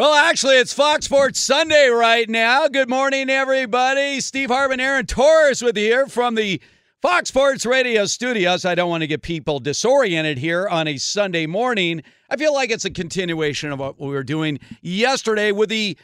Well, actually, it's Fox Sports Sunday right now. Good morning, everybody. Steve Hartman, Aaron Torres with you here from the Fox Sports Radio studios. I don't want to get people disoriented here on a Sunday morning. I feel like it's a continuation of what we were doing yesterday with the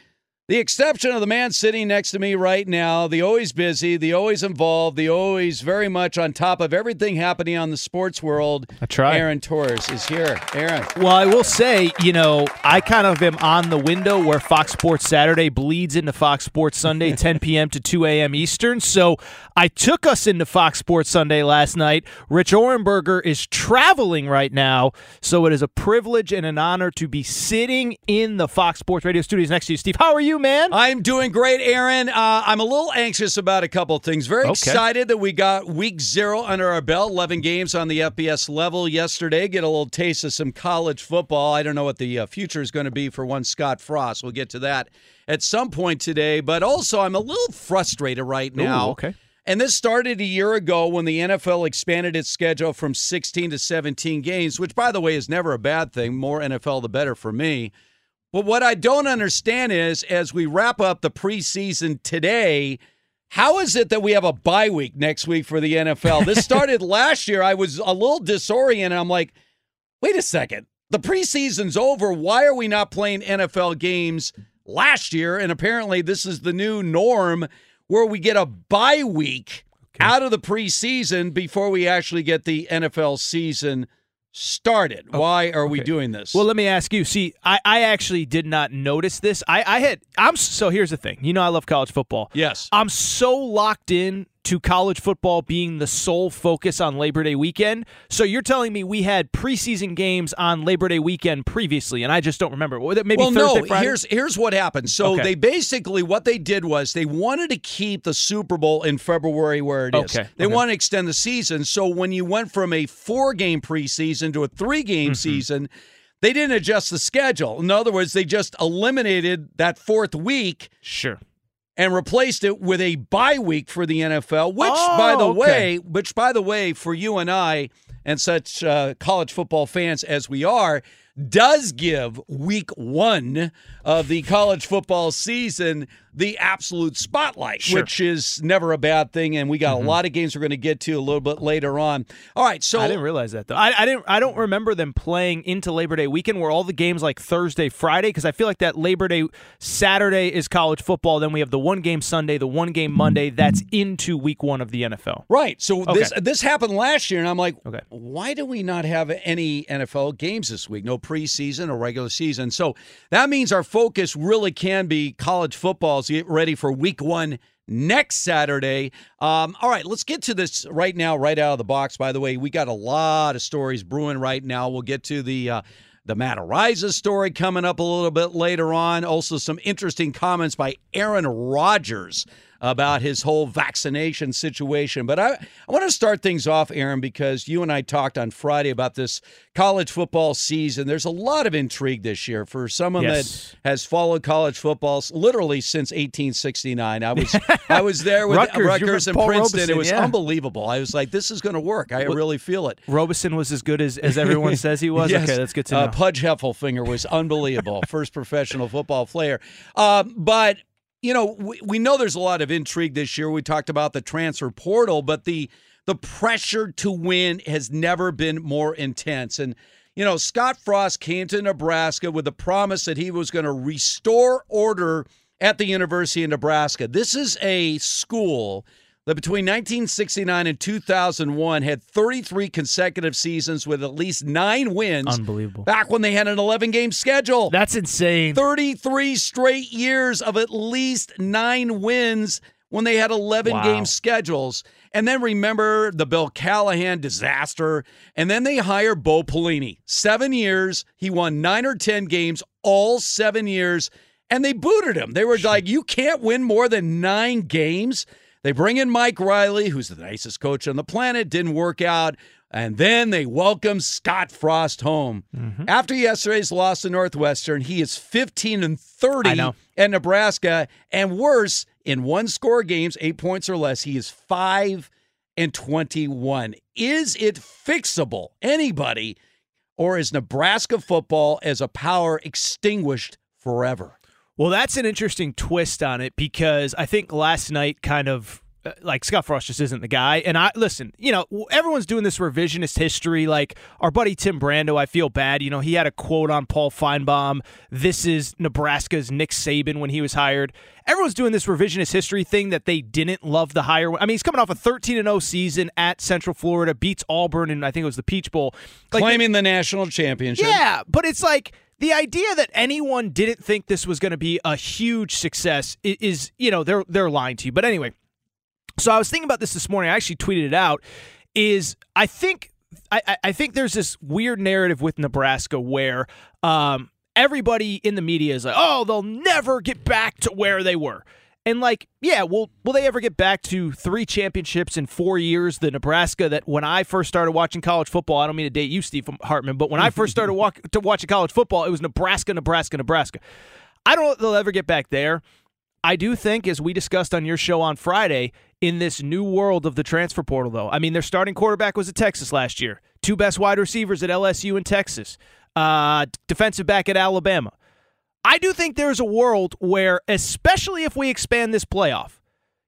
the exception of the man sitting next to me right now, the always busy, the always involved, the always very much on top of everything happening on the sports world. That's right. Aaron Torres is here. Aaron. Well, I will say, you know, I kind of am on the window where Fox Sports Saturday bleeds into Fox Sports Sunday, 10 p.m. to 2 a.m. Eastern. So I took us into Fox Sports Sunday last night. Rich Ohrnberger is traveling right now. So it is a privilege and an honor to be sitting in the Fox Sports Radio studios next to you. Steve, how are you, man? I'm doing great, Aaron. Uh, I'm a little anxious about a couple of things. Very Okay. excited that we got week zero under our belt, 11 games on the FBS level yesterday. Get a little taste of some college football. I don't know what the uh, future is going to be for one Scott Frost. We'll get to that at some point today. But also, I'm a little frustrated right now. Ooh, okay. And this started a year ago when the NFL expanded its schedule from 16 to 17 games, which, by the way, is never a bad thing. More NFL, the better for me. But what I don't understand is as we wrap up the preseason today, how is it that we have a bye week next week for the NFL? This started last year. I was a little disoriented. I'm like, wait a second. The preseason's over. Why are we not playing NFL games last year? And apparently, this is the new norm where we get a bye week out of the preseason before we actually get the NFL season started. Oh, Why are we okay. doing this? Well, let me ask you. See, I, I actually did not notice this. I, I had I'm so here's the thing. You know I love college football. yes. I'm so locked in to college football being the sole focus on Labor Day weekend. So you're telling me we had preseason games on Labor Day weekend previously, and I just don't remember. Maybe well, Thursday, no. Friday? Here's here's what happened. So Okay. they basically what they did was they wanted to keep the Super Bowl in February where it is. Okay, They okay. want to extend the season. So when you went from a four game preseason to a three game Mm-hmm. season, they didn't adjust the schedule. In other words, they just eliminated that fourth week. sure. And replaced it with a bye week for the NFL, which, by the Oh, okay. way, which, by the way, for you and I and such uh, college football fans as we are, does give week one of the college football season the absolute spotlight, Sure. which is never a bad thing. And we got a mm-hmm. lot of games we're going to get to a little bit later on. All right, so I didn't realize that though. I, I didn't. I don't remember them playing into Labor Day weekend, where all the games like Thursday, Friday, because I feel like that Labor Day Saturday is college football. Then we have the one game Sunday, the one game Monday. That's into Week One of the NFL. Right. So this this happened last year, and I'm like, Okay. why do we not have any NFL games this week? No preseason or regular season. So that means our focus really can be college football to get ready for week one next Saturday. Um, all right, let's get to this right now, right out of the box. By the way, we got a lot of stories brewing right now. We'll get to the uh, the Matt Araiza story coming up a little bit later on. Also, some interesting comments by Aaron Rodgers about his whole vaccination situation. But I, I want to start things off, Aaron, because you and I talked on Friday about this college football season. There's a lot of intrigue this year for someone Yes. that has followed college football literally since 1869. I was I was there with Rutgers, Rutgers and Paul Princeton. Robeson, it was yeah. unbelievable. I was like, this is going to work. I really feel it. Robeson was as good as, as everyone says he was. Yes. Okay, that's good to know. Uh, Pudge Heffelfinger was unbelievable, first professional football player. Um, but you know, we, we know there's a lot of intrigue this year. We talked about the transfer portal, but the the pressure to win has never been more intense. And you know, Scott Frost came to Nebraska with the promise that he was going to restore order at the University of Nebraska. This is a school that between 1969 and 2001 had 33 consecutive seasons with at least nine wins. Unbelievable. Back when they had an 11 game schedule. That's insane. 33 straight years of at least nine wins when they had 11 Wow. game schedules. And then remember the Bill Callahan disaster. And then they hire Bo Pelini. Seven years. He won nine or 10 games all seven years. And they booted him. They were like, you can't win more than nine games. They bring in Mike Riley, who's the nicest coach on the planet, didn't work out. And then they welcome Scott Frost home. Mm-hmm. After yesterday's loss to Northwestern, he is 15 and 30 at Nebraska. And worse, in one score games, eight points or less, he is 5 and 21. Is it fixable? Anybody? Or is Nebraska football as a power extinguished forever? Well, that's an interesting twist on it because I think last night kind of uh, like Scott Frost just isn't the guy. And I listen, you know, everyone's doing this revisionist history. Like our buddy Tim Brando, I feel bad. You know, he had a quote on Paul Finebaum. This is Nebraska's Nick Saban when he was hired. Everyone's doing this revisionist history thing that they didn't love the hire. I mean, he's coming off a 13 and 0 season at Central Florida, beats Auburn, and I think it was the Peach Bowl. Like, Claiming the national championship. yeah, but it's like the idea that anyone didn't think this was going to be a huge success i- is, you know, they're they're lying to you. But anyway, so I was thinking about this this morning. I actually tweeted it out. Is I think I- I think there's this weird narrative with Nebraska where um, everybody in the media is like, oh, they'll never get back to where they were. And like, yeah, will will they ever get back to three championships in four years? The Nebraska that when I first started watching college football, I don't mean to date you, Steve Hartman, but when I first started walk, to watching college football, it was Nebraska, Nebraska, Nebraska. I don't know if they'll ever get back there. I do think, as we discussed on your show on Friday, in this new world of the transfer portal, though, I mean, their starting quarterback was at Texas last year, two best wide receivers at LSU and Texas, uh, defensive back at Alabama. I do think there's a world where, especially if we expand this playoff,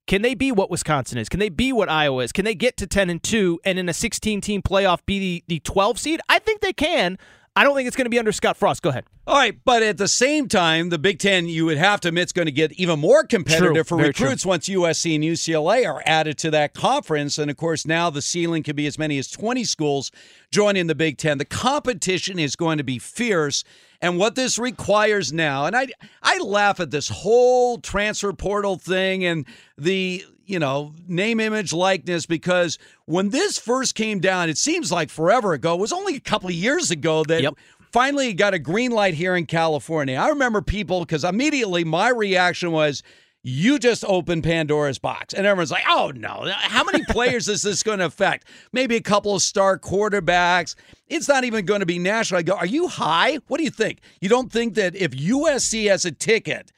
can they be what Wisconsin is? Can they be what Iowa is? Can they get to 10 and 2 and in a 16 team playoff be the, the 12 seed? I think they can. I don't think it's going to be under Scott Frost. Go ahead. All right, but at the same time, the Big Ten, you would have to admit, is going to get even more competitive True, for very true. recruits once USC and UCLA are added to that conference. And of course, now the ceiling could be as many as 20 schools joining the Big Ten. The competition is going to be fierce. And what this requires now, and I, I laugh at this whole transfer portal thing and the you know, name, image, likeness, because when this first came down, it seems like forever ago. It was only a couple of years ago that Yep. finally got a green light here in California. I remember people because immediately my reaction was, you just opened Pandora's box. And everyone's like, oh no, how many players is this going to affect? Maybe a couple of star quarterbacks. It's not even going to be national. I go, are you high? What do you think? You don't think that if USC has a ticket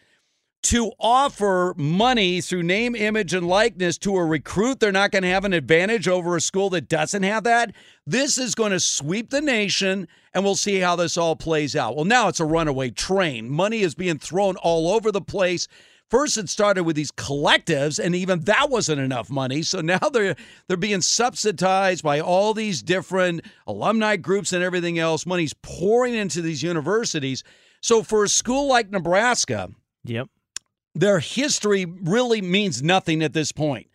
to offer money through name, image, and likeness to a recruit, they're not going to have an advantage over a school that doesn't have that. This is going to sweep the nation, and we'll see how this all plays out. Well, now it's a runaway train. Money is being thrown all over the place. First, it started with these collectives, and even that wasn't enough money. So now they're they're being subsidized by all these different alumni groups and everything else. Money's pouring into these universities. So for a school like Nebraska, Yep. their history really means nothing at this point.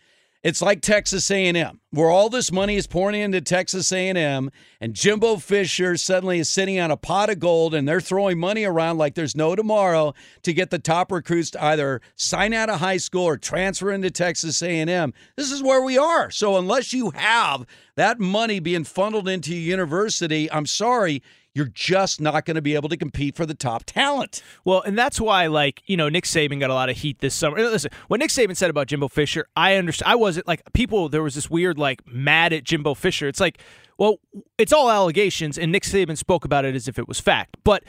It's like Texas A&M, where all this money is pouring into Texas A&M, and Jimbo Fisher suddenly is sitting on a pot of gold, and they're throwing money around like there's no tomorrow to get the top recruits to either sign out of high school or transfer into Texas A&M. This is where we are. So unless you have that money being funneled into university, I'm sorry, you're just not going to be able to compete for the top talent. Well, and that's why, like, you know, Nick Saban got a lot of heat this summer. Listen, what Nick Saban said about Jimbo Fisher, I understand. I wasn't like people. There was this weird, like, mad at Jimbo Fisher. It's like, well, it's all allegations, and Nick Saban spoke about it as if it was fact. But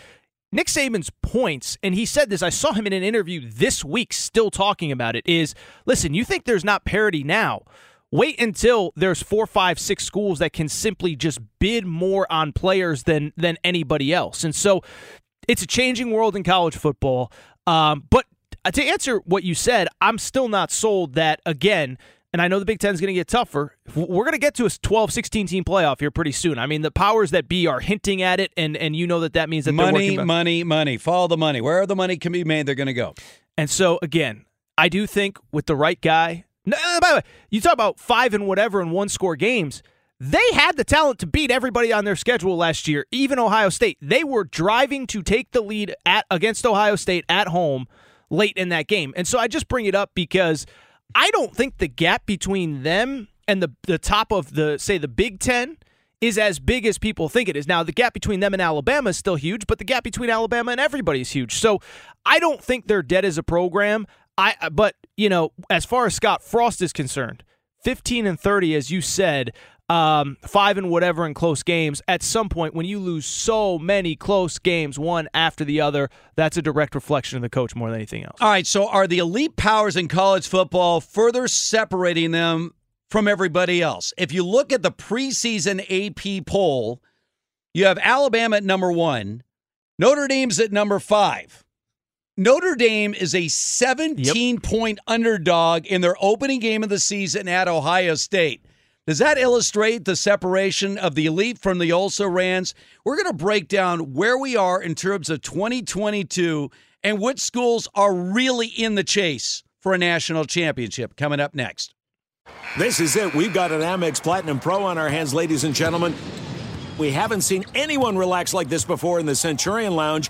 Nick Saban's points, and he said this. I saw him in an interview this week, still talking about it. Is listen, you think there's not parity now? Wait until there's four, five, six schools that can simply just bid more on players than than anybody else. And so it's a changing world in college football. Um, but to answer what you said, I'm still not sold that again. And I know the Big Ten is going to get tougher. We're going to get to a 12, 16 team playoff here pretty soon. I mean, the powers that be are hinting at it, and and you know that that means that they're money, money, money. Follow the money. Where the money can be made, they're going to go. And so again, I do think with the right guy. No, by the way, you talk about five and whatever and one score games. They had the talent to beat everybody on their schedule last year, even Ohio State. They were driving to take the lead at against Ohio State at home late in that game. And so I just bring it up because I don't think the gap between them and the the top of the say the Big 10 is as big as people think it is. Now, the gap between them and Alabama is still huge, but the gap between Alabama and everybody is huge. So, I don't think they're dead as a program. I but, you know, as far as Scott Frost is concerned, 15 and 30 as you said, um, five and whatever in close games. At some point, when you lose so many close games, one after the other, that's a direct reflection of the coach more than anything else. All right, so are the elite powers in college football further separating them from everybody else? If you look at the preseason AP poll, you have Alabama at number one, Notre Dame's at number five. Notre Dame is a 17 yep. point underdog in their opening game of the season at Ohio State. Does that illustrate the separation of the elite from the also rans? We're going to break down where we are in terms of 2022 and which schools are really in the chase for a national championship coming up next. This is it. We've got an Amex Platinum Pro on our hands, ladies and gentlemen. We haven't seen anyone relax like this before in the Centurion Lounge.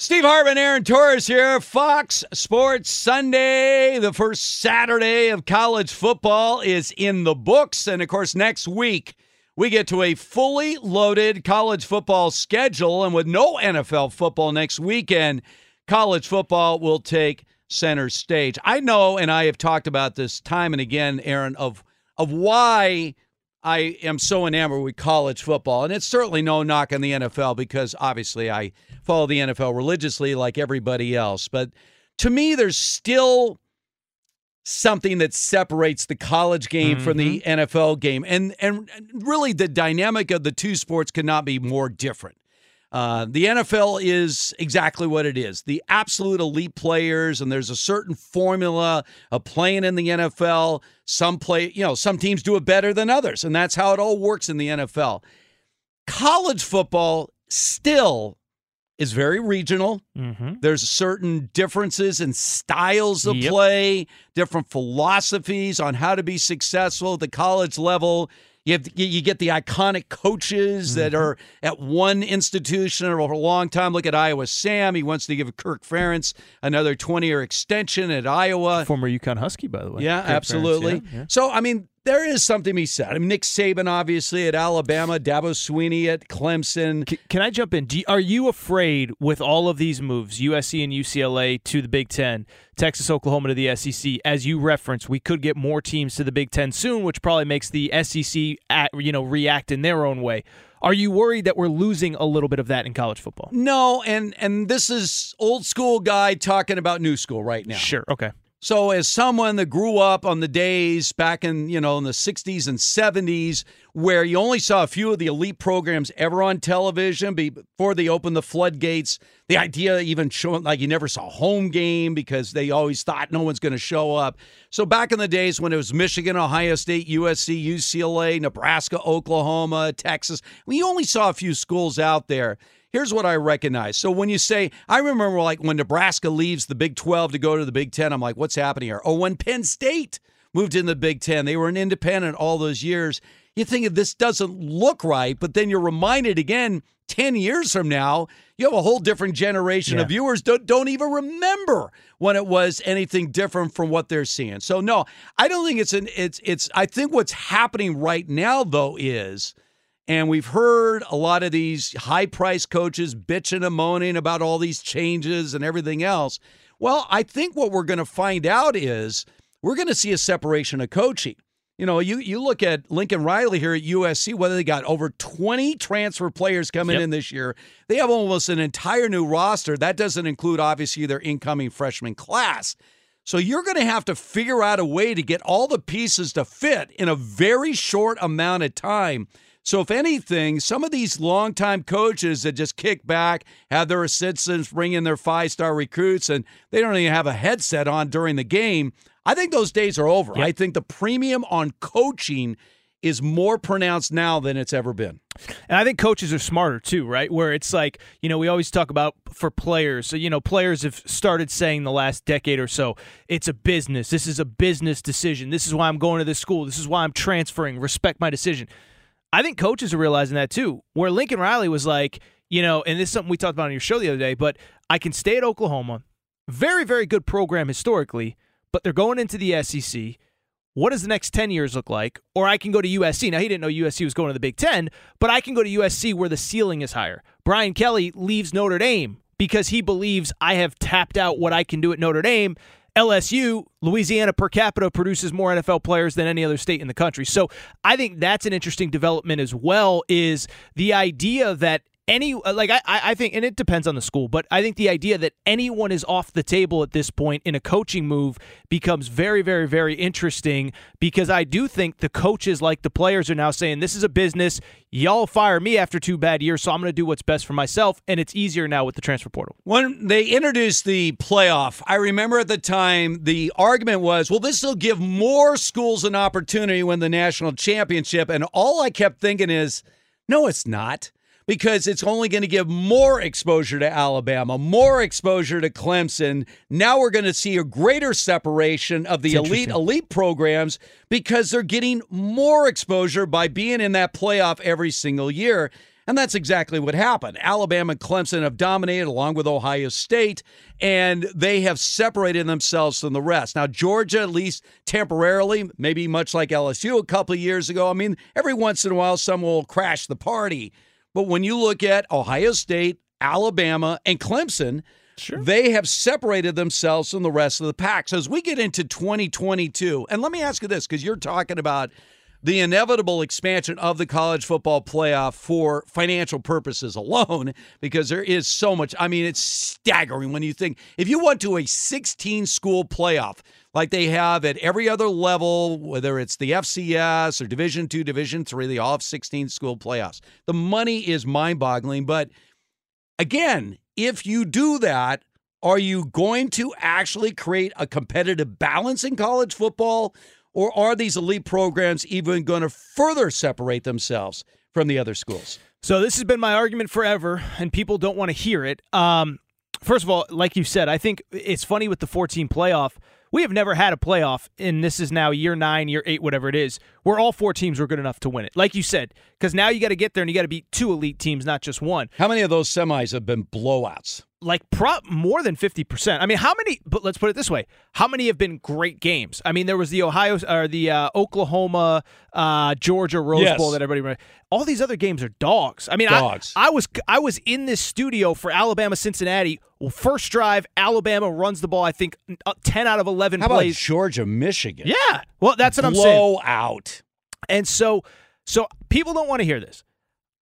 Steve Hartman, Aaron Torres here. Fox Sports Sunday, the first Saturday of college football is in the books. And of course, next week, we get to a fully loaded college football schedule. And with no NFL football next weekend, college football will take center stage. I know, and I have talked about this time and again, Aaron, of, of why I am so enamored with college football. And it's certainly no knock on the NFL because obviously I follow the NFL religiously like everybody else. But to me, there's still something that separates the college game mm-hmm. from the mm-hmm. NFL game. And and really the dynamic of the two sports cannot be more different. Uh, the NFL is exactly what it is the absolute elite players, and there's a certain formula of playing in the NFL. Some play, you know, some teams do it better than others, and that's how it all works in the NFL. College football still is very regional. Mm-hmm. There's certain differences in styles of yep. play, different philosophies on how to be successful at the college level. You, have, you get the iconic coaches mm-hmm. that are at one institution for a long time. Look at Iowa Sam. He wants to give Kirk Ferentz another 20 year extension at Iowa. Former UConn Husky, by the way. Yeah, Kirk absolutely. Ferentz, yeah, yeah. So, I mean, there is something to be said. I mean, Nick Saban, obviously, at Alabama, Dabo Swinney at Clemson. Can, can I jump in? You, are you afraid with all of these moves, USC and UCLA to the Big Ten, Texas, Oklahoma to the SEC, as you referenced, we could get more teams to the Big Ten soon, which probably makes the SEC, at, you know, react in their own way. Are you worried that we're losing a little bit of that in college football? No, and and this is old school guy talking about new school right now. Sure, okay. So, as someone that grew up on the days back in, you know, in the 60s and 70s, where you only saw a few of the elite programs ever on television before they opened the floodgates, the idea even showing like you never saw a home game because they always thought no one's going to show up. So, back in the days when it was Michigan, Ohio State, USC, UCLA, Nebraska, Oklahoma, Texas, we only saw a few schools out there here's what I recognize. So when you say, I remember like when Nebraska leaves the Big 12 to go to the Big 10, I'm like, what's happening here? Or when Penn State moved in the Big 10, they were an independent all those years. You think this doesn't look right, but then you're reminded again 10 years from now, you have a whole different generation yeah. of viewers don't don't even remember when it was anything different from what they're seeing. So no, I don't think it's an it's it's I think what's happening right now though is and we've heard a lot of these high price coaches bitching and moaning about all these changes and everything else. Well, I think what we're going to find out is we're going to see a separation of coaching. You know, you, you look at Lincoln Riley here at USC, whether they got over 20 transfer players coming yep. in this year. They have almost an entire new roster. That doesn't include, obviously, their incoming freshman class. So you're going to have to figure out a way to get all the pieces to fit in a very short amount of time. So, if anything, some of these longtime coaches that just kick back, have their assistants bring in their five star recruits, and they don't even have a headset on during the game, I think those days are over. Yep. I think the premium on coaching is more pronounced now than it's ever been. And I think coaches are smarter too, right? Where it's like, you know, we always talk about for players. So, you know, players have started saying the last decade or so, it's a business. This is a business decision. This is why I'm going to this school. This is why I'm transferring. Respect my decision. I think coaches are realizing that too. Where Lincoln Riley was like, you know, and this is something we talked about on your show the other day, but I can stay at Oklahoma. Very, very good program historically, but they're going into the SEC. What does the next 10 years look like? Or I can go to USC. Now, he didn't know USC was going to the Big Ten, but I can go to USC where the ceiling is higher. Brian Kelly leaves Notre Dame because he believes I have tapped out what I can do at Notre Dame LSU, Louisiana per capita produces more NFL players than any other state in the country. So I think that's an interesting development as well is the idea that any uh, like I I think and it depends on the school, but I think the idea that anyone is off the table at this point in a coaching move becomes very very very interesting because I do think the coaches like the players are now saying this is a business. Y'all fire me after two bad years, so I'm going to do what's best for myself, and it's easier now with the transfer portal. When they introduced the playoff, I remember at the time the argument was, well, this will give more schools an opportunity win the national championship, and all I kept thinking is, no, it's not because it's only going to give more exposure to Alabama, more exposure to Clemson. Now we're going to see a greater separation of the elite elite programs because they're getting more exposure by being in that playoff every single year. And that's exactly what happened. Alabama and Clemson have dominated along with Ohio State, and they have separated themselves from the rest. Now, Georgia, at least temporarily, maybe much like LSU a couple of years ago, I mean, every once in a while, someone will crash the party. But when you look at Ohio State, Alabama, and Clemson, Sure. They have separated themselves from the rest of the pack. So as we get into 2022, and let me ask you this because you're talking about the inevitable expansion of the college football playoff for financial purposes alone, because there is so much. I mean, it's staggering when you think if you went to a 16 school playoff like they have at every other level, whether it's the FCS or Division two, Division three, the all have 16 school playoffs. The money is mind boggling. But again, if you do that, are you going to actually create a competitive balance in college football? Or are these elite programs even going to further separate themselves from the other schools? So this has been my argument forever, and people don't want to hear it. Um, first of all, like you said, I think it's funny with the 14 playoff. We have never had a playoff, and this is now year nine, year eight, whatever it is, where all four teams were good enough to win it. Like you said, because now you got to get there and you got to beat two elite teams, not just one. How many of those semis have been blowouts? Like prop more than 50%. I mean, how many but let's put it this way. How many have been great games? I mean, there was the Ohio or the uh, Oklahoma uh, Georgia Rose yes. Bowl that everybody all these other games are dogs. I mean, dogs. I, I was I was in this studio for Alabama Cincinnati. Well, first drive, Alabama runs the ball. I think uh, ten out of eleven How plays. About Georgia, Michigan. Yeah, well, that's what Blow I'm saying. Blow out. And so, so people don't want to hear this.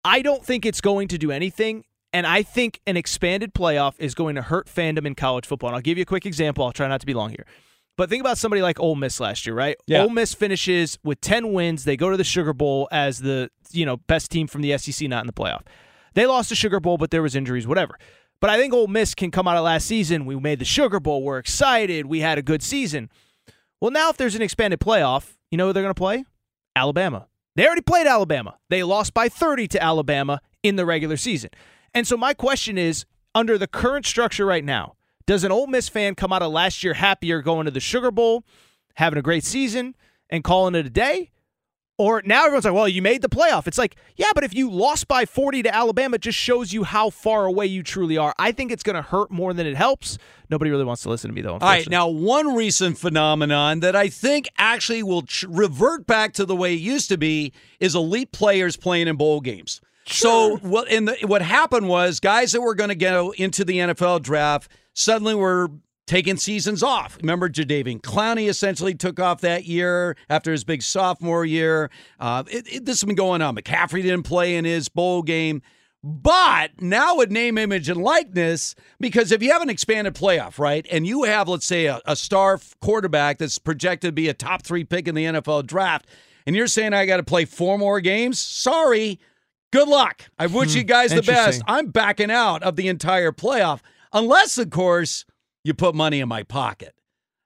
I don't think it's going to do anything. And I think an expanded playoff is going to hurt fandom in college football. And I'll give you a quick example. I'll try not to be long here. But think about somebody like Ole Miss last year, right? Yeah. Ole Miss finishes with 10 wins. They go to the Sugar Bowl as the, you know, best team from the SEC not in the playoff. They lost the Sugar Bowl, but there was injuries, whatever. But I think Ole Miss can come out of last season. We made the Sugar Bowl. We're excited. We had a good season. Well, now if there's an expanded playoff, you know who they're going to play? Alabama. They already played Alabama. They lost by 30 to Alabama in the regular season. And so my question is, under the current structure right now, does an Ole Miss fan come out of last year happier going to the Sugar Bowl, having a great season, and calling it a day? Or now everyone's like, well, you made the playoff. It's like, yeah, but if you lost by 40 to Alabama, it just shows you how far away you truly are. I think it's going to hurt more than it helps. Nobody really wants to listen to me, though. All right. Now, one recent phenomenon that I think actually will ch- revert back to the way it used to be is elite players playing in bowl games. Sure. So what in the what happened was guys that were going to go into the NFL draft suddenly were taking seasons off. Remember, Jadeveon Clowney essentially took off that year after his big sophomore year. Uh, it, it, this has been going on. McCaffrey didn't play in his bowl game. But now with name, image, and likeness, because if you have an expanded playoff, right, and you have, let's say, a, a star quarterback that's projected to be a top three pick in the NFL draft, and you're saying I got to play four more games, sorry, Good luck. I wish hmm, you guys the best. I'm backing out of the entire playoff, unless, of course, you put money in my pocket.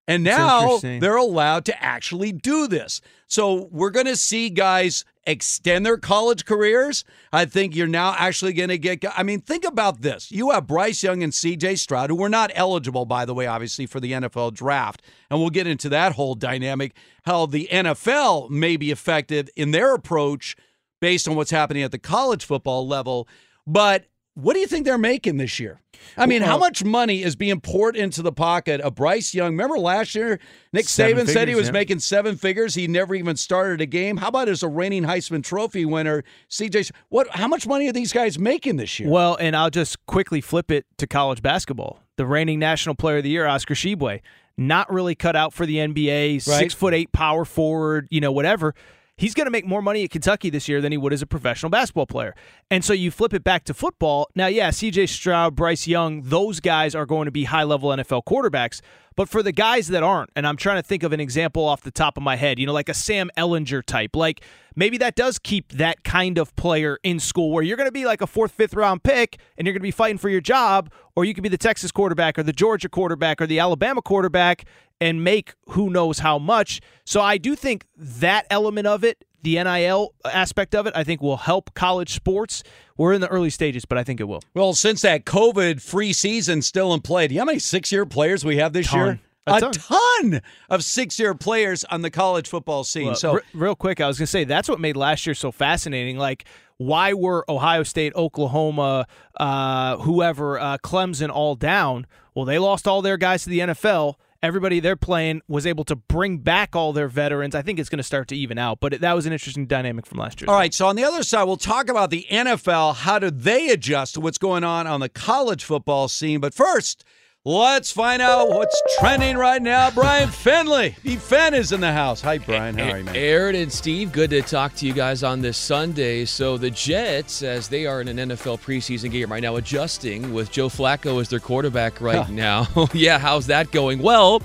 And now they're allowed to actually do this. So we're going to see guys extend their college careers. I think you're now actually going to get. I mean, think about this. You have Bryce Young and CJ Stroud, who were not eligible, by the way, obviously, for the NFL draft. And we'll get into that whole dynamic, how the NFL may be effective in their approach based on what's happening at the college football level. But what do you think they're making this year? I mean, well, how much money is being poured into the pocket of Bryce Young? Remember last year, Nick Saban figures, said he was yeah. making seven figures. He never even started a game. How about as a reigning Heisman Trophy winner, CJ? What? How much money are these guys making this year? Well, and I'll just quickly flip it to college basketball. The reigning National Player of the Year, Oscar Tshiebwe, not really cut out for the NBA. Right. Six foot eight power forward, you know, whatever he's going to make more money at Kentucky this year than he would as a professional basketball player. And so you flip it back to football. Now, yeah, CJ Stroud, Bryce Young, those guys are going to be high level NFL quarterbacks. But for the guys that aren't, and I'm trying to think of an example off the top of my head, you know, like a Sam Ehlinger type, like maybe that does keep that kind of player in school where you're going to be like a fourth, fifth round pick and you're going to be fighting for your job, or you could be the Texas quarterback or the Georgia quarterback or the Alabama quarterback and make who knows how much. So I do think that element of it, the NIL aspect of it, I think will help college sports. We're in the early stages, but I think it will. Well, since that COVID free season still in play, do you know how many six year players we have this Ton. year? A A ton. ton of six year players on the college football scene. Well, so re- real quick, I was going to say that's what made last year so fascinating. Like, why were Ohio State, Oklahoma, uh, whoever, uh, Clemson all down? Well, they lost all their guys to the NFL. Everybody they're playing was able to bring back all their veterans. I think it's going to start to even out, but it, that was an interesting dynamic from last year. All right, so on the other side, we'll talk about the NFL. How do they adjust to what's going on on the college football scene? But first, let's find out what's trending right now. Brian Finley, the Fen is in the house. Hi, Brian. How are you, man? Aaron and Steve, good to talk to you guys on this Sunday. So the Jets, as they are in an NFL preseason game right now, adjusting with Joe Flacco as their quarterback right now. yeah, how's that going? Well,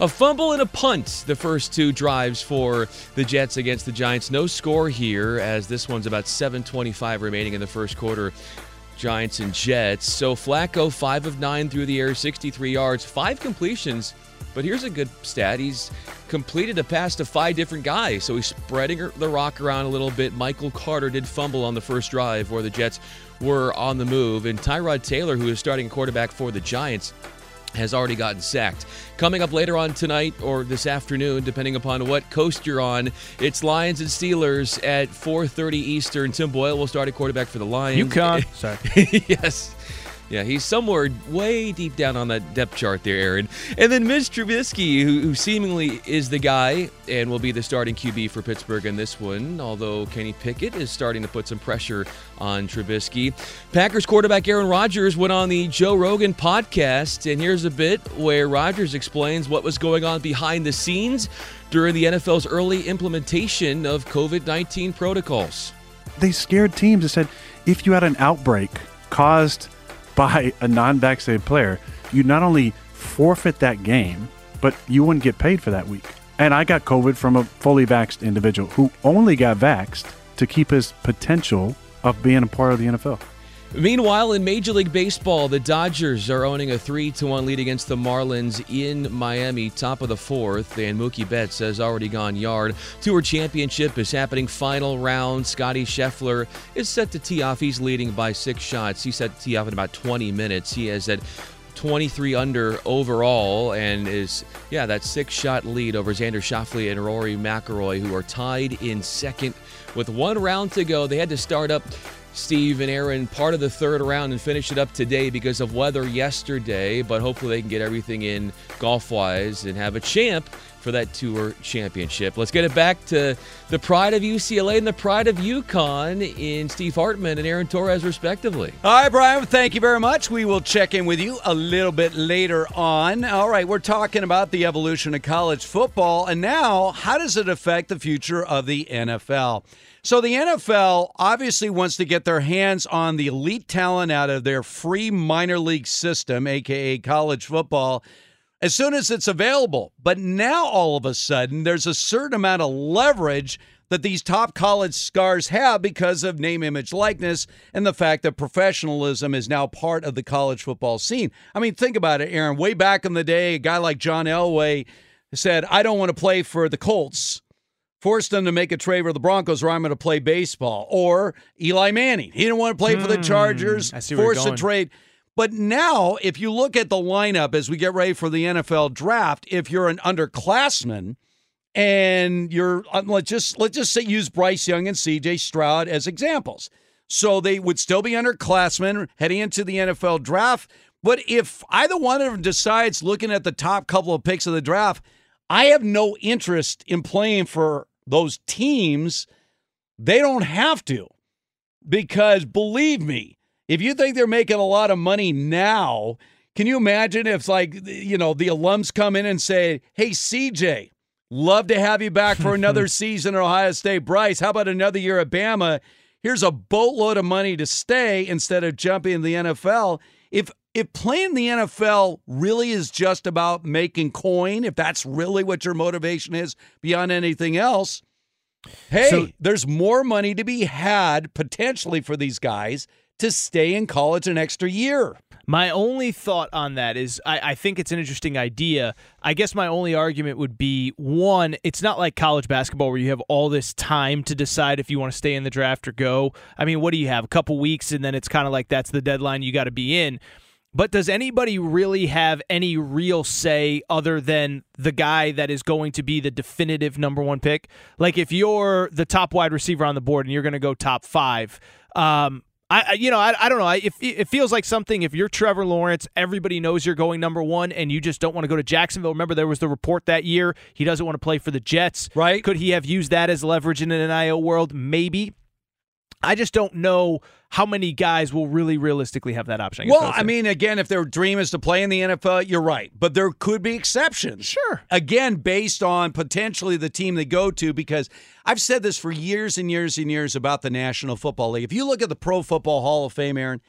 a fumble and a punt, the first two drives for the Jets against the Giants. No score here, as this one's about 7:25 remaining in the first quarter. Giants and Jets. So Flacco, five of nine through the air, 63 yards, five completions. But here's a good stat. He's completed a pass to five different guys. So he's spreading the rock around a little bit. Michael Carter did fumble on the first drive where the Jets were on the move. And Tyrod Taylor, who is starting quarterback for the Giants, has already gotten sacked. Coming up later on tonight or this afternoon, depending upon what coast you're on, it's Lions and Steelers at 4:30 Eastern. Tim Boyle will start at quarterback for the Lions. UConn. Sorry. yes. Yeah, he's somewhere way deep down on that depth chart there, Aaron. And then Mitch Trubisky, who, who seemingly is the guy and will be the starting QB for Pittsburgh in this one, although Kenny Pickett is starting to put some pressure on Trubisky. Packers quarterback Aaron Rodgers went on the Joe Rogan podcast, and here's a bit where Rodgers explains what was going on behind the scenes during the NFL's early implementation of COVID 19 protocols. they scared teams and said if you had an outbreak caused by a non-vaccinated player, you not only forfeit that game, but you wouldn't get paid for that week. And I got COVID from a fully vaxxed individual who only got vaxxed to keep his potential of being a part of the NFL. Meanwhile, in Major League Baseball, the Dodgers are owning a 3 to 1 lead against the Marlins in Miami, top of the fourth, and Mookie Betts has already gone yard. Tour Championship is happening final round. Scotty Scheffler is set to tee off. He's leading by six shots. He's set to tee off in about 20 minutes. He has at 23 under overall and is, yeah, that six shot lead over Xander Schauffele and Rory McIlroy, who are tied in second with one round to go. They had to start up Steve and Aaron part of the third round and finish it up today because of weather yesterday, but hopefully they can get everything in golf wise and have a champ for that tour championship. Let's get it back to the pride of UCLA and the pride of UConn in Steve Hartman and Aaron Torres, respectively. All right, Brian, thank you very much. We will check in with you a little bit later on. All right, we're talking about the evolution of college football, and now how does it affect the future of the NFL? So, the NFL obviously wants to get their hands on the elite talent out of their free minor league system, aka college football, as soon as it's available. But now, all of a sudden, there's a certain amount of leverage that these top college stars have because of name, image, likeness, and the fact that professionalism is now part of the college football scene. I mean, think about it, Aaron. Way back in the day, a guy like John Elway said, I don't want to play for the Colts. Forced them to make a trade for the Broncos, or I'm going to play baseball. Or Eli Manning, he didn't want to play for the Chargers. I see forced a trade. But now, if you look at the lineup as we get ready for the NFL draft, if you're an underclassman and you're uh, let's just let's just say use Bryce Young and CJ Stroud as examples. So they would still be underclassmen heading into the NFL draft. But if either one of them decides looking at the top couple of picks of the draft, I have no interest in playing for those teams. They don't have to. Because believe me, if you think they're making a lot of money now, can you imagine if like you know the alums come in and say, "Hey CJ, Love to have you back for another season at Ohio State. Bryce, how about another year at Bama? Here's a boatload of money to stay instead of jumping in the NFL. If if playing the NFL really is just about making coin, if that's really what your motivation is beyond anything else, hey, So- there's more money to be had potentially for these guys to stay in college an extra year. My only thought on that is I, I think it's an interesting idea. I guess my only argument would be one, it's not like college basketball where you have all this time to decide if you want to stay in the draft or go. I mean, what do you have? A couple weeks, and then it's kind of like that's the deadline you got to be in. But does anybody really have any real say other than the guy that is going to be the definitive number one pick? Like if you're the top wide receiver on the board and you're going to go top five, um, I, you know I, I don't know. I, if it feels like something. If you're Trevor Lawrence, everybody knows you're going number one, and you just don't want to go to Jacksonville. Remember, there was the report that year he doesn't want to play for the Jets. Right? Could he have used that as leverage in an NIL world? Maybe. I just don't know how many guys will really realistically have that option. I Well, I mean, again, if their dream is to play in the NFL, you're right. But there could be exceptions. Sure. Again, based on potentially the team they go to, because I've said this for years and years and years about the National Football League. If you look at the Pro Football Hall of Fame, Aaron,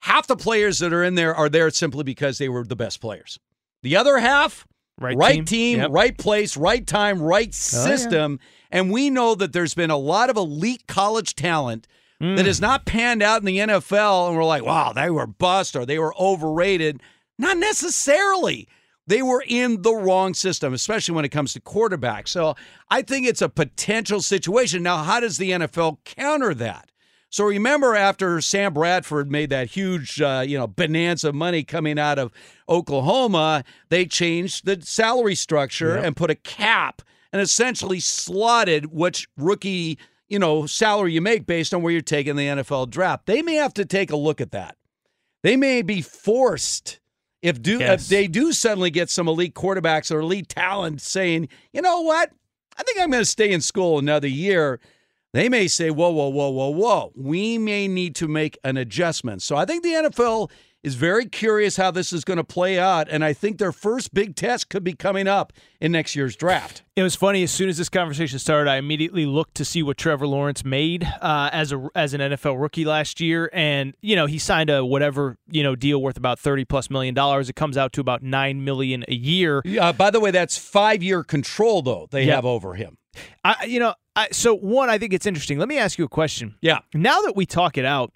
half the players that are in there are there simply because they were the best players. The other half, Right right team. team, Yep. right place, right time, right Oh, yeah. system. And we know that there's been a lot of elite college talent Mm. that has not panned out in the NFL, and we're like, wow, they were bust or they were overrated. Not necessarily. They were in the wrong system, especially when it comes to quarterbacks. So I think it's a potential situation. Now, how does the NFL counter that? So remember, after Sam Bradford made that huge, uh, you know, bonanza of money coming out of Oklahoma, they changed the salary structure Yep. and put a cap and essentially slotted which rookie, you know, salary you make based on where you're taking the NFL draft. They may have to take a look at that. They may be forced if do Yes. if they do suddenly get some elite quarterbacks or elite talent saying, you know what, I think I'm going to stay in school another year. They may say, whoa, whoa, whoa, whoa, whoa. We may need to make an adjustment. So I think the NFL is very curious how this is going to play out. And I think their first big test could be coming up in next year's draft. It was funny. As soon as this conversation started, I immediately looked to see what Trevor Lawrence made uh, as a as an NFL rookie last year, and you know he signed a whatever you know deal worth about thirty plus million dollars. It comes out to about nine million a year. Uh, by the way, that's five year control, though, they Yeah. have over him. I, you know, I, so one, I think it's interesting. Let me ask you a question. Yeah. Now that we talk it out,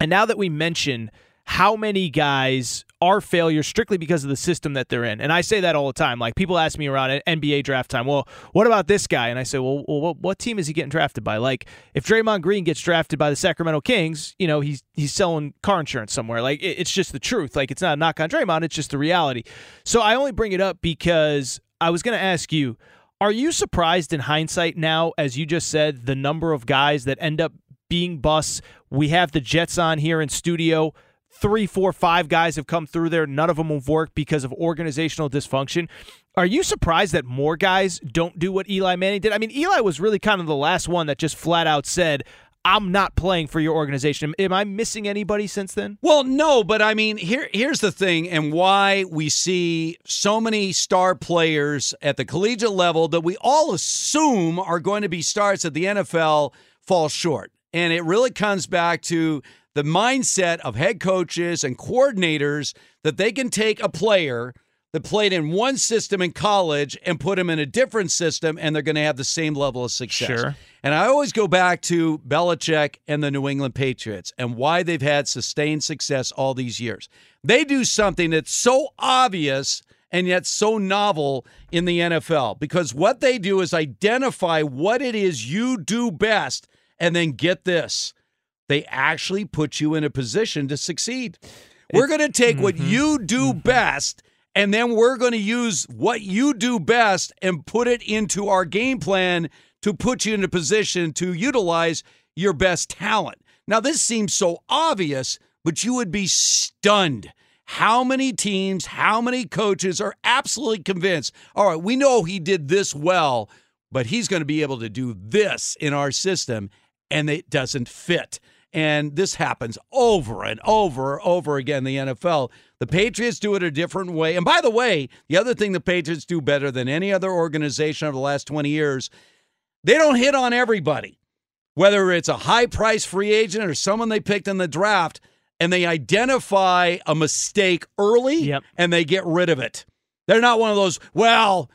and now that we mention how many guys are failures strictly because of the system that they're in, and I say that all the time. Like people ask me around NBA draft time, well, what about this guy? And I say, well, well what, what team is he getting drafted by? Like if Draymond Green gets drafted by the Sacramento Kings, you know, he's he's selling car insurance somewhere. Like it, it's just the truth. Like it's not a knock on Draymond, it's just the reality. So I only bring it up because I was going to ask you. Are you surprised in hindsight now, as you just said, the number of guys that end up being busts? We have the Jets on here in studio. Three, four, five guys have come through there. None of them have worked because of organizational dysfunction. Are you surprised that more guys don't do what Eli Manning did? I mean, Eli was really kind of the last one that just flat out said, I'm not playing for your organization. Am I missing anybody since then? Well, no, but I mean, here here's the thing, and why we see so many star players at the collegiate level that we all assume are going to be stars at the NFL fall short. And it really comes back to the mindset of head coaches and coordinators that they can take a player that played in one system in college and put him in a different system, and they're going to have the same level of success. Sure. And I always go back to Belichick and the New England Patriots and why they've had sustained success all these years. They do something that's so obvious and yet so novel in the NFL because what they do is identify what it is you do best and then get this. They actually put you in a position to succeed. We're going to take what mm-hmm. you do mm-hmm. best and then we're going to use what you do best and put it into our game plan to put you in a position to utilize your best talent. Now, this seems so obvious, but you would be stunned. How many teams, how many coaches are absolutely convinced, all right, we know he did this well, but he's going to be able to do this in our system, and it doesn't fit. And this happens over and over and over again in the NFL. The Patriots do it a different way. And by the way, the other thing the Patriots do better than any other organization over the last 20 years, they don't hit on everybody. Whether it's a high price free agent or someone they picked in the draft, and they identify a mistake early Yep. and they get rid of it. They're not one of those, well,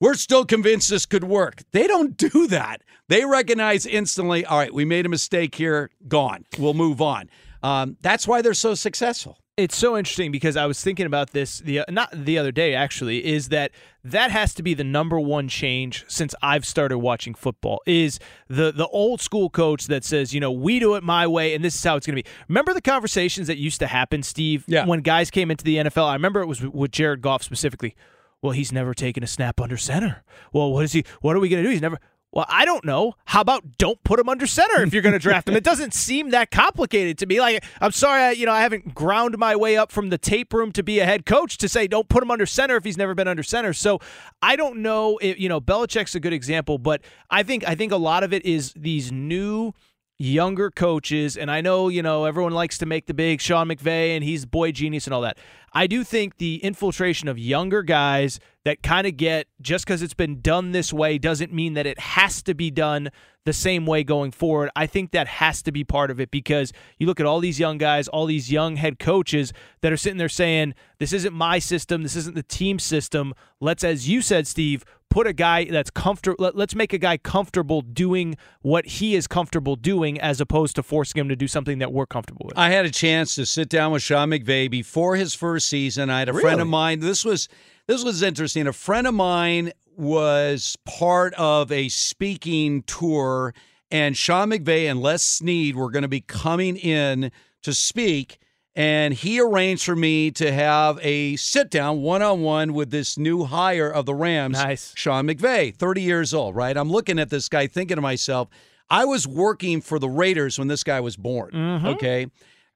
we're still convinced this could work. They don't do that. They recognize instantly, all right, we made a mistake here, gone. We'll move on. Um, that's why they're so successful. It's so interesting because I was thinking about this the not the other day actually is that that has to be the number one change since I've started watching football is the the old school coach that says you know we do it my way and this is how it's going to be. Remember the conversations that used to happen, Steve, Yeah. when guys came into the NFL. I remember it was with Jared Goff specifically. Well, he's never taken a snap under center. Well, what is he? What are we going to do? He's never. Well, I don't know. How about don't put him under center if you're going to draft him? It doesn't seem that complicated to me. Like, I'm sorry, I, you know, I haven't ground my way up from the tape room to be a head coach to say don't put him under center if he's never been under center. So I don't know. If, you know, Belichick's a good example, but I think I think a lot of it is these new younger coaches, and I know, you know, everyone likes to make the big Sean McVay and he's boy genius and all that. I do think the infiltration of younger guys that kind of get just because it's been done this way doesn't mean that it has to be done the same way going forward. I think that has to be part of it because you look at all these young guys, all these young head coaches that are sitting there saying, This isn't my system, this isn't the team system. Let's, as you said, Steve, put a guy that's comfortable let, let's make a guy comfortable doing what he is comfortable doing as opposed to forcing him to do something that we're comfortable with. I had a chance to sit down with Sean McVay before his first season. I had a friend of mine. This was this was interesting. A friend of mine was part of a speaking tour, and Sean McVay and Les Snead were going to be coming in to speak. And he arranged for me to have a sit down one on one with this new hire of the Rams, Nice. Sean McVay, 30 years old, right? I'm looking at this guy thinking to myself, I was working for the Raiders when this guy was born. Mm-hmm. Okay.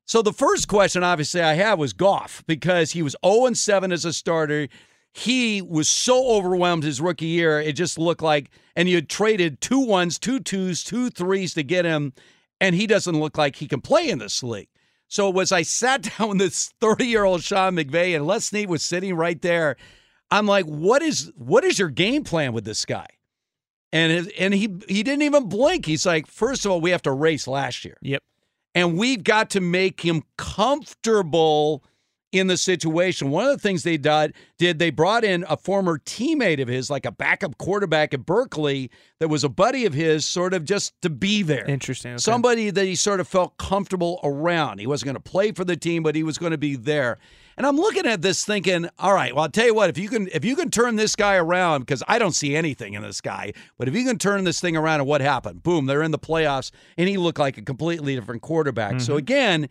So the first question, obviously, I had was Goff because he was 0 and 7 as a starter. He was so overwhelmed his rookie year, it just looked like, and you had traded two ones, two twos, two threes to get him, and he doesn't look like he can play in this league. So was I sat down with this 30 year old Sean McVay, and Les Snead was sitting right there. I'm like, what is what is your game plan with this guy? And it- and he he didn't even blink. He's like, first of all, we have to race last year Yep. and we've got to make him comfortable in the situation. One of the things they did, did they brought in a former teammate of his, like a backup quarterback at Berkeley, that was a buddy of his, sort of just to be there. Interesting. okay. Somebody that he sort of felt comfortable around. He wasn't going to play for the team, but he was going to be there. And I'm looking at this thinking, all right, well, I'll tell you what, if you can if you can turn this guy around, because I don't see anything in this guy, but if you can turn this thing around and what happened? Boom, they're in the playoffs, and he looked like a completely different quarterback. So mm-hmm. again,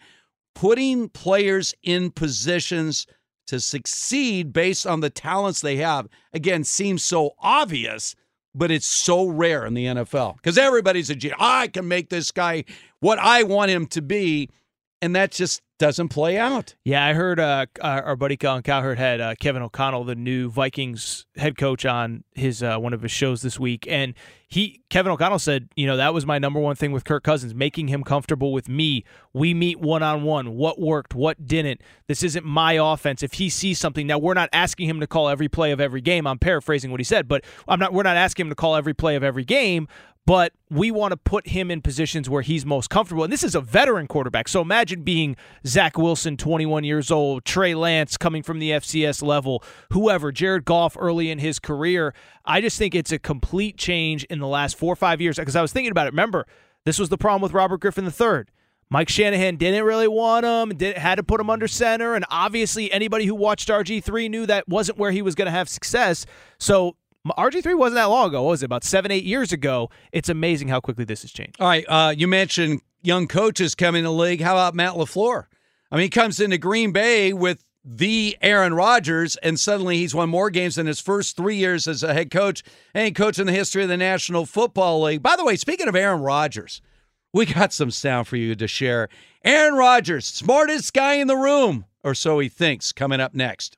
putting players in positions to succeed based on the talents they have, again, seems so obvious, but it's so rare in the NFL. Because everybody's a genius. I can make this guy what I want him to be, and that just doesn't play out. Yeah, I heard uh, our our buddy Colin Cowherd had uh, Kevin O'Connell, the new Vikings head coach, on his uh, one of his shows this week, and he Kevin O'Connell said, you know, that was my number one thing with Kirk Cousins, making him comfortable with me. We meet one on one. What worked? What didn't? This isn't my offense. If he sees something, now we're not asking him to call every play of every game. I'm paraphrasing what he said, but I'm not. We're not asking him to call every play of every game but we want to put him in positions where he's most comfortable. And this is a veteran quarterback. So imagine being Zach Wilson, 21 years old, Trey Lance coming from the FCS level, whoever, Jared Goff early in his career. I just think it's a complete change in the last four or five years. Because I was thinking about it. Remember, this was the problem with Robert Griffin III. Mike Shanahan didn't really want him, did, had to put him under center, and obviously anybody who watched RG3 knew that wasn't where he was going to have success. So RG3 wasn't that long ago. What was it? About seven, eight years ago. It's amazing how quickly this has changed. All right, uh, you mentioned young coaches coming to the league. How about Matt LaFleur? I mean, he comes into Green Bay with the Aaron Rodgers, and suddenly he's won more games than his first three years as a head coach, any coach in the history of the National Football League. By the way, speaking of Aaron Rodgers, we got some sound for you to share. Aaron Rodgers, smartest guy in the room, or so he thinks, coming up next.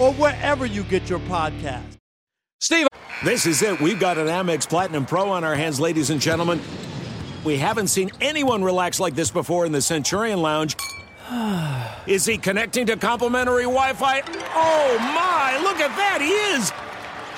or wherever you get your podcast. Steve. This is it. We've got an Amex Platinum Pro on our hands, ladies and gentlemen. We haven't seen anyone relax like this before in the Centurion Lounge. Is he connecting to complimentary Wi Fi? Oh my, look at that, he is!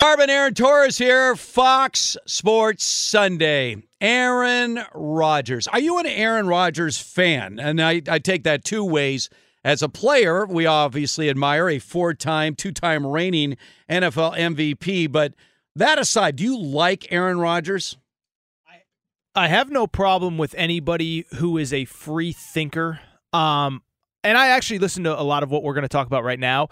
Carbon Aaron Torres here, Fox Sports Sunday. Aaron Rodgers. Are you an Aaron Rodgers fan? And I, I take that two ways. As a player, we obviously admire a four time, two time reigning NFL MVP. But that aside, do you like Aaron Rodgers? I have no problem with anybody who is a free thinker. Um, and I actually listen to a lot of what we're going to talk about right now.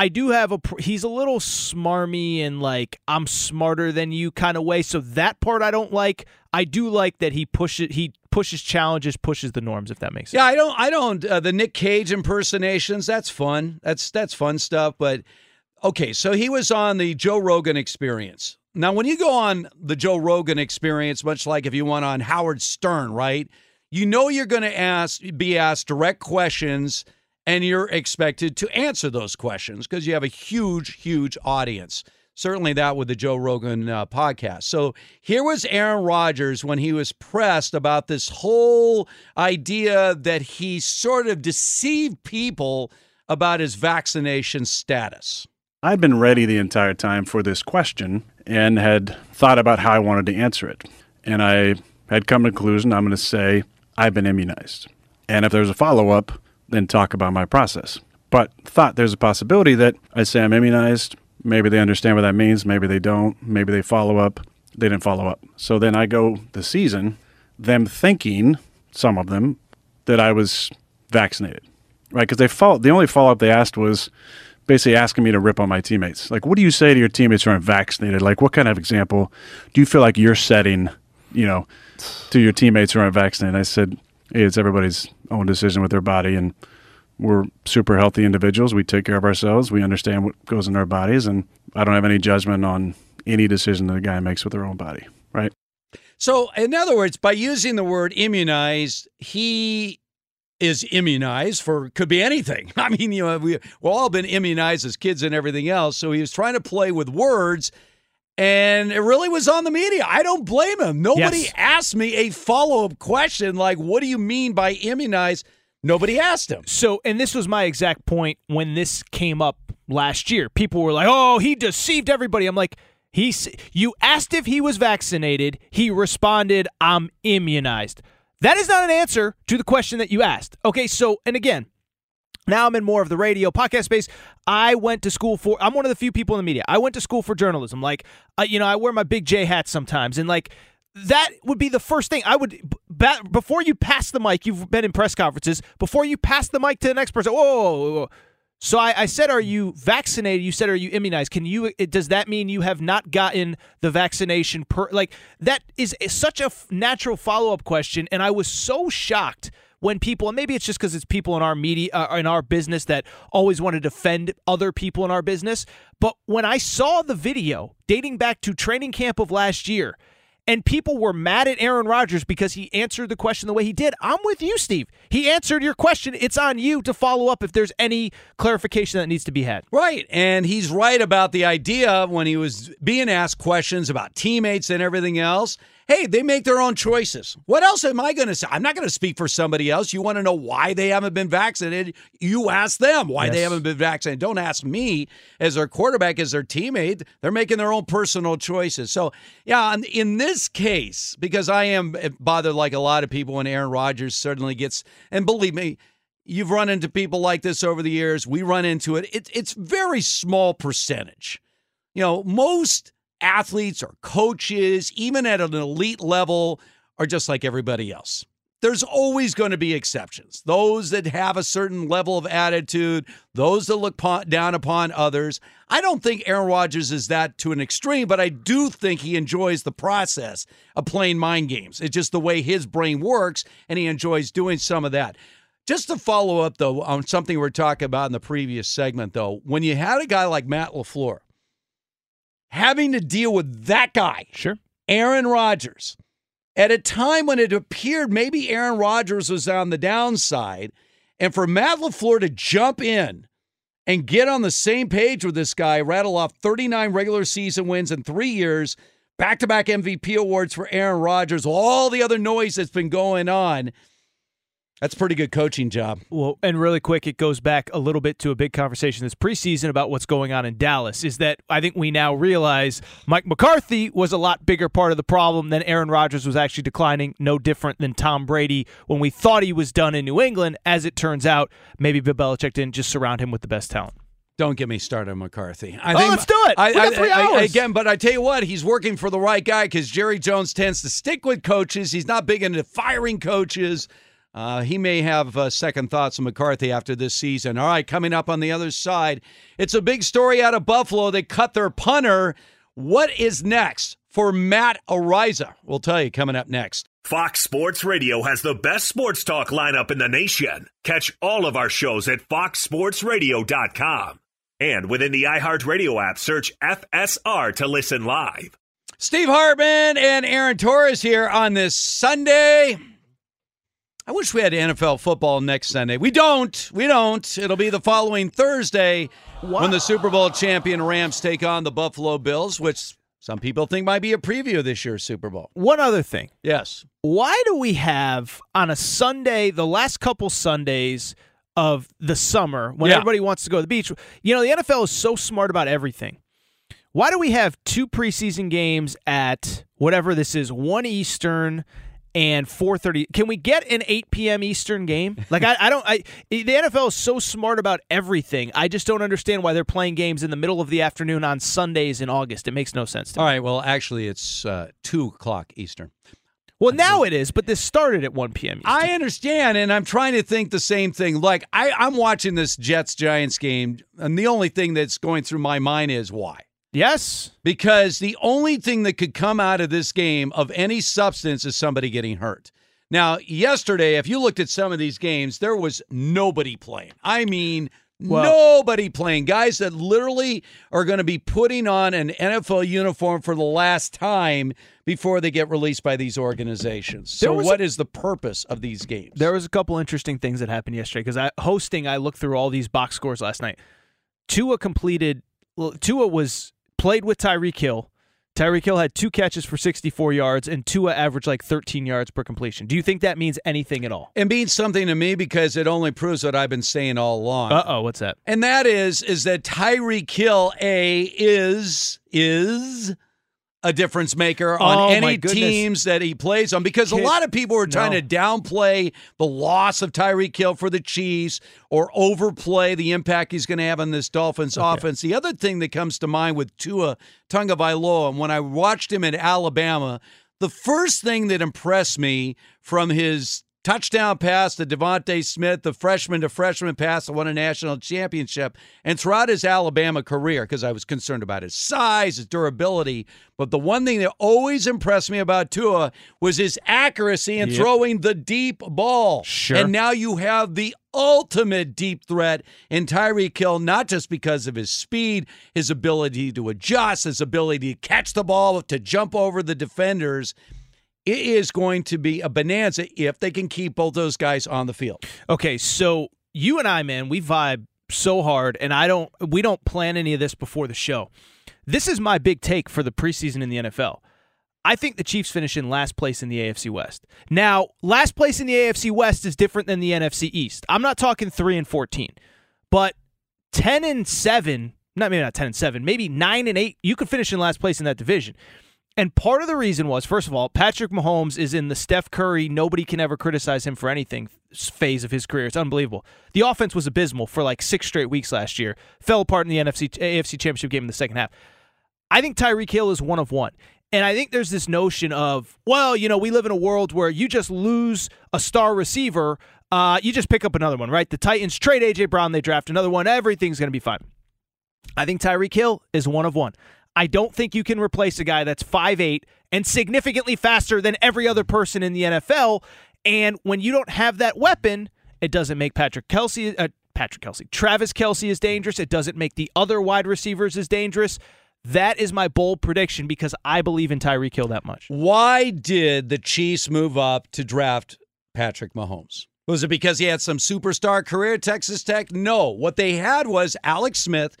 I do have a he's a little smarmy and like I'm smarter than you kind of way. So that part I don't like. I do like that he pushes he pushes challenges, pushes the norms. If that makes sense. Yeah, I don't. I don't. Uh, the Nick Cage impersonations. That's fun. That's that's fun stuff. But okay, so he was on the Joe Rogan Experience. Now, when you go on the Joe Rogan Experience, much like if you went on Howard Stern, right? You know you're going to ask be asked direct questions and you're expected to answer those questions because you have a huge, huge audience. Certainly that with the Joe Rogan uh, podcast. So here was Aaron Rodgers when he was pressed about this whole idea that he sort of deceived people about his vaccination status. I'd been ready the entire time for this question and had thought about how I wanted to answer it. And I had come to the conclusion I'm going to say I've been immunized. And if there's a follow up, then talk about my process. But thought there's a possibility that I say I'm immunized. Maybe they understand what that means. Maybe they don't. Maybe they follow up. They didn't follow up. So then I go the season, them thinking, some of them, that I was vaccinated, right? Because they follow, the only follow up they asked was basically asking me to rip on my teammates. Like, what do you say to your teammates who aren't vaccinated? Like, what kind of example do you feel like you're setting, you know, to your teammates who aren't vaccinated? I said, it's everybody's own decision with their body, and we're super healthy individuals. We take care of ourselves. We understand what goes in our bodies, and I don't have any judgment on any decision that a guy makes with their own body, right? So, in other words, by using the word immunized, he is immunized for could be anything. I mean, you know, we, we've all been immunized as kids and everything else. So he was trying to play with words, and it really was on the media. I don't blame him. Nobody Yes. asked me a follow up question like, "What do you mean by immunized?" Nobody asked him. So, and this was my exact point when this came up last year. People were like, "Oh, he deceived everybody." I'm like, "He's you asked if he was vaccinated. He responded, "I'm immunized." That is not an answer to the question that you asked. Okay, so and again, now I'm in more of the radio podcast space. I went to school for. I'm one of the few people in the media. I went to school for journalism. Like, uh, you know, I wear my big J hat sometimes, and like that would be the first thing I would. b- ba- before you pass the mic, you've been in press conferences. Before you pass the mic to the next person, whoa, whoa, whoa. So I, I said, "Are you vaccinated?" You said, "Are you immunized?" Can you? It, does that mean you have not gotten the vaccination? Per like that is, is such a f- natural follow up question, and I was so shocked when people, and maybe it's just because it's people in our media, uh, in our business that always want to defend other people in our business. But when I saw the video dating back to training camp of last year, and people were mad at Aaron Rodgers because he answered the question the way he did. I'm with you, Steve. He answered your question. It's on you to follow up if there's any clarification that needs to be had. Right. And he's right about the idea when he was being asked questions about teammates and everything else. Hey, they make their own choices. What else am I going to say? I'm not going to speak for somebody else. You want to know why they haven't been vaccinated? You ask them why they haven't been vaccinated. Don't ask me as their quarterback, as their teammate. They're making their own personal choices. So, yeah, in- this case, because I am eh, bothered like a lot of people when Aaron Rodgers certainly gets, and believe me, You've run into people like this over the years. We run into it. it it's very small percentage. You know, most athletes or coaches, even at an elite level, are just like everybody else. There's always going to be exceptions. Those that have a certain level of attitude, those that look down upon others. I don't think Aaron Rodgers is that to an extreme, but I do think he enjoys the process of playing mind games. It's just the way his brain works, and he enjoys doing some of that. Just to follow up, though, on something we are talking about in the previous segment, though, when you had a guy like Matt LaFleur having to deal with that guy, sure, Aaron Rodgers, at a time when it appeared maybe Aaron Rodgers was on the downside, and for Matt LaFleur to jump in and get on the same page with this guy, rattle off 39 regular season wins in three years, back to back MVP awards for Aaron Rodgers, all the other noise that's been going on. That's a pretty good coaching job. Well, and really quick, it goes back a little bit to a big conversation this preseason about what's going on in Dallas. Is that I think we now realize Mike McCarthy was a lot bigger part of the problem than Aaron Rodgers was actually declining, no different than Tom Brady when we thought he was done in New England. As it turns out, maybe Bill Belichick didn't just surround him with the best talent. Don't get me started on McCarthy. I Oh, let's do it. I, We got I- three I- hours. again, but I tell you what, he's working for the right guy because Jerry Jones tends to stick with coaches. He's not big into firing coaches. Uh, he may have uh, second thoughts on McCarthy after this season. All right, coming up on the other side, it's a big story out of Buffalo. They cut their punter. What is next for Matt Araiza? We'll tell you coming up next. Fox Sports Radio has the best sports talk lineup in the nation. Catch all of our shows at foxsportsradio.com. And within the iHeartRadio app, search FSR to listen live. Steve Hartman and Aaron Torres here on this Sunday. I wish we had NFL football next Sunday. We don't. We don't. It'll be the following Thursday when the Super Bowl champion Rams take on the Buffalo Bills, which some people think might be a preview of this year's Super Bowl. One other thing. Yes. Why do we have on a Sunday, the last couple Sundays of the summer, when Yeah. everybody wants to go to the beach? You know, the NFL is so smart about everything. Why do we have two preseason games at whatever this is, one Eastern and 4:30? Can we get an 8 p.m. Eastern game? Like I, I don't. I the NFL is so smart about everything. I just don't understand why they're playing games in the middle of the afternoon on Sundays in August. It makes no sense to me. All right. Well, actually, it's uh, 2 o'clock Eastern. Well, now it is, but this started at 1 p.m. Eastern. I understand, and I'm trying to think the same thing. Like I, I'm watching this Jets Giants game, and the only thing that's going through my mind is why. Yes. Because the only thing that could come out of this game of any substance is somebody getting hurt. Now, yesterday, if you looked at some of these games, there was nobody playing. I mean, Nobody playing. Guys that literally are going to be putting on an NFL uniform for the last time before they get released by these organizations. So, what a- is the purpose of these games? There was a couple interesting things that happened yesterday because I hosting. I looked through all these box scores last night. Tua completed. Well, Tua was played with Tyreek Hill. Tyreek Hill had two catches for 64 yards, and Tua averaged like 13 yards per completion. Do you think that means anything at all? It means something to me because it only proves what I've been saying all along. Uh oh, what's that? And that is is that Tyreek Hill A is is a difference maker on Oh, any teams that he plays on because a lot of people are trying No. to downplay the loss of Tyreek Hill for the Chiefs or overplay the impact he's going to have on this Dolphins offense. The other thing that comes to mind with Tua Tagovailoa, and when I watched him in Alabama, the first thing that impressed me from his touchdown pass to DeVonta Smith, the freshman to freshman pass that won a national championship, and throughout his Alabama career, because I was concerned about his size, his durability. But the one thing that always impressed me about Tua was his accuracy in Yep. throwing the deep ball. Sure. And now you have the ultimate deep threat in Tyreek Hill, not just because of his speed, his ability to adjust, his ability to catch the ball, to jump over the defenders. It is going to be a bonanza if they can keep both those guys on the field. Okay, so you and I, man, we vibe so hard, and I don't. We don't plan any of this before the show. This is my big take for the preseason in the NFL. I think the Chiefs finish in last place in the AFC West. Now, last place in the AFC West is different than the NFC East. I'm not talking three and fourteen, but ten and seven. Not maybe not ten and seven. Maybe nine and eight. You could finish in last place in that division. And part of the reason was, first of all, Patrick Mahomes is in the Steph Curry, nobody can ever criticize him for anything phase of his career. It's unbelievable. The offense was abysmal for like six straight weeks last year. Fell apart in the NFC AFC Championship game in the second half. I think Tyreek Hill is one of one. And I think there's this notion of, well, you know, we live in a world where you just lose a star receiver, uh, you just pick up another one, right? The Titans trade AJ Brown, they draft another one, everything's going to be fine. I think Tyreek Hill is one of one. I don't think you can replace a guy that's 5'8 and significantly faster than every other person in the NFL. And when you don't have that weapon, it doesn't make Patrick Kelce, uh, Patrick Kelce, Travis Kelce is dangerous. It doesn't make the other wide receivers as dangerous. That is my bold prediction because I believe in Tyreek Hill that much. Why did the Chiefs move up to draft Patrick Mahomes? Was it because he had some superstar career at Texas Tech? No. What they had was Alex Smith,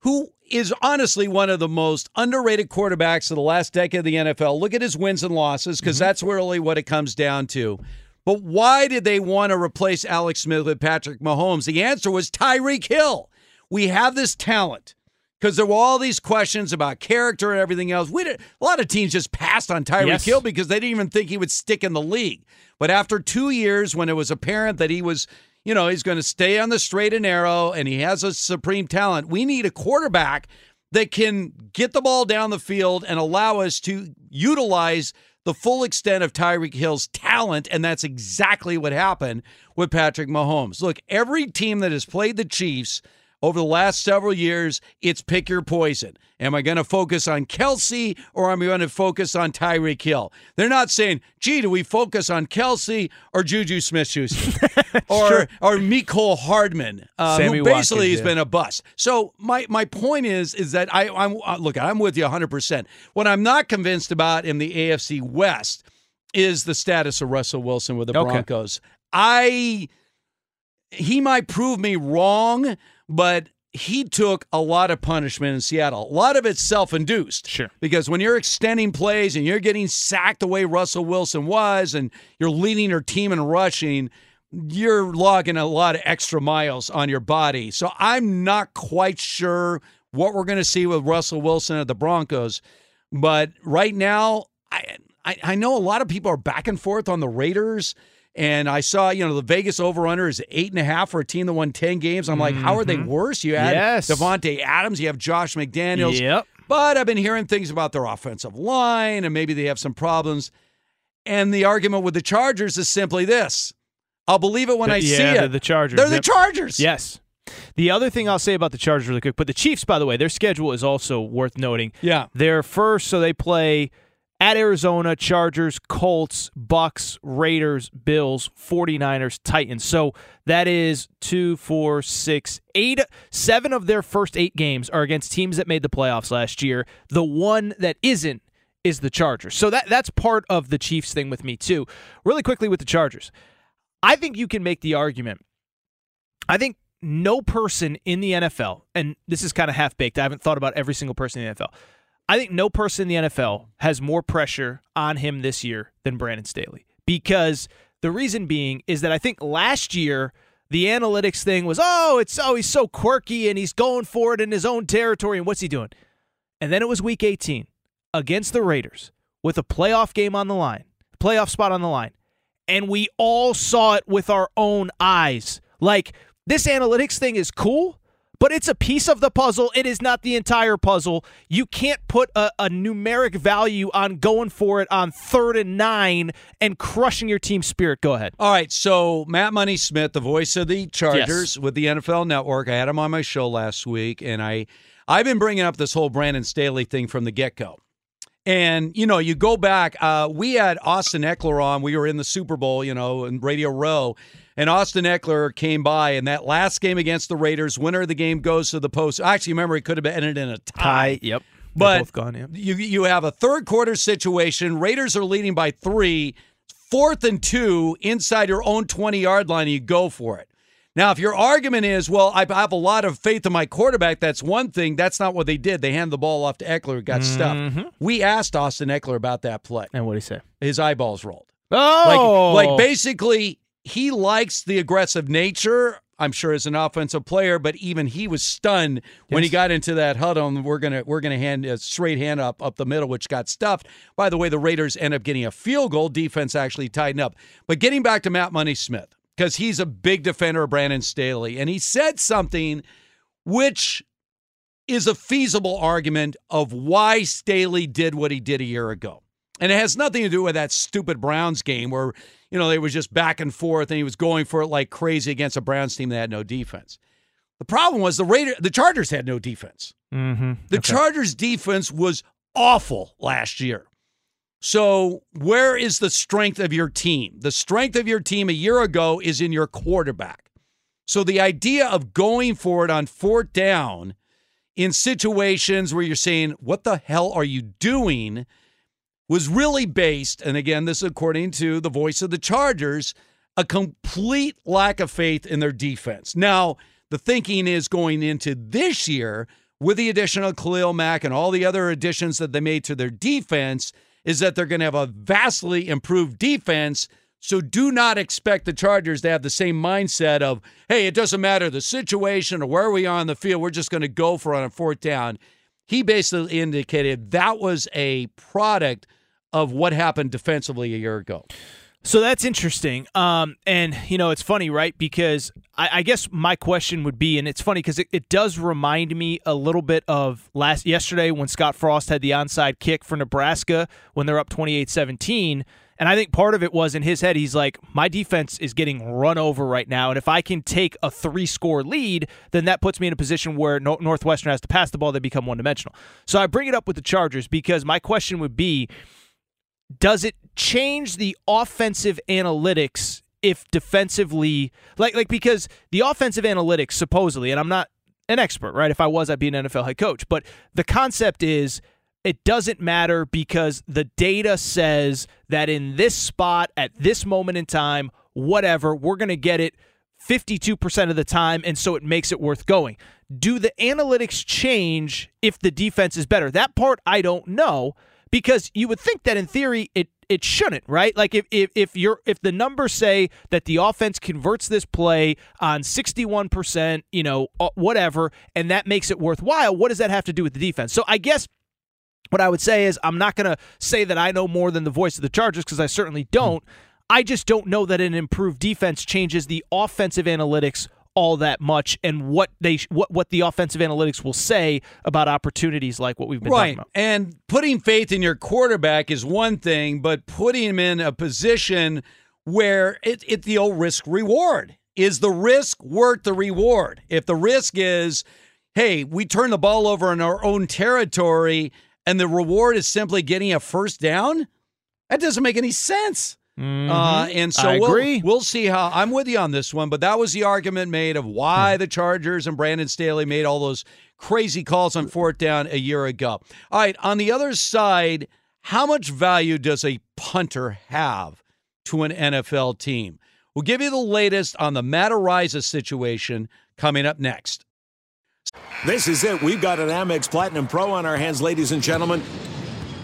who is honestly one of the most underrated quarterbacks of the last decade of the NFL. Look at his wins and losses because mm-hmm. that's really what it comes down to. But why did they want to replace Alex Smith with Patrick Mahomes? The answer was Tyreek Hill. We have this talent because there were all these questions about character and everything else. We did, a lot of teams just passed on Tyreek Yes. Hill because they didn't even think he would stick in the league. But after two years, when it was apparent that he was, you know, he's going to stay on the straight and narrow and he has a supreme talent, we need a quarterback that can get the ball down the field and allow us to utilize the full extent of Tyreek Hill's talent. And that's exactly what happened with Patrick Mahomes. Look, every team that has played the Chiefs over the last several years, it's pick your poison. Am I going to focus on Kelce or am I going to focus on Tyreek Hill? They're not saying, gee, do we focus on Kelce or Juju Smith Schuster or, or Mecole Hardman, uh, who basically Watkins, has yeah. been a bust. So my, my point is, is that I, I'm, uh, look, I'm with you 100%. What I'm not convinced about in the AFC West is the status of Russell Wilson with the Okay. Broncos. I he might prove me wrong, but he took a lot of punishment in Seattle. A lot of it's self induced. Sure. Because when you're extending plays and you're getting sacked the way Russell Wilson was and you're leading your team in rushing, you're logging a lot of extra miles on your body. So I'm not quite sure what we're going to see with Russell Wilson at the Broncos. But right now, I, I, I know a lot of people are back and forth on the Raiders. And I saw, you know, the Vegas over under is eight and a half for a team that won 10 games. I'm like, how are they mm-hmm. worse? You had Yes. Davante Adams, you have Josh McDaniels. Yep. But I've been hearing things about their offensive line and maybe they have some problems. And the argument with the Chargers is simply this I'll believe it when I yeah, see they're it. the Chargers. They're the Chargers. Yes. The other thing I'll say about the Chargers really quick, but the Chiefs, by the way, their schedule is also worth noting. Yeah. They're first, so they play at Arizona, Chargers, Colts, Bucks, Raiders, Bills, 49ers, Titans. So that is two, four, six, eight, seven of their first eight games are against teams that made the playoffs last year. The one that isn't is the Chargers. So that that's part of the Chiefs thing with me too. Really quickly with the Chargers. I think you can make the argument. I think no person in the NFL, and this is kind of half baked. I haven't thought about every single person in the NFL. I think no person in the NFL has more pressure on him this year than Brandon Staley because the reason being is that I think last year the analytics thing was, oh, it's oh, he's so quirky and he's going for it in his own territory and what's he doing? And then it was week 18 against the Raiders with a playoff game on the line, playoff spot on the line. And we all saw it with our own eyes. Like this analytics thing is cool, but it's a piece of the puzzle. It is not the entire puzzle. You can't put a, a, numeric value on going for it on third and nine and crushing your team spirit. Go ahead. All right. So, Matt Money Smith, the voice of the Chargers yes. with the NFL Network, I had him on my show last week, and I, I've been bringing up this whole Brandon Staley thing from the get go. And, you know, you go back, uh, we had Austin Ekeler on. We were in the Super Bowl, you know, in Radio Row and Austin Ekeler came by in that last game against the Raiders. Winner of the game goes to the post. Actually, remember it could have been ended in a tie. tie yep. But both gone, yep. you you have a third quarter situation. Raiders are leading by three, fourth and two inside your own twenty yard line. And you go for it. Now, if your argument is, well, I have a lot of faith in my quarterback, that's one thing. That's not what they did. They handed the ball off to Ekeler, got mm-hmm. stuffed. We asked Austin Ekeler about that play. And what did he say? His eyeballs rolled. Oh, like, like basically, he likes the aggressive nature. I'm sure as an offensive player, but even he was stunned yes. when he got into that huddle. And we're gonna we're gonna hand a straight hand up up the middle, which got stuffed. By the way, the Raiders end up getting a field goal. Defense actually tightened up. But getting back to Matt Money Smith because he's a big defender of Brandon Staley, and he said something which is a feasible argument of why Staley did what he did a year ago. And it has nothing to do with that stupid Browns game where, you know, it was just back and forth and he was going for it like crazy against a Browns team that had no defense. The problem was the Raider, the Chargers had no defense. Mm-hmm. The okay. Chargers defense was awful last year. So, where is the strength of your team? The strength of your team a year ago is in your quarterback. So, the idea of going for it on fourth down in situations where you're saying, What the hell are you doing? Was really based, and again, this is according to the voice of the Chargers, a complete lack of faith in their defense. Now, the thinking is going into this year with the addition of Khalil Mack and all the other additions that they made to their defense is that they're going to have a vastly improved defense. So do not expect the Chargers to have the same mindset of, hey, it doesn't matter the situation or where we are on the field. We're just going to go for on a fourth down. He basically indicated that was a product of what happened defensively a year ago. So that's interesting. Um, and, you know, it's funny, right? Because I, I guess my question would be, and it's funny because it, it does remind me a little bit of last yesterday when Scott Frost had the onside kick for Nebraska when they're up 28 17. And I think part of it was in his head, he's like, my defense is getting run over right now. And if I can take a three score lead, then that puts me in a position where Northwestern has to pass the ball, they become one dimensional. So I bring it up with the Chargers because my question would be, does it change the offensive analytics if defensively like like because the offensive analytics supposedly and I'm not an expert, right? If I was I'd be an NFL head coach, but the concept is it doesn't matter because the data says that in this spot at this moment in time, whatever, we're going to get it 52% of the time and so it makes it worth going. Do the analytics change if the defense is better? That part I don't know because you would think that in theory it it shouldn't, right? Like if if if you're if the numbers say that the offense converts this play on 61%, you know, uh, whatever, and that makes it worthwhile, what does that have to do with the defense? So I guess what I would say is I'm not going to say that I know more than the voice of the Chargers because I certainly don't. I just don't know that an improved defense changes the offensive analytics all that much and what they what what the offensive analytics will say about opportunities like what we've been right. talking about. And putting faith in your quarterback is one thing, but putting him in a position where it, it the old risk reward is the risk worth the reward. If the risk is, hey, we turn the ball over in our own territory and the reward is simply getting a first down? That doesn't make any sense. Mhm. Uh, and so I we'll, agree. we'll see how I'm with you on this one, but that was the argument made of why Hmm. the Chargers and Brandon Staley made all those crazy calls on fourth down a year ago. All right, on the other side, how much value does a punter have to an NFL team? We'll give you the latest on the Matt Araiza situation coming up next. This is it. We've got an Amex Platinum Pro on our hands, ladies and gentlemen.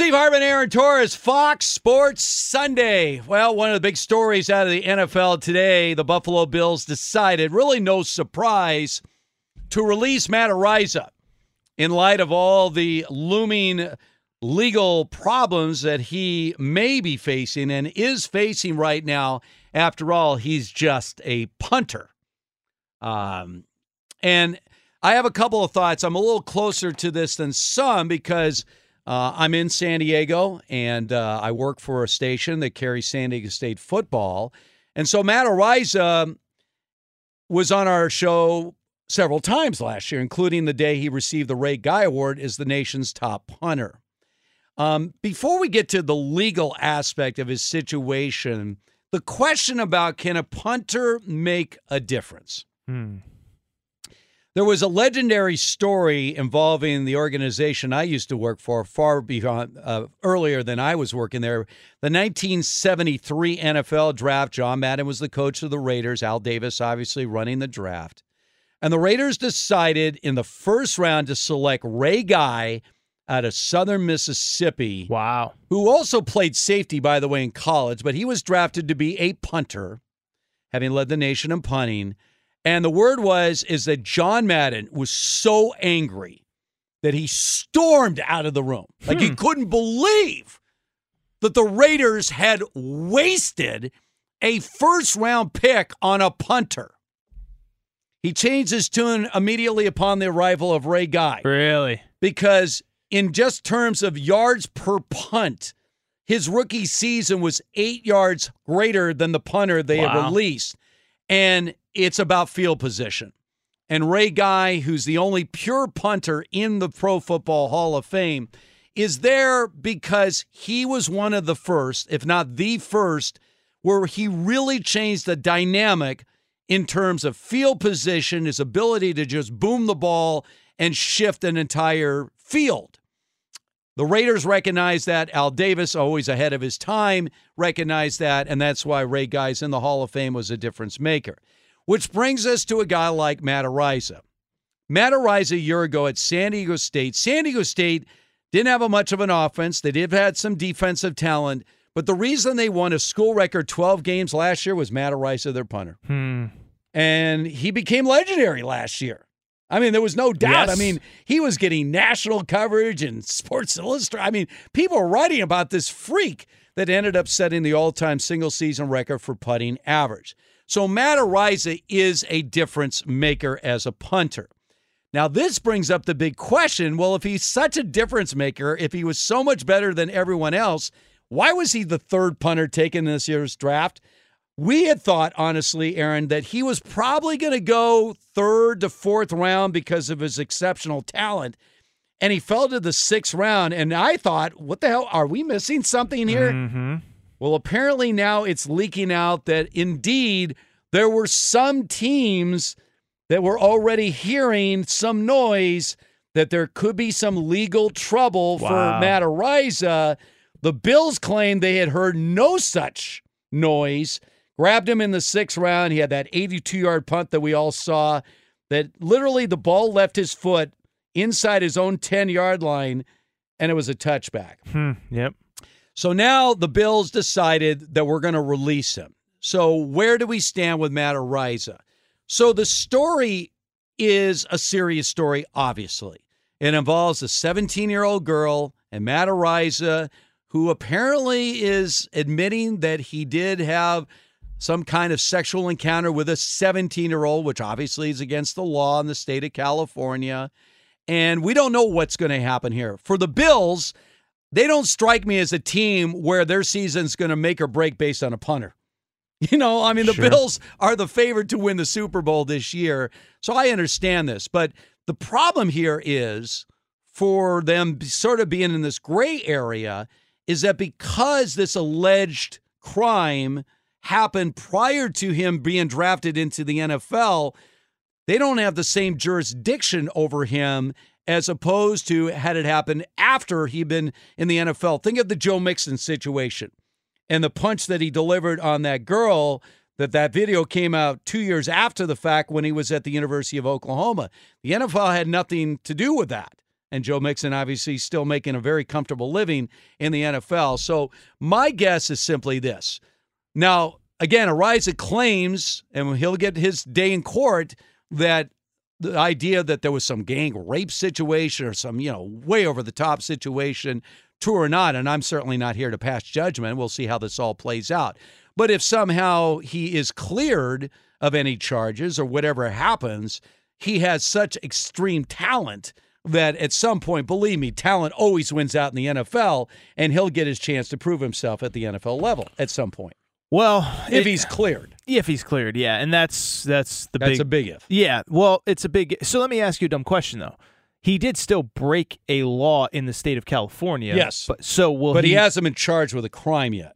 Steve Hartman, Aaron Torres, Fox Sports Sunday. Well, one of the big stories out of the NFL today, the Buffalo Bills decided, really no surprise, to release Matt Araiza in light of all the looming legal problems that he may be facing and is facing right now. After all, he's just a punter. Um, and I have a couple of thoughts. I'm a little closer to this than some because uh, I'm in San Diego and uh, I work for a station that carries San Diego State football. And so Matt Araiza was on our show several times last year, including the day he received the Ray Guy Award as the nation's top punter. Um, before we get to the legal aspect of his situation, the question about can a punter make a difference? Hmm. There was a legendary story involving the organization I used to work for, far beyond uh, earlier than I was working there. The 1973 NFL draft. John Madden was the coach of the Raiders. Al Davis, obviously, running the draft. And the Raiders decided in the first round to select Ray Guy out of Southern Mississippi. Wow. Who also played safety, by the way, in college, but he was drafted to be a punter, having led the nation in punting. And the word was is that John Madden was so angry that he stormed out of the room. Like he hmm. couldn't believe that the Raiders had wasted a first round pick on a punter. He changed his tune immediately upon the arrival of Ray Guy. Really? Because in just terms of yards per punt, his rookie season was eight yards greater than the punter they had released. And it's about field position. And Ray Guy, who's the only pure punter in the Pro Football Hall of Fame, is there because he was one of the first, if not the first, where he really changed the dynamic in terms of field position, his ability to just boom the ball and shift an entire field. The Raiders recognize that. Al Davis, always ahead of his time, recognized that. And that's why Ray Guys in the Hall of Fame was a difference maker. Which brings us to a guy like Matt Araiza. Matt Araiza a year ago at San Diego State. San Diego State didn't have a much of an offense. They did have some defensive talent. But the reason they won a school record 12 games last year was Matt Araiza, their punter. Hmm. And he became legendary last year. I mean, there was no doubt. Yes. I mean, he was getting national coverage and Sports Illustrated. I mean, people were writing about this freak that ended up setting the all time single season record for putting average. So Matt Araiza is a difference maker as a punter. Now, this brings up the big question well, if he's such a difference maker, if he was so much better than everyone else, why was he the third punter taken in this year's draft? We had thought, honestly, Aaron, that he was probably going to go third to fourth round because of his exceptional talent. And he fell to the sixth round. And I thought, what the hell? Are we missing something here? Mm-hmm. Well, apparently now it's leaking out that indeed there were some teams that were already hearing some noise that there could be some legal trouble for Wow. Matt Araiza. The Bills claimed they had heard no such noise. Grabbed him in the sixth round. He had that 82 yard punt that we all saw that literally the ball left his foot inside his own 10 yard line and it was a touchback. Hmm. Yep. So now the Bills decided that we're going to release him. So where do we stand with Matt Araiza? So the story is a serious story, obviously. It involves a 17 year old girl and Matt Araiza, who apparently is admitting that he did have some kind of sexual encounter with a 17 year old, which obviously is against the law in the state of California. And we don't know what's going to happen here. For the Bills, they don't strike me as a team where their season's going to make or break based on a punter. You know, I mean, the Sure. Bills are the favorite to win the Super Bowl this year. So I understand this. But the problem here is for them sort of being in this gray area is that because this alleged crime happened prior to him being drafted into the NFL, they don't have the same jurisdiction over him as opposed to had it happened after he'd been in the NFL. Think of the Joe Mixon situation and the punch that he delivered on that girl that that video came out 2 years after the fact when he was at the University of Oklahoma. The NFL had nothing to do with that. And Joe Mixon obviously still making a very comfortable living in the NFL. So my guess is simply this. Now, again, Araiza claims, and he'll get his day in court, that the idea that there was some gang rape situation or some, you know, way over the top situation, true or not, and I'm certainly not here to pass judgment. We'll see how this all plays out. But if somehow he is cleared of any charges or whatever happens, he has such extreme talent that at some point, believe me, talent always wins out in the NFL, and he'll get his chance to prove himself at the NFL level at some point. Well, If it- he's cleared. if he's cleared, yeah, and that's that's the That's big a big if. Yeah, well, it's a big. So let me ask you a dumb question though. He did still break a law in the state of California. Yes. but so will but he, he hasn't been charged with a crime yet.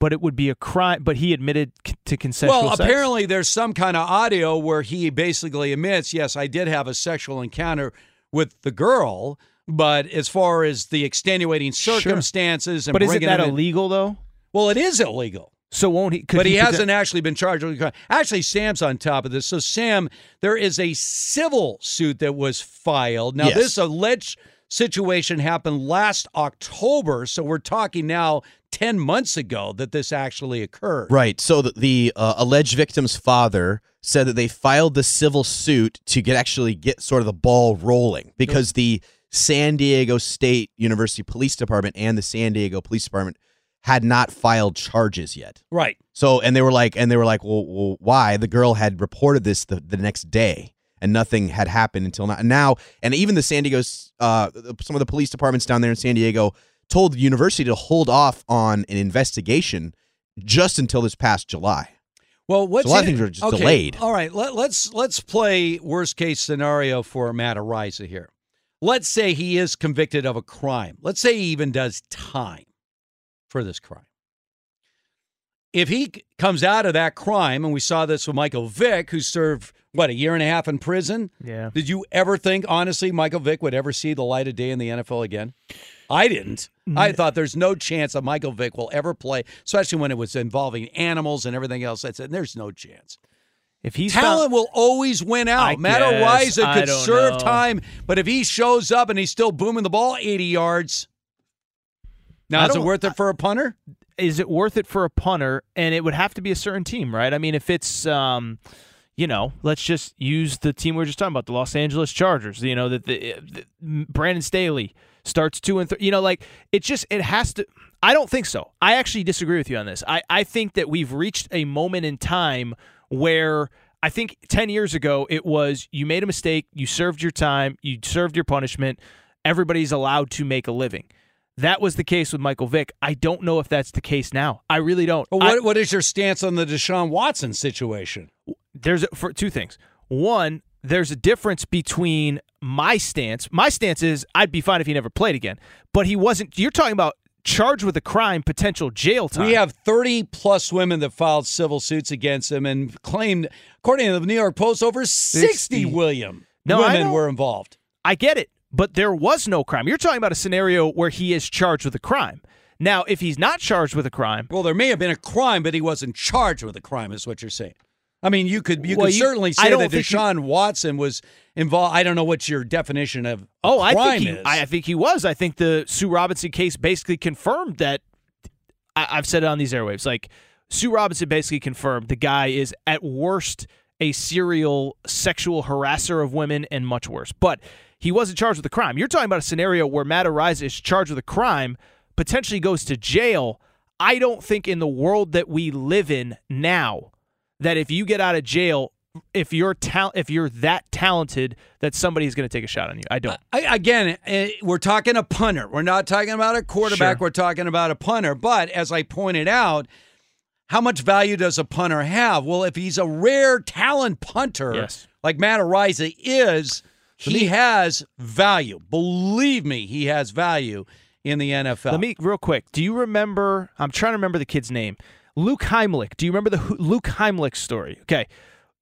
But it would be a crime. But he admitted c- to consensual. well, sex? apparently there's some kind of audio where he basically admits, yes, I did have a sexual encounter with the girl, but as far as the extenuating circumstances and But isn't that him in- illegal though? well, it is illegal. So won't he? could but he, poten- hasn't actually been charged with. Actually, Sam's on top of this. So, Sam, there is a civil suit that was filed. Now, Yes. this alleged situation happened last October. So, we're talking now 10 months ago that this actually occurred. Right. So the, the uh, alleged victim's father said that they filed the civil suit to get actually get sort of the ball rolling because the San Diego State University Police Department and the San Diego Police Department had not filed charges yet. Right. So and they were like and they were like, well, well why? The girl had reported this the, the next day and nothing had happened until now. Now and even the San Diego's uh some of the police departments down there in San Diego told the university to hold off on an investigation just until this past July. Well, what's So a lot of things are just okay, delayed. All right, let, let's let's play worst case scenario for Matt Araiza here. let's say he is convicted of a crime. Let's say he even does time for this crime. If he comes out of that crime, and we saw this with Michael Vick, who served, what, a year and a half in prison? Yeah. Did you ever think, honestly, Michael Vick would ever see the light of day in the NFL again? I didn't. I mm. thought there's no chance that Michael Vick will ever play, especially when it was involving animals and everything else. I said, there's no chance. If he's Talent found- will always win out. I Matt guess. Araiza could serve know. time, but if he shows up and he's still booming the ball 80 yards, now is it worth it for a punter? is it worth it for a punter? And it would have to be a certain team, right? I mean, if it's, um, you know, let's just use the team we were just talking about, the Los Angeles Chargers. You know that the, the Brandon Staley starts two and three. You know, like it just it has to. I don't think so. I actually disagree with you on this. I I think that we've reached a moment in time where. I think 10 years ago, it was you made a mistake, you served your time, you served your punishment. Everybody's allowed to make a living. That was the case with Michael Vick. I don't know if that's the case now. I really don't. Well, I- what, what is your stance on the Deshaun Watson situation? there's a, for two things. One, there's a difference between my stance. My stance is I'd be fine if he never played again, but he wasn't. You're talking about charged with a crime, potential jail time. We have 30 plus women that filed civil suits against him and claimed, according to the New York Post, over 60, 60. William No, women were involved. I get it, but there was no crime. You're talking about a scenario where he is charged with a crime. Now, if he's not charged with a crime, Well, there may have been a crime, but he wasn't charged with a crime, is what you're saying. I mean, you could you Well, could you- certainly say that Deshaun Watson was involved. I don't know what your definition of Oh, I crime think he, is. I, I think he was. I think the Sue Robinson case basically confirmed that. I, I've said it on these airwaves. Like Sue Robinson basically confirmed the guy is at worst a serial sexual harasser of women and much worse. But he wasn't charged with a crime. You're talking about a scenario where Matt Araiza is charged with a crime, potentially goes to jail. I don't think in the world that we live in now that if you get out of jail, if you're tal- if you're that talented, that somebody's going to take a shot on you. I don't. I, again, eh, we're talking a punter. We're not talking about a quarterback. Sure. We're talking about a punter. But as I pointed out, how much value does a punter have? Well, if he's a rare talent punter, Yes. like Matt Araiza is, he has value. Believe me, he has value in the NFL. Let me real quick. Do you remember? I'm trying to remember the kid's name. Luke Heimlich. Do you remember the Luke Heimlich story? Okay.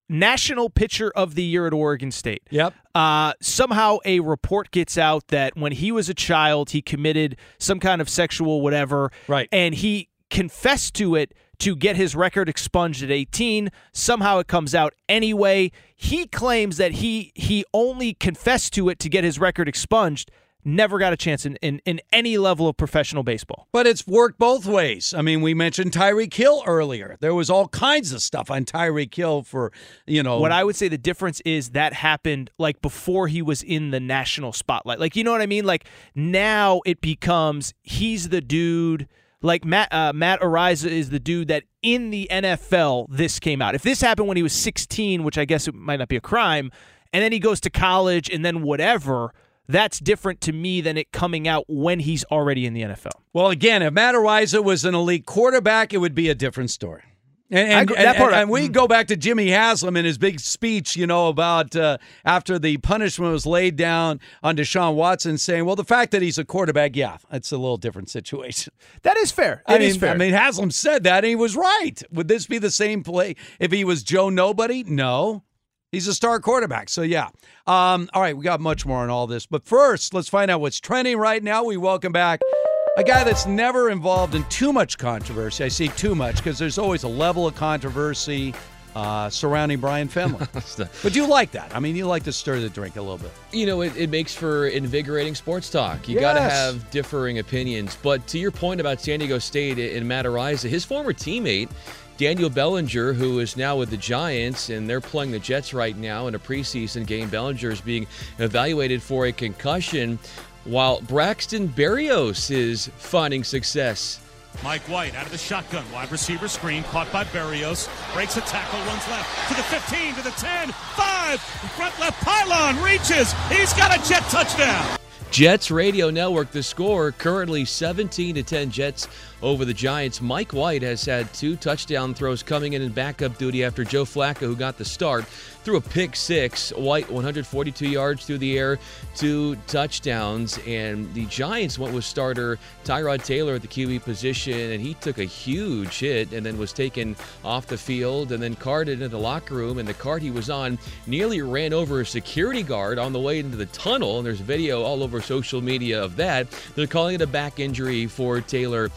National Pitcher of the Year at Oregon State. Yep. Uh, somehow a report gets out that when he was a child, he committed some kind of sexual whatever. Right. And he confessed to it to get his record expunged at 18. Somehow it comes out anyway. He claims that he he only confessed to it to get his record expunged. Never got a chance in, in, in any level of professional baseball. But it's worked both ways. I mean, we mentioned Tyreek Hill earlier. There was all kinds of stuff on Tyreek Hill for, you know. What I would say the difference is that happened like before he was in the national spotlight. Like you know what I mean? Like now it becomes he's the dude. Like Matt uh, Matt Araiza is the dude that in the NFL this came out. If this happened when he was 16, which I guess it might not be a crime, and then he goes to college and then whatever, that's different to me than it coming out when he's already in the NFL. Well, again, if Matt Araiza was an elite quarterback, it would be a different story. And, and, agree- and, and- and we go back to Jimmy Haslam and his big speech, you know, about uh, after the punishment was laid down on Deshaun Watson, saying, "Well, the fact that he's a quarterback, yeah, it's a little different situation." That is fair. I mean, is fair. I mean, Haslam said that, and he was right. Would this be the same play if he was Joe Nobody? No. He's a star quarterback. So, yeah. Um, all right, we got much more on all this. But first, let's find out what's trending right now. We welcome back a guy that's never involved in too much controversy. I see too much because there's always a level of controversy uh, surrounding Brian Finley. but you like that. I mean, you like to stir the drink a little bit. You know, it, it makes for invigorating sports talk. You got to have differing opinions. But to your point about San Diego State and Matt Araiza, his former teammate, Daniel Bellinger, who is now with the Giants, and they're playing the Jets right now in a preseason game. Bellinger is being evaluated for a concussion, while Braxton Berrios is finding success. Mike White out of the shotgun. Wide receiver screen caught by Berrios. Breaks a tackle, runs left to the 15, to the 10, 5. Front left pylon reaches. He's got a jet touchdown. Jets Radio Network, the score currently 17 to 10 Jets over the Giants. Mike White has had two touchdown throws coming in in backup duty after Joe Flacco, who got the start, threw a pick six. White 142 yards through the air, two touchdowns, and the Giants went with starter Tyrod Taylor at the QB position, and he took a huge hit and then was taken off the field and then carted into the locker room. And the cart he was on nearly ran over a security guard on the way into the tunnel. And there's video all over social media of that. They're calling it a back injury for Taylor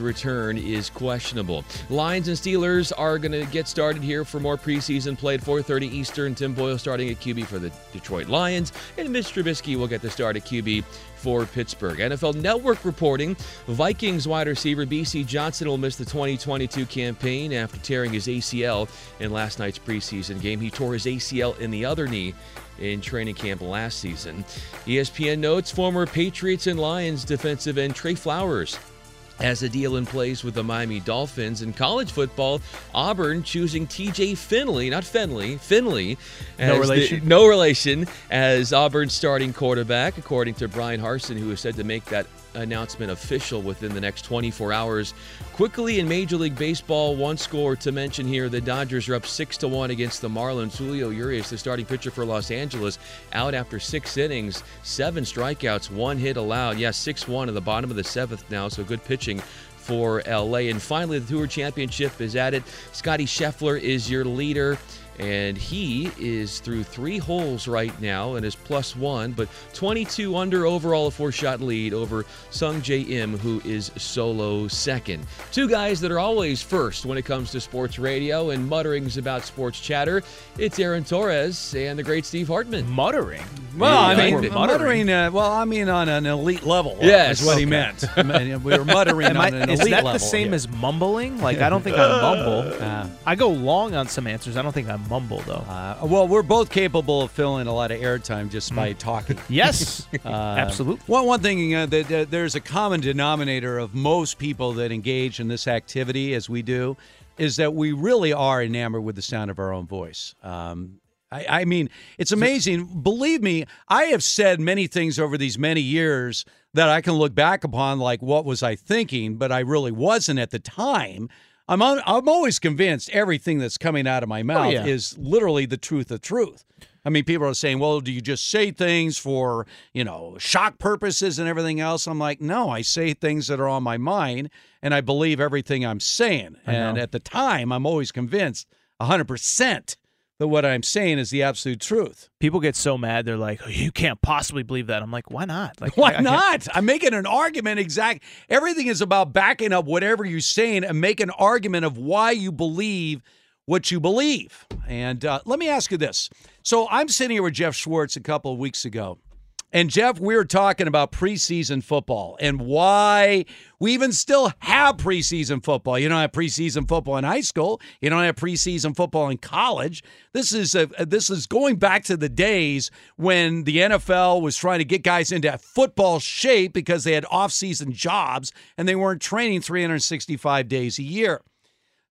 return is questionable. Lions and Steelers are going to get started here for more preseason play at 4:30 Eastern. Tim Boyle starting at QB for the Detroit Lions, and Mitch Trubisky will get the start at QB for Pittsburgh. NFL Network reporting Vikings wide receiver Bisi Johnson will miss the 2022 campaign after tearing his ACL in last night's preseason game. He tore his ACL in the other knee in training camp last season. ESPN notes former Patriots and Lions defensive end Trey Flowers as a deal in place with the Miami Dolphins. In college football, Auburn choosing TJ Finley, not Finley, Finley. No as the- relation? no relation as Auburn's starting quarterback, according to Bryan Harsin, who is said to make that announcement official within the next 24 hours. Quickly in Major League Baseball, one score to mention here: the Dodgers are up six to one against the Marlins. Julio Urias, the starting pitcher for Los Angeles, out after six innings, seven strikeouts, one hit allowed. Yes, six-one at the bottom of the seventh now, so good pitching for LA. And finally, the Tour Championship is at it. Scottie Scheffler is your leader. And he is through three holes right now and is plus one, but 22 under overall, a four shot lead over Sungjae Im, who is solo second. Two guys that are always first when it comes to sports radio and mutterings about sports chatter. It's Aaron Torres and the great Steve Hartman. Muttering? Well, I mean, we're muttering. uh, well, I mean, on an elite level. Yes. is what he meant. I mean, we were muttering Am I- on an is that level. the same yeah. as mumbling? Like I don't think I mumble. Uh, I go long on some answers. I don't think I mumble though. Uh, well, we're both capable of filling a lot of airtime just by talking. Mm. Yes, Uh, absolutely. One one thing uh, that uh, there's a common denominator of most people that engage in this activity, as we do, is that we really are enamored with the sound of our own voice. Um, I, I mean, it's amazing. Believe me, I have said many things over these many years that I can look back upon, like what was I thinking, but I really wasn't at the time. I'm on, I'm always convinced everything that's coming out of my oh, mouth yeah. is literally the truth of truth. I mean, people are saying, "Well, do you just say things for you know shock purposes and everything else?" I'm like, no, I say things that are on my mind, and I believe everything I'm saying. And at the time, I'm always convinced 100 percent that what I'm saying is the absolute truth. People get so mad. They're like, "Oh, "You can't possibly believe that." I'm like, "Why not? Like, Why I- I can't- not? I'm making an argument. Exact. Everything is about backing up whatever you're saying and make an argument of why you believe what you believe. And uh, let me ask you this. So I'm sitting here with Jeff Schwartz a couple of weeks ago. And Jeff, we are talking about preseason football and why we even still have preseason football. You don't have preseason football in high school. You don't have preseason football in college. This is a, this is going back to the days when the NFL was trying to get guys into football shape because they had off-season jobs and they weren't training 365 days a year.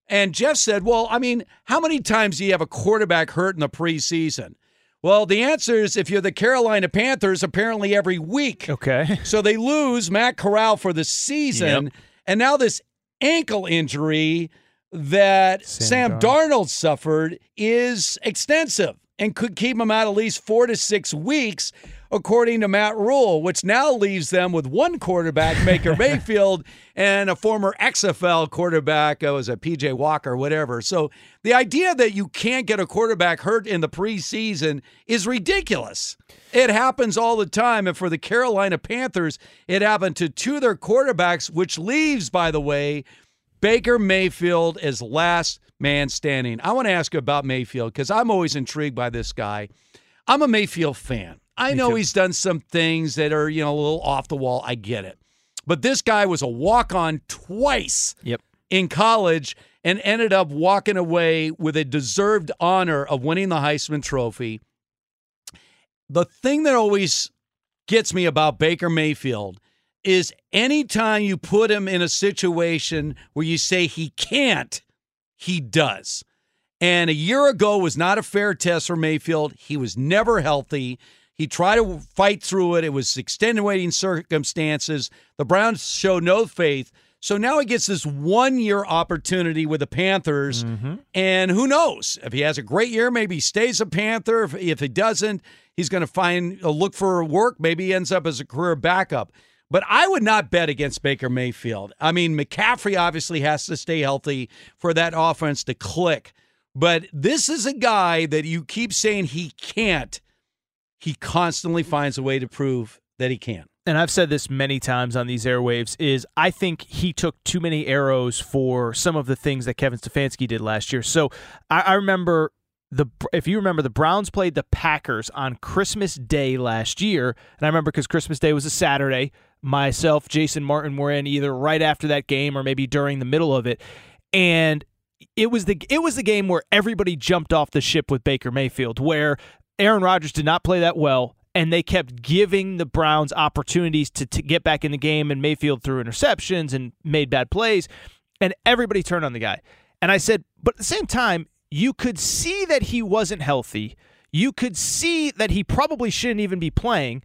And Jeff said, Well, I mean, how many times do you have a quarterback hurt in the preseason? Well, the answer is if you're the Carolina Panthers, apparently every week. Okay. So they lose Matt Corral for the season. Yep. And now this ankle injury that Sam, Sam Darnold suffered is extensive and could keep him out at least four to six weeks, according to Matt Rhule, which now leaves them with one quarterback, Baker Mayfield, and a former XFL quarterback, uh, was a PJ Walker, whatever. So the idea that you can't get a quarterback hurt in the preseason is ridiculous. It happens all the time. And for the Carolina Panthers, it happened to two of their quarterbacks, which leaves, by the way, Baker Mayfield as last man standing. I want to ask you about Mayfield because I'm always intrigued by this guy. I'm a Mayfield fan. I know he's done some things that are, you know, a little off the wall. I get it. But this guy was a walk on twice Yep. in college and ended up walking away with a deserved honor of winning the Heisman Trophy. The thing that always gets me about Baker Mayfield is anytime you put him in a situation where you say he can't, he does. And a year ago was not a fair test for Mayfield. He was never healthy. He tried to fight through it. It was extenuating circumstances. The Browns show no faith. So now he gets this one year opportunity with the Panthers. Mm-hmm. And who knows? If he has a great year, maybe he stays a Panther. If, if he doesn't, he's going to find a look for work. Maybe he ends up as a career backup. But I would not bet against Baker Mayfield. I mean, McCaffrey obviously has to stay healthy for that offense to click. But this is a guy that you keep saying he can't. He constantly finds a way to prove that he can. and I've said this many times on these airwaves, is I think he took too many arrows for some of the things that Kevin Stefanski did last year. So I, I remember the if you remember the Browns played the Packers on Christmas Day last year, and I remember because Christmas Day was a Saturday. Myself, Jason Martin were in either right after that game or maybe during the middle of it, and it was the it was the game where everybody jumped off the ship with Baker Mayfield, where Aaron Rodgers did not play that well, and they kept giving the Browns opportunities to, to get back in the game, and Mayfield threw interceptions and made bad plays, and everybody turned on the guy. And I said, but at the same time, you could see that he wasn't healthy. You could see that he probably shouldn't even be playing.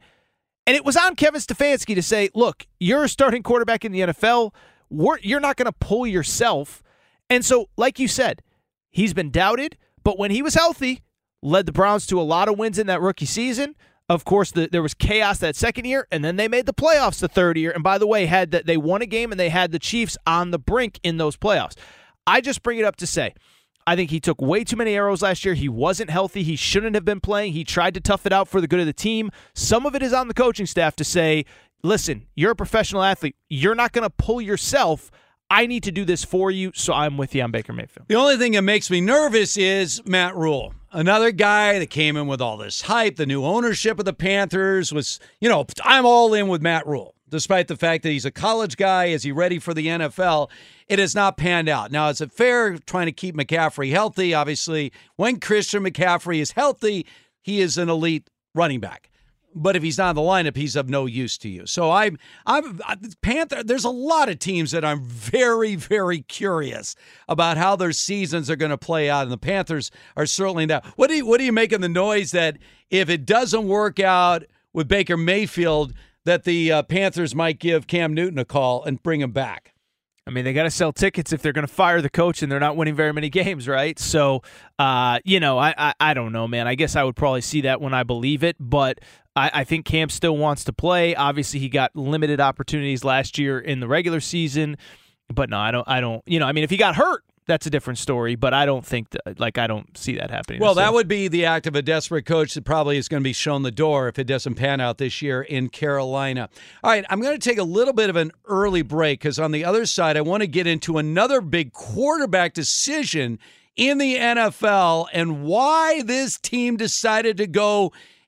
And it was on Kevin Stefanski to say, look, you're a starting quarterback in the NFL. We're, you're not going to pull yourself. And so, like you said, he's been doubted, but when he was healthy, led the Browns to a lot of wins in that rookie season. Of course, the, there was chaos that second year, and then they made the playoffs the third year. And by the way, had that they won a game and they had the Chiefs on the brink in those playoffs. I just bring it up to say, I think he took way too many arrows last year. He wasn't healthy. He shouldn't have been playing. He tried to tough it out for the good of the team. Some of it is on the coaching staff to say, listen, you're a professional athlete. You're not going to pull yourself. I need to do this for you, so I'm with you on Baker Mayfield. The only thing that makes me nervous is Matt Rhule. Another guy that came in with all this hype. The new ownership of the Panthers was, you know, I'm all in with Matt Rhule, despite the fact that he's a college guy. Is he ready for the NFL? It has not panned out. Now, is it fair trying to keep McCaffrey healthy? Obviously, when Christian McCaffrey is healthy, he is an elite running back. But if he's not in the lineup, he's of no use to you. So I'm, I'm Panther. There's a lot of teams that I'm very, very curious about how their seasons are going to play out, and the Panthers are certainly that. What do you, what do you make of the noise that if it doesn't work out with Baker Mayfield, that the uh, Panthers might give Cam Newton a call and bring him back? I mean, they got to sell tickets if they're going to fire the coach and they're not winning very many games, right? So, uh, you know, I, I, I don't know, man. I guess I would probably see that when I believe it, but I, I think Cam still wants to play. Obviously, he got limited opportunities last year in the regular season, but no, I don't. I don't. You know, I mean, if he got hurt, that's a different story. But I don't think that, like, I don't see that happening. Well, that would be the act of a desperate coach that probably is going to be shown the door if it doesn't pan out this year in Carolina. All right, I'm going to take a little bit of an early break because on the other side, I want to get into another big quarterback decision in the NFL and why this team decided to go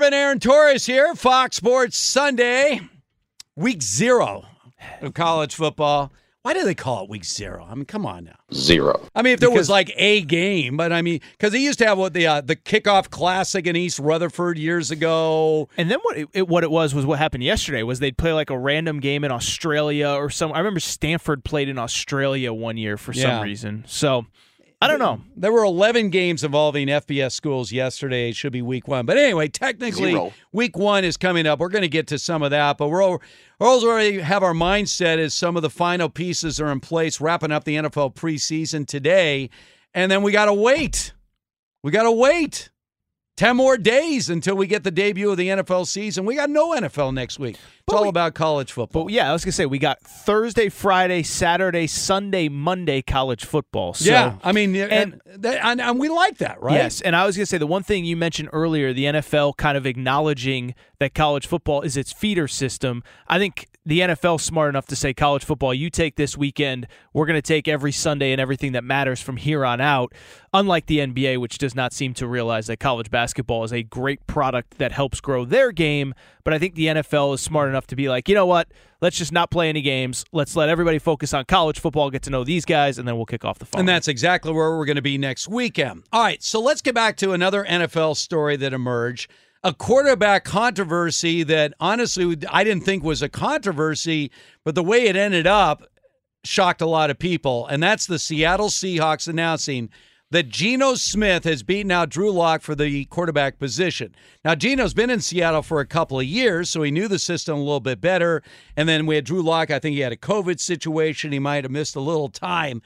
Urban Aaron Torres here, Fox Sports Sunday, week zero of college football. Why do they call it week zero? I mean, come on now. Zero. I mean, if there was like a game, but I mean, because they used to have what the uh, the kickoff classic in East Rutherford years ago. And then what it, it- what it was was what happened yesterday was they'd play like a random game in Australia or some. I remember Stanford played in Australia one year for Yeah. some reason. So I don't know. There were 11 games involving FBS schools yesterday. It should be week one. But anyway, technically, Zero. week one is coming up. We're going to get to some of that, but we're, al- we're also already have our mindset as some of the final pieces are in place, wrapping up the NFL preseason today. And then we got to wait. We got to wait. 10 more days until we get the debut of the NFL season. We got no NFL next week. It's all about college football. But yeah, I was gonna say we got Thursday, Friday, Saturday, Sunday, Monday college football. So, yeah, I mean, and- and, and, and we like that, right? Yes, and I was going to say the one thing you mentioned earlier, the NFL kind of acknowledging that college football is its feeder system. I think the NFL smart enough to say college football, you take this weekend, we're going to take every Sunday and everything that matters from here on out. Unlike the NBA, which does not seem to realize that college basketball is a great product that helps grow their game, but I think the NFL is smart enough to be like, you know what? Let's just not play any games. Let's let everybody focus on college football, get to know these guys, and then we'll kick off the fun. And that's exactly where we're going to be next weekend. All right, so let's get back to another NFL story that emerged. A quarterback controversy that honestly I didn't think was a controversy, but the way it ended up shocked a lot of people. And that's the Seattle Seahawks announcing that Geno Smith has beaten out Drew Lock for the quarterback position. Now, Geno's been in Seattle for a couple of years, so he knew the system a little bit better. And then we had Drew Lock. I think he had a COVID situation. He might have missed a little time.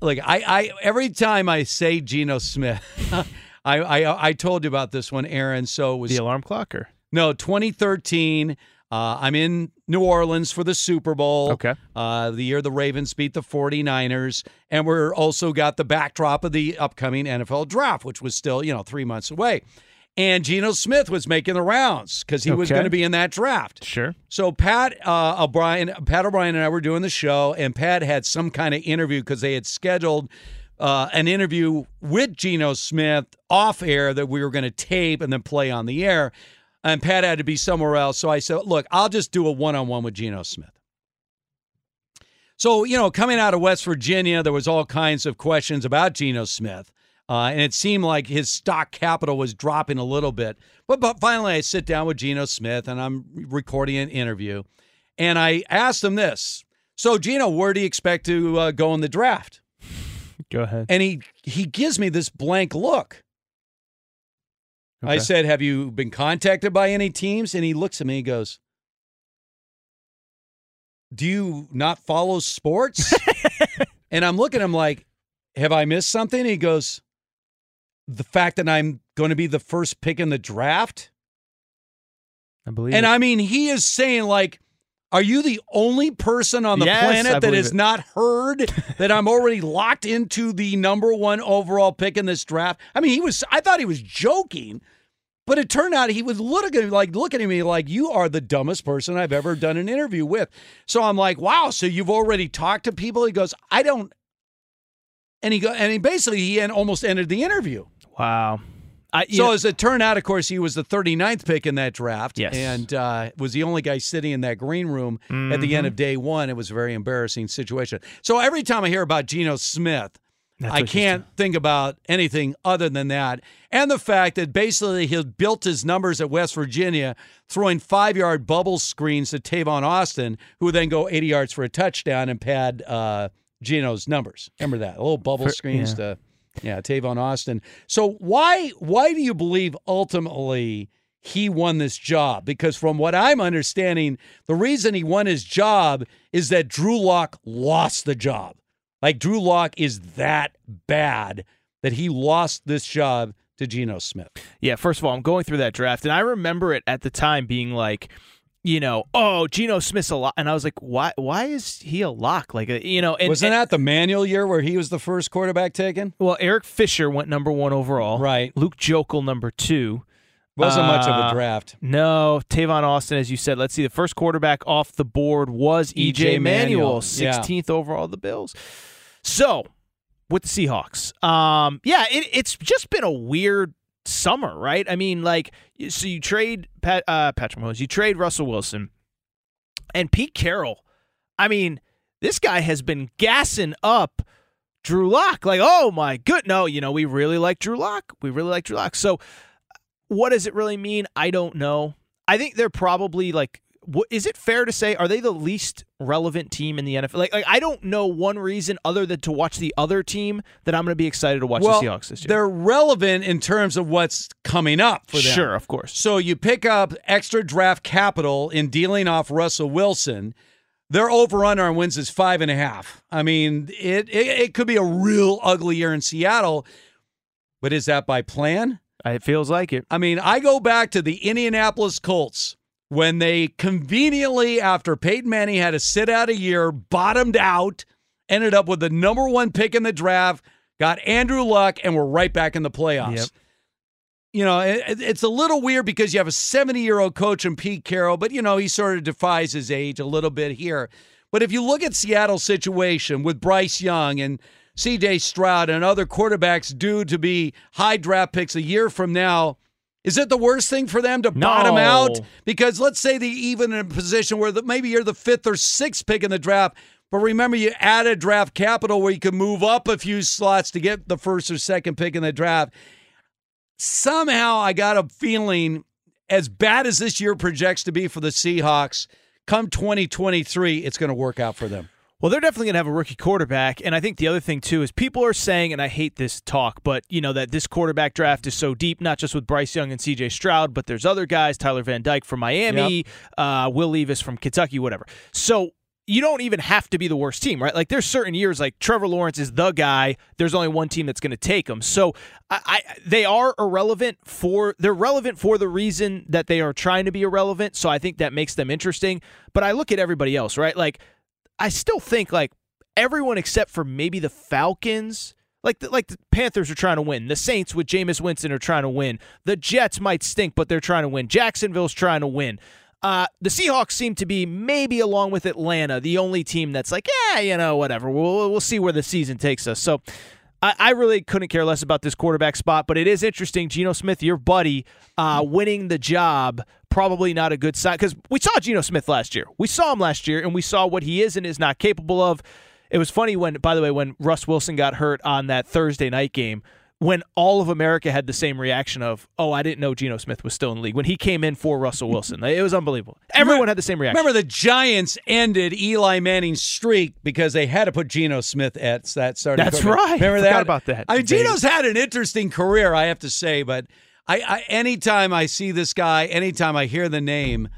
Like I, I every time I say Geno Smith, I, I I told you about this one, Aaron. So it was the alarm clocker. no 2013. Uh, I'm in New Orleans for the Super Bowl. Okay. Uh, the year the Ravens beat the 49ers. And we're also got the backdrop of the upcoming NFL draft, which was still, you know, three months away. And Geno Smith was making the rounds because he was going to be in that draft. Sure. So Pat uh, O'Brien, Pat O'Brien, and I were doing the show, and Pat had some kind of interview because they had scheduled uh, an interview with Geno Smith off air that we were going to tape and then play on the air. And Pat had to be somewhere else, so I said, "Look, I'll just do a one-on-one with Geno Smith." So you know, coming out of West Virginia, there was all kinds of questions about Geno Smith. Uh, and it seemed like his stock capital was dropping a little bit. But, but finally, I sit down with Geno Smith and I'm recording an interview. And I asked him this So, Geno, where do you expect to uh, go in the draft? Go ahead. And he, he gives me this blank look. I said, Have you been contacted by any teams? And he looks at me and goes, Do you not follow sports? and I'm looking at him like, Have I missed something? He goes, The fact that I'm going to be the first pick in the draft. I believe. And it. I mean, he is saying, like, are you the only person on the Yes, planet that has it. not heard that I'm already locked into the number one overall pick in this draft? I mean, he was, I thought he was joking, but it turned out he was looking like looking at me like you are the dumbest person I've ever done an interview with. So I'm like, wow, so you've already talked to people? He goes, I don't. And he go, and he basically he almost ended the interview. Wow. I, So know- as it turned out, of course, he was the 39th pick in that draft. Yes. And uh, was the only guy sitting in that green room at the end of day one. It was a very embarrassing situation. So every time I hear about Geno Smith, That's I can't think about anything other than that. And the fact that basically he built his numbers at West Virginia throwing five yard bubble screens to Tavon Austin, who would then go 80 yards for a touchdown and pad uh, Geno's numbers. Remember that? A little bubble For- screens yeah. to, yeah, Tavon Austin. So why why do you believe ultimately he won this job? Because from what I'm understanding, the reason he won his job is that Drew Lock lost the job. Like Drew Lock is that bad that he lost this job to Geno Smith. Yeah, first of all, I'm going through that draft, and I remember it at the time being like, you know, oh, Geno Smith's a lock, and I was like, why? Why is he a lock? Like, a, you know, and, Wasn't and- that the Manuel year where he was the first quarterback taken? Well, Eric Fisher went number one overall. Right. Luke Joeckel number two. Wasn't much of a Uh, draft. No, Tavon Austin, as you said. Let's see. The first quarterback off the board was EJ. Manuel, Manuel, yeah. 16th overall the Bills. So, with the Seahawks, um, yeah, it, it's just been a weird summer, right? I mean, like, so you trade Pat, uh, Patrick Mahomes, you trade Russell Wilson, and Pete Carroll. I mean, this guy has been gassing up Drew Lock. Like, oh my good, no, you know, we really like Drew Lock. We really like Drew Lock. So, what does it really mean? I don't know. I think they're probably like. Is it fair to say are they the least relevant team in the NFL? Like, like I don't know one reason other than to watch the other team that I'm going to be excited to watch well, the Seahawks this year. they're relevant in terms of what's coming up for them. Sure, of course. So you pick up extra draft capital in dealing off Russell Wilson. Their over under on wins is five and a half. I mean, it, it it could be a real ugly year in Seattle, but is that by plan? It feels like it. I mean, I go back to the Indianapolis Colts when they conveniently, after Peyton Manning had to sit out a year, bottomed out, ended up with the number one pick in the draft, got Andrew Luck, and were right back in the playoffs. Yep. You know, it, it's a little weird because you have a 70 year old coach in Pete Carroll, but, you know, he sort of defies his age a little bit here. But if you look at Seattle's situation with Bryce Young and CJ Stroud and other quarterbacks due to be high draft picks a year from now, is it the worst thing for them to bottom out? Because let's say they even in a position where the, maybe you're the fifth or sixth pick in the draft, but remember you added draft capital where you can move up a few slots to get the first or second pick in the draft. Somehow I got a feeling, as bad as this year projects to be for the Seahawks, come 2023, it's going to work out for them. Well, they're definitely going to have a rookie quarterback. And I think the other thing, too, is people are saying, and I hate this talk, but, you know, that this quarterback draft is so deep, not just with Bryce Young and CJ Stroud, but there's other guys, Tyler Van Dyke from Miami, uh, Will Levis from Kentucky, whatever. So you don't even have to be the worst team, right? Like there's certain years, like Trevor Lawrence is the guy. There's only one team that's going to take him. So I, I, they are irrelevant for they're relevant for the reason that they are trying to be irrelevant. So I think that makes them interesting. But I look at everybody else, right? Like I still think like everyone except for maybe the Falcons. Like the, like the Panthers are trying to win. The Saints with Jameis Winston are trying to win. The Jets might stink, but they're trying to win. Jacksonville's trying to win. Uh, the Seahawks seem to be maybe along with Atlanta the only team that's like, yeah, you know, whatever. We'll we'll see where the season takes us. So. I, I really couldn't care less about this quarterback spot, but it is interesting. Geno Smith, your buddy, uh, winning the job, probably not a good sign because we saw Geno Smith last year. We saw him last year, and we saw what he is and is not capable of. It was funny when, by the way, when Russ Wilson got hurt on that Thursday night game, when all of America had the same reaction of, "Oh, I didn't know Geno Smith was still in the league." When he came in for Russell Wilson, it was unbelievable. Everyone had the same reaction. Remember, the Giants ended Eli Manning's streak because they had to put Geno Smith at that starting. That's quarterback. right. Remember that? about that. I mean. Geno's had an interesting career, I have to say. But I, I anytime I see this guy, anytime I hear the name,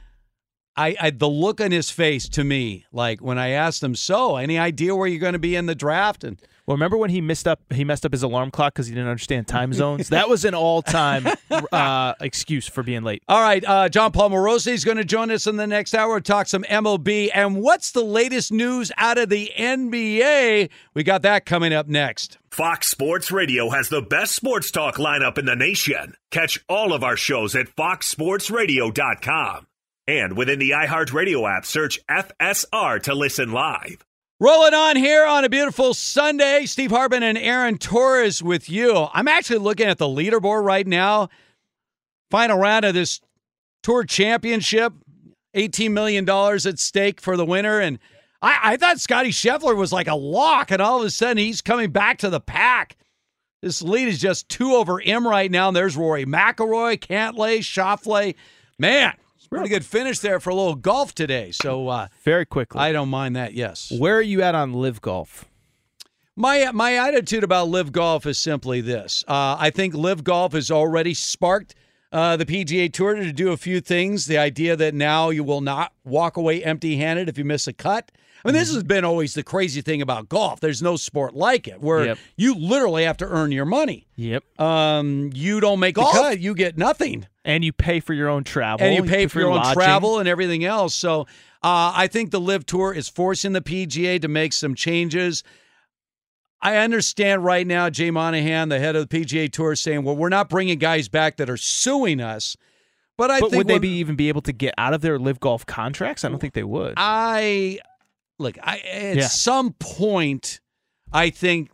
I, I the look on his face to me, like when I asked him, "So, any idea where you're going to be in the draft?" and Well, remember when he messed up? He messed up his alarm clock because he didn't understand time zones. that was an all-time uh, excuse for being late. All right, uh, Jon Paul Morosi is going to join us in the next hour. To talk some MLB and what's the latest news out of the NBA? We got that coming up next. Fox Sports Radio has the best sports talk lineup in the nation. Catch all of our shows at foxsportsradio.com. And within the iHeartRadio app, search FSR to listen live. Rolling on here on a beautiful Sunday. Steve Hartman and Aaron Torres with you. I'm actually looking at the leaderboard right now. Final round of this tour championship. $18 million at stake for the winner. And I, I thought Scottie Scheffler was like a lock, and all of a sudden he's coming back to the pack. This lead is just two over him right now. And there's Rory McIlroy, Cantlay, Schauffele. Man, pretty good finish there for a little golf today. So uh, very quickly, I don't mind that. Yes. Where are you at on LIV Golf? My my attitude about LIV Golf is simply this: uh, I think LIV Golf has already sparked uh, the PGA Tour to do a few things. The idea that now you will not walk away empty-handed if you miss a cut. I mean, this has been always the crazy thing about golf. There's no sport like it where Yep. you literally have to earn your money. Yep. Um, you don't make Golf? the cut, you get nothing. And you pay for your own travel. and you pay for your own lodging. travel and everything else. So uh, I think the LIV Tour is forcing the PGA to make some changes. I understand right now, Jay Monahan, the head of the PGA Tour, is saying, "Well, we're not bringing guys back that are suing us." But I but think would they be even be able to get out of their LIV Golf contracts? I don't think they would. I look. I at Yeah. some point, I think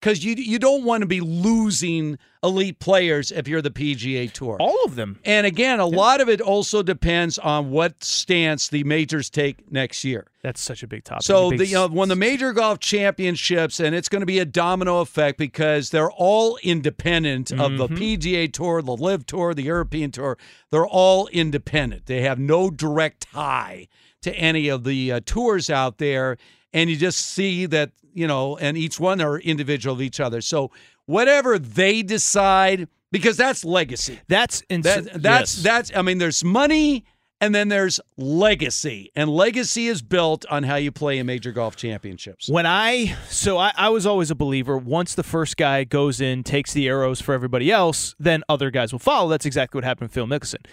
because you you don't want to be losing elite players if you're the PGA Tour. All of them. And again, a lot of it also depends on what stance the majors take next year. That's such a big topic. So Big the, you know, when the major golf championships, and it's going to be a domino effect because they're all independent of the Mhm. PGA Tour, the LIV Tour, the European Tour. They're all independent. They have no direct tie to any of the uh, tours out there, and you just see that you know, and each one are individual of each other. So whatever they decide, because that's legacy. That's ins- That, that's yes. that's. I mean, there's money, and then there's legacy, and legacy is built on how you play in major golf championships. When I so I, I was always a believer. Once the first guy goes in, takes the arrows for everybody else, then other guys will follow. That's exactly what happened with Phil Mickelson.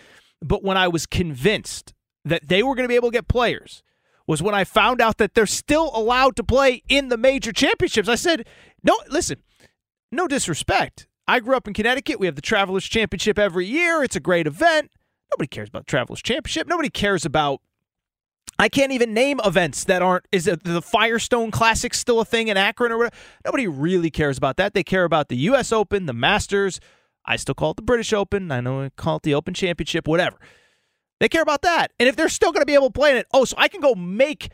But when I was convinced that they were going to be able to get players, was when I found out that they're still allowed to play in the major championships. I said, no, listen, no disrespect. I grew up in Connecticut. We have the Travelers Championship every year. It's a great event. Nobody cares about the Travelers Championship. Nobody cares about I can't even name events that aren't. Is the Firestone Classic still a thing in Akron or whatever? Nobody really cares about that. They care about the U.S. Open, the Masters. I still call it the British Open. I know I call it the Open Championship, whatever. They care about that. And if they're still going to be able to play in it, oh, so I can go make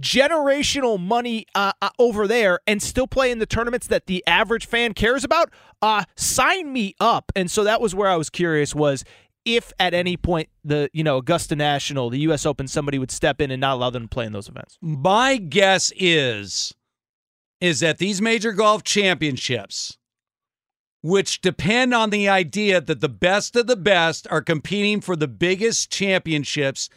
generational money uh, uh, over there and still play in the tournaments that the average fan cares about. Uh, sign me up. And so that was where I was curious was if at any point the you know Augusta National, the U.S. Open, somebody would step in and not allow them to play in those events. My guess is is that these major golf championships, which depend on the idea that the best of the best are competing for the biggest championships,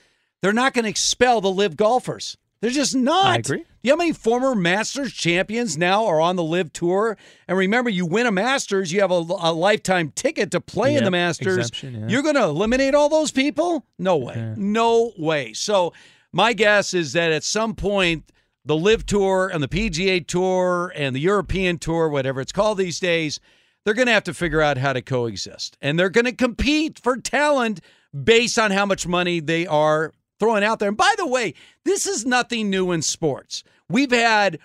they're not going to expel the LIV golfers. They're just not. I agree. You know how many former Masters champions now are on the LIV Tour? And remember, you win a Masters, you have a, a lifetime ticket to play in the Masters. yeah. You're going to eliminate all those people? No way. No way. So, my guess is that at some point, the LIV Tour and the PGA Tour and the European Tour, whatever it's called these days, they're going to have to figure out how to coexist. And they're going to compete for talent based on how much money they are throwing out there. And by the way, this is nothing new in sports. We've had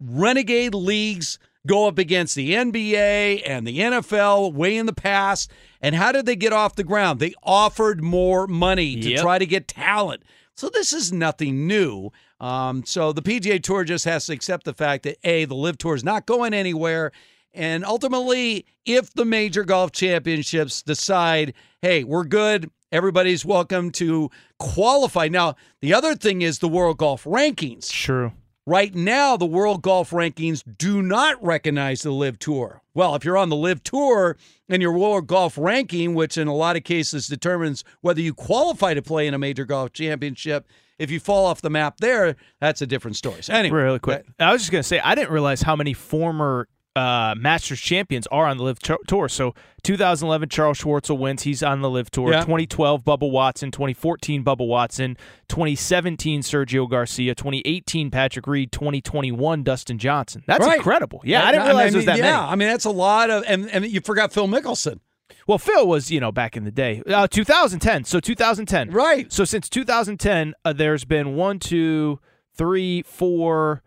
renegade leagues go up against the NBA and the NFL way in the past. And how did they get off the ground? They offered more money to Yep. try to get talent. So this is nothing new. Um, so the PGA Tour just has to accept the fact that A, the LIV Tour is not going anywhere. And ultimately, if the major golf championships decide, hey, we're good, everybody's welcome to qualify. Now, the other thing is the World Golf Rankings. True. Right now, the World Golf Rankings do not recognize the LIV Tour. Well, if you're on the LIV Tour and your World Golf Ranking, which in a lot of cases determines whether you qualify to play in a major golf championship, if you fall off the map there, that's a different story. So anyway, really quick. I was just gonna say I didn't realize how many former uh, Masters champions are on the LIV Tour- Tour. So 2011, Charles Schwartzel wins. He's on the LIV Tour. Yeah. 2012, Bubba Watson. 2014, Bubba Watson. 2017, Sergio Garcia. 2018, Patrick Reed. 2021, Dustin Johnson. That's Right. incredible. Yeah, I didn't realize mean, it was that yeah, many. I mean, that's a lot of, and, and you forgot Phil Mickelson. Well, Phil was, you know, back in the day. Uh, 2010. So 2010. Right. So since 2010, uh, there's been one, two, three, four,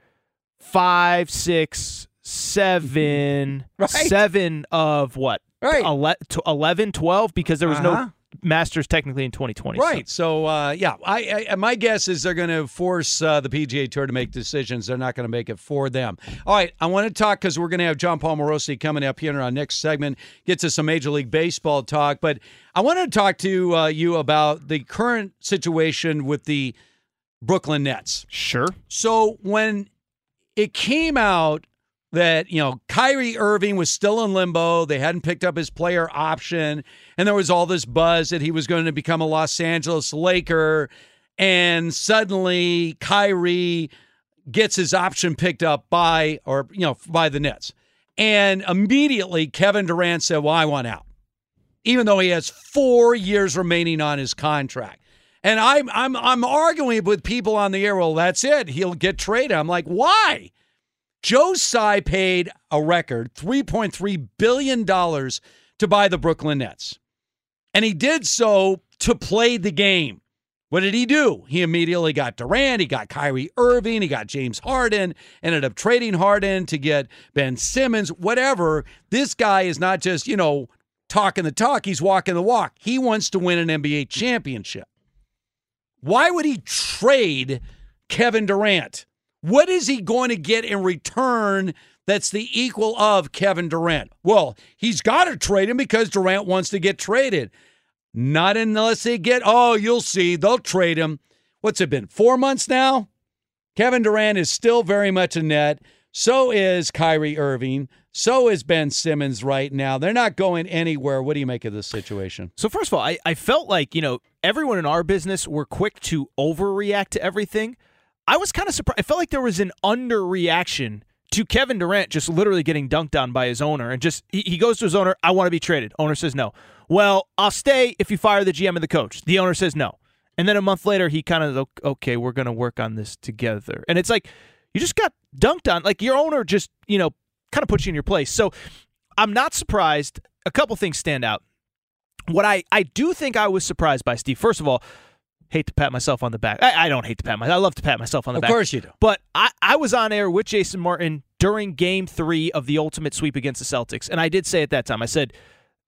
five, six, seven, Right. seven of what? Right. Ele- to 11, 12, because there was Uh-huh. no Masters technically in 2020. Right. So, uh, yeah, I, I my guess is they're going to force uh, the PGA Tour to make decisions. They're not going to make it for them. All right. I want to talk because we're going to have Jon Paul Morosi coming up here in our next segment. Get to some Major League Baseball talk, but I wanted to talk to uh, you about the current situation with the Brooklyn Nets. Sure. So when it came out that, you know, Kyrie Irving was still in limbo, they hadn't picked up his player option, and there was all this buzz that he was going to become a Los Angeles Laker, and suddenly Kyrie gets his option picked up by or you know, by the Nets. And immediately Kevin Durant said, "Well, I want out." Even though he has 4 years remaining on his contract. And I'm I'm I'm arguing with people on the air. Well, that's it. He'll get traded. I'm like, why? Joe Tsai paid a record $3.3 billion to buy the Brooklyn Nets. And he did so to play the game. What did he do? He immediately got Durant, he got Kyrie Irving, he got James Harden, ended up trading Harden to get Ben Simmons, whatever. This guy is not just, you know, talking the talk, he's walking the walk. He wants to win an NBA championship. Why would he trade Kevin Durant? What is he going to get in return that's the equal of Kevin Durant? Well, he's got to trade him because Durant wants to get traded. Not unless they get, oh, you'll see, they'll trade him. What's it been, four months now? Kevin Durant is still very much a net. So is Kyrie Irving. So is Ben Simmons right now. They're not going anywhere. What do you make of this situation? So, first of all, I, I felt like, you know, everyone in our business were quick to overreact to everything. I was kind of surprised. I felt like there was an underreaction to Kevin Durant just literally getting dunked on by his owner. And just, he, he goes to his owner, I want to be traded. Owner says no. Well, I'll stay if you fire the GM and the coach. The owner says no. And then a month later, he kind of, okay, we're going to work on this together. And it's like, you just got dunked on. Like your owner just, you know, kind of puts you in your place. So I'm not surprised. A couple things stand out. What I, I do think I was surprised by, Steve, first of all, hate to pat myself on the back. I, I don't hate to pat myself. I love to pat myself on the of back. Of course you do. But I, I was on air with Jason Martin during game three of the ultimate sweep against the Celtics. And I did say at that time, I said,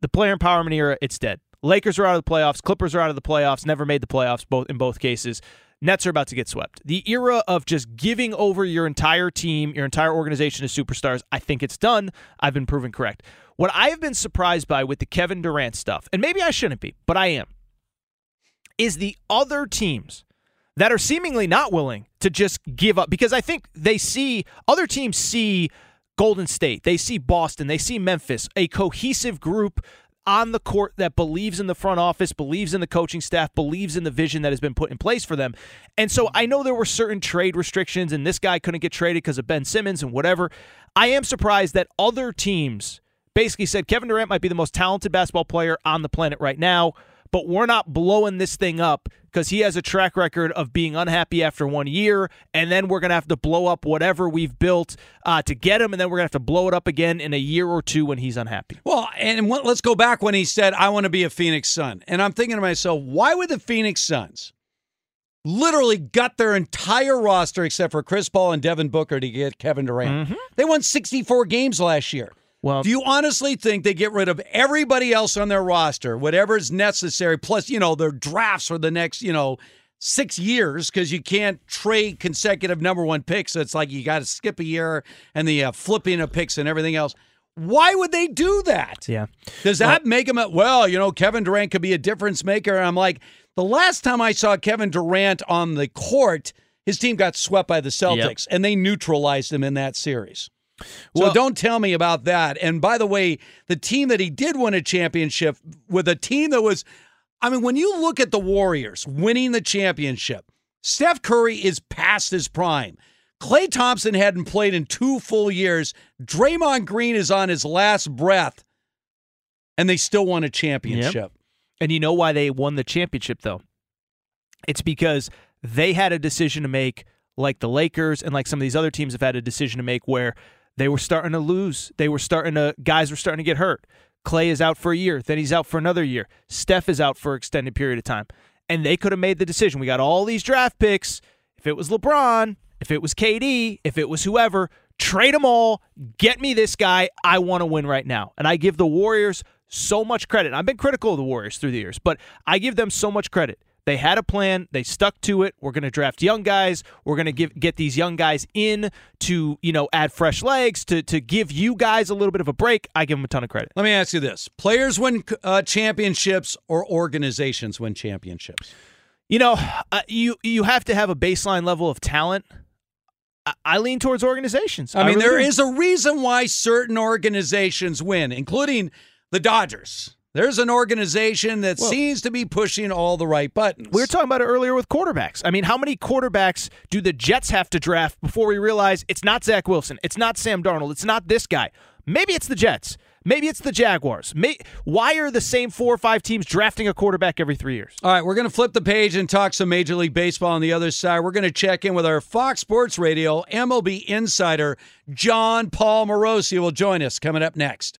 the player empowerment era, it's dead. Lakers are out of the playoffs. Clippers are out of the playoffs. Never made the playoffs both in both cases. Nets are about to get swept. The era of just giving over your entire team, your entire organization to superstars, I think it's done. I've been proven correct. What I have been surprised by with the Kevin Durant stuff, and maybe I shouldn't be, but I am, is the other teams that are seemingly not willing to just give up because I think they see other teams see Golden State, they see Boston, they see Memphis, a cohesive group on the court that believes in the front office, believes in the coaching staff, believes in the vision that has been put in place for them. And so I know there were certain trade restrictions and this guy couldn't get traded because of Ben Simmons and whatever. I am surprised that other teams basically said Kevin Durant might be the most talented basketball player on the planet right now, but we're not blowing this thing up because he has a track record of being unhappy after one year, and then we're going to have to blow up whatever we've built uh, to get him, and then we're going to have to blow it up again in a year or two when he's unhappy. Well, and let's go back when he said, I want to be a Phoenix Sun. And I'm thinking to myself, why would the Phoenix Suns literally gut their entire roster except for Chris Paul and Devin Booker to get Kevin Durant? Mm-hmm. They won 64 games last year. Well, do you honestly think they get rid of everybody else on their roster, whatever is necessary, plus, you know, their drafts for the next, you know, six years because you can't trade consecutive number one picks. So it's like you got to skip a year and the uh, flipping of picks and everything else. Why would they do that? Yeah. Does that well, make them, a, well, you know, Kevin Durant could be a difference maker? And I'm like, the last time I saw Kevin Durant on the court, his team got swept by the Celtics yep. and they neutralized him in that series. So well, don't tell me about that. And by the way, the team that he did win a championship with a team that was, I mean, when you look at the Warriors winning the championship, Steph Curry is past his prime. Klay Thompson hadn't played in two full years. Draymond Green is on his last breath, and they still won a championship. Yep. And you know why they won the championship, though? It's because they had a decision to make, like the Lakers and like some of these other teams have had a decision to make, where they were starting to lose. They were starting to guys were starting to get hurt. Klay is out for a year, then he's out for another year. Steph is out for an extended period of time. And they could have made the decision. We got all these draft picks. If it was LeBron, if it was KD, if it was whoever, trade them all, get me this guy. I want to win right now. And I give the Warriors so much credit. I've been critical of the Warriors through the years, but I give them so much credit. They had a plan. They stuck to it. We're going to draft young guys. We're going to give get these young guys in to you know add fresh legs to to give you guys a little bit of a break. I give them a ton of credit. Let me ask you this: Players win uh, championships, or organizations win championships? You know, uh, you you have to have a baseline level of talent. I, I lean towards organizations. I mean, really there do. is a reason why certain organizations win, including the Dodgers. There's an organization that Well- seems to be pushing all the right buttons. We were talking about it earlier with quarterbacks. I mean, how many quarterbacks do the Jets have to draft before we realize it's not Zach Wilson, it's not Sam Darnold, it's not this guy? Maybe it's the Jets. Maybe it's the Jaguars. May, why are the same four or five teams drafting a quarterback every three years? All right, we're going to flip the page and talk some Major League Baseball on the other side. We're going to check in with our Fox Sports Radio MLB insider, Jon Paul Morosi, will join us coming up next.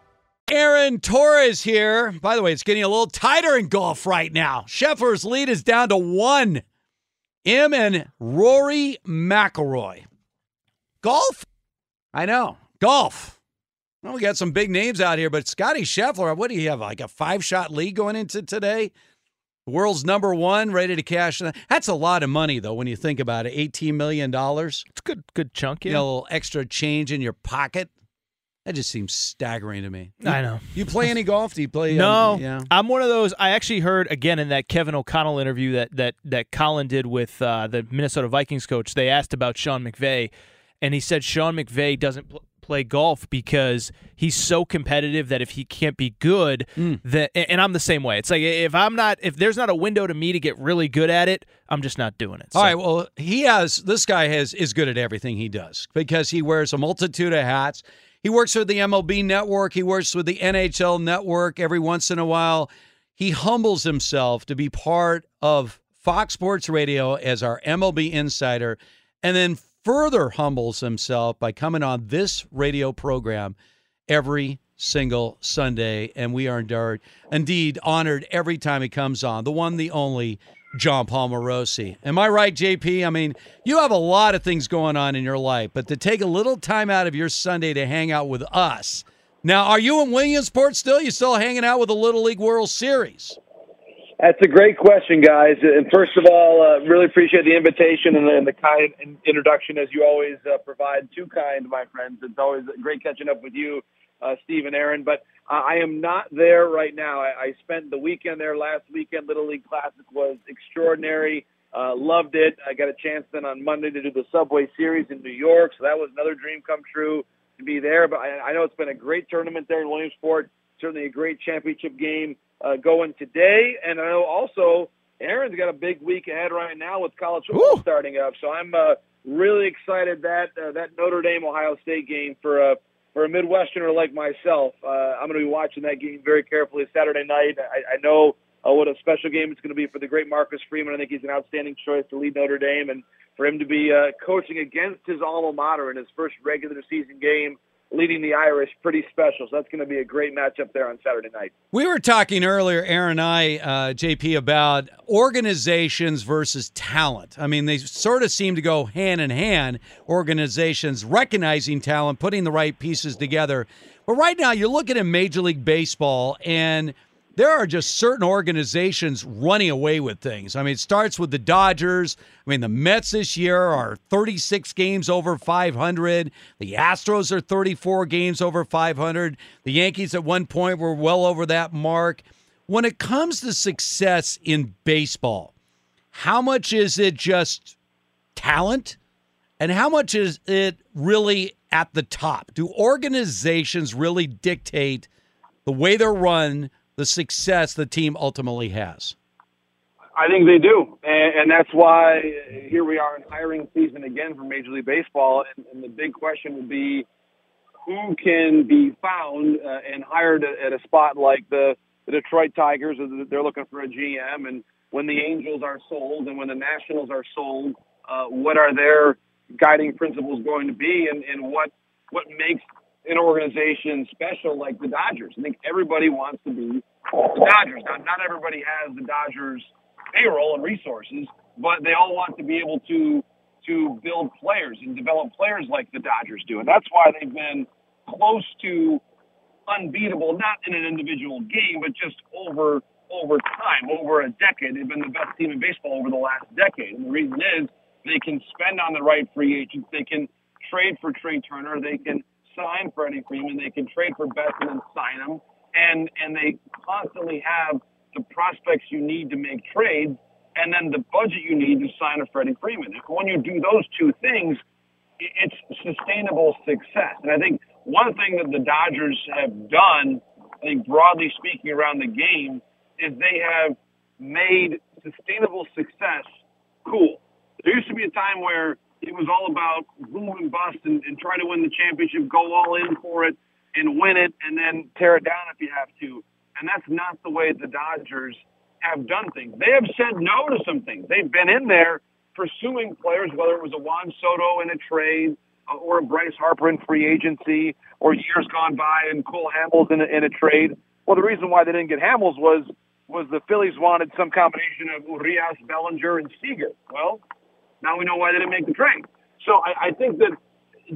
Aaron Torres here. By the way, it's getting a little tighter in golf right now. Scheffler's lead is down to one. Him and Rory McIlroy. Golf? I know. Golf. Well, we got some big names out here, but Scottie Scheffler, what do you have? Like a five shot lead going into today? The world's number one, ready to cash in. That's a lot of money, though, when you think about it. $18 million. It's a good, good chunk, You know, a little extra change in your pocket. That just seems staggering to me. I know. You play any golf? Do you play? No, um, yeah. I'm one of those. I actually heard again in that Kevin O'Connell interview that that that Colin did with uh, the Minnesota Vikings coach. They asked about Sean McVay, and he said Sean McVay doesn't pl- play golf because he's so competitive that if he can't be good, that and I'm the same way. It's like if I'm not if there's not a window to me to get really good at it, I'm just not doing it. All right. Well, he has. This guy has is good at everything he does because he wears a multitude of hats. He works with the MLB network. He works with the NHL network every once in a while. He humbles himself to be part of Fox Sports Radio as our MLB insider, and then further humbles himself by coming on this radio program every single Sunday. And we are indeed, honored every time he comes on. The one, the only Jon Paul Morosi. Am I right, JP? I mean, you have a lot of things going on in your life, but to take a little time out of your Sunday to hang out with us. Now, are you in Williamsport still? You still hanging out with the Little League World Series? That's a great question, guys. And first of all, uh, really appreciate the invitation and the, and the kind introduction as you always uh, provide. Too kind, my friends. It's always great catching up with you, uh, Steve and Aaron. But uh, I am not there right now. I, I spent the weekend there last weekend. Little League Classic was extraordinary. Uh, loved it. I got a chance then on Monday to do the Subway Series in New York, so that was another dream come true to be there. But I, I know it's been a great tournament there in Williamsport. Certainly a great championship game uh, going today. And I know also Aaron's got a big week ahead right now with college football Ooh. starting up. So I'm uh, really excited that uh, that Notre Dame Ohio State game for a for a Midwesterner like myself. Uh, I'm going to be watching that game very carefully Saturday night. I, I know uh, what a special game it's going to be for the great Marcus Freeman. I think he's an outstanding choice to lead Notre Dame, and for him to be uh, coaching against his alma mater in his first regular season game leading the Irish pretty special. So that's going to be a great matchup there on Saturday night. We were talking earlier, Aaron and I, uh, JP, about organizations versus talent. I mean, they sort of seem to go hand in hand. Organizations recognizing talent, putting the right pieces together. But right now, you're looking at Major League Baseball and – there are just certain organizations running away with things. I mean, it starts with the Dodgers. I mean, the Mets this year are 36 games over 500. The Astros are 34 games over 500. The Yankees at one point were well over that mark. When it comes to success in baseball, how much is it just talent? And how much is it really at the top? Do organizations really dictate the way they're run? The success the team ultimately has? I think they do, and, and that's why here we are in hiring season again for Major League Baseball, and, and the big question will be who can be found uh, and hired at a spot like the, the Detroit Tigers. They're looking for a GM, and when the Angels are sold and when the Nationals are sold, uh, what are their guiding principles going to be, and, and what what makes an organization special like the Dodgers. I think everybody wants to be the Dodgers. Now, not everybody has the Dodgers payroll and resources, but they all want to be able to to build players and develop players like the Dodgers do, and that's why they've been close to unbeatable, not in an individual game, but just over over time, over a decade. They've been the best team in baseball over the last decade, and the reason is they can spend on the right free agents, they can trade for Trea Turner, they can sign Freddie Freeman, they can trade for Betson and sign him, and and they constantly have the prospects you need to make trades, and then the budget you need to sign a Freddie Freeman. If when you do those two things, it's sustainable success. And I think one thing that the Dodgers have done, I think broadly speaking around the game, is they have made sustainable success cool. There used to be a time where it was all about boom and bust and, and try to win the championship, go all in for it and win it, and then tear it down if you have to. And that's not the way the Dodgers have done things. They have said no to some things. They've been in there pursuing players, whether it was a Juan Soto in a trade uh, or a Bryce Harper in free agency or years gone by and Cole Hamels in a, in a trade. Well, the reason why they didn't get Hamels was was the Phillies wanted some combination of Urias, Bellinger, and Seager. Well, now we know why they didn't make the trade. So I, I think that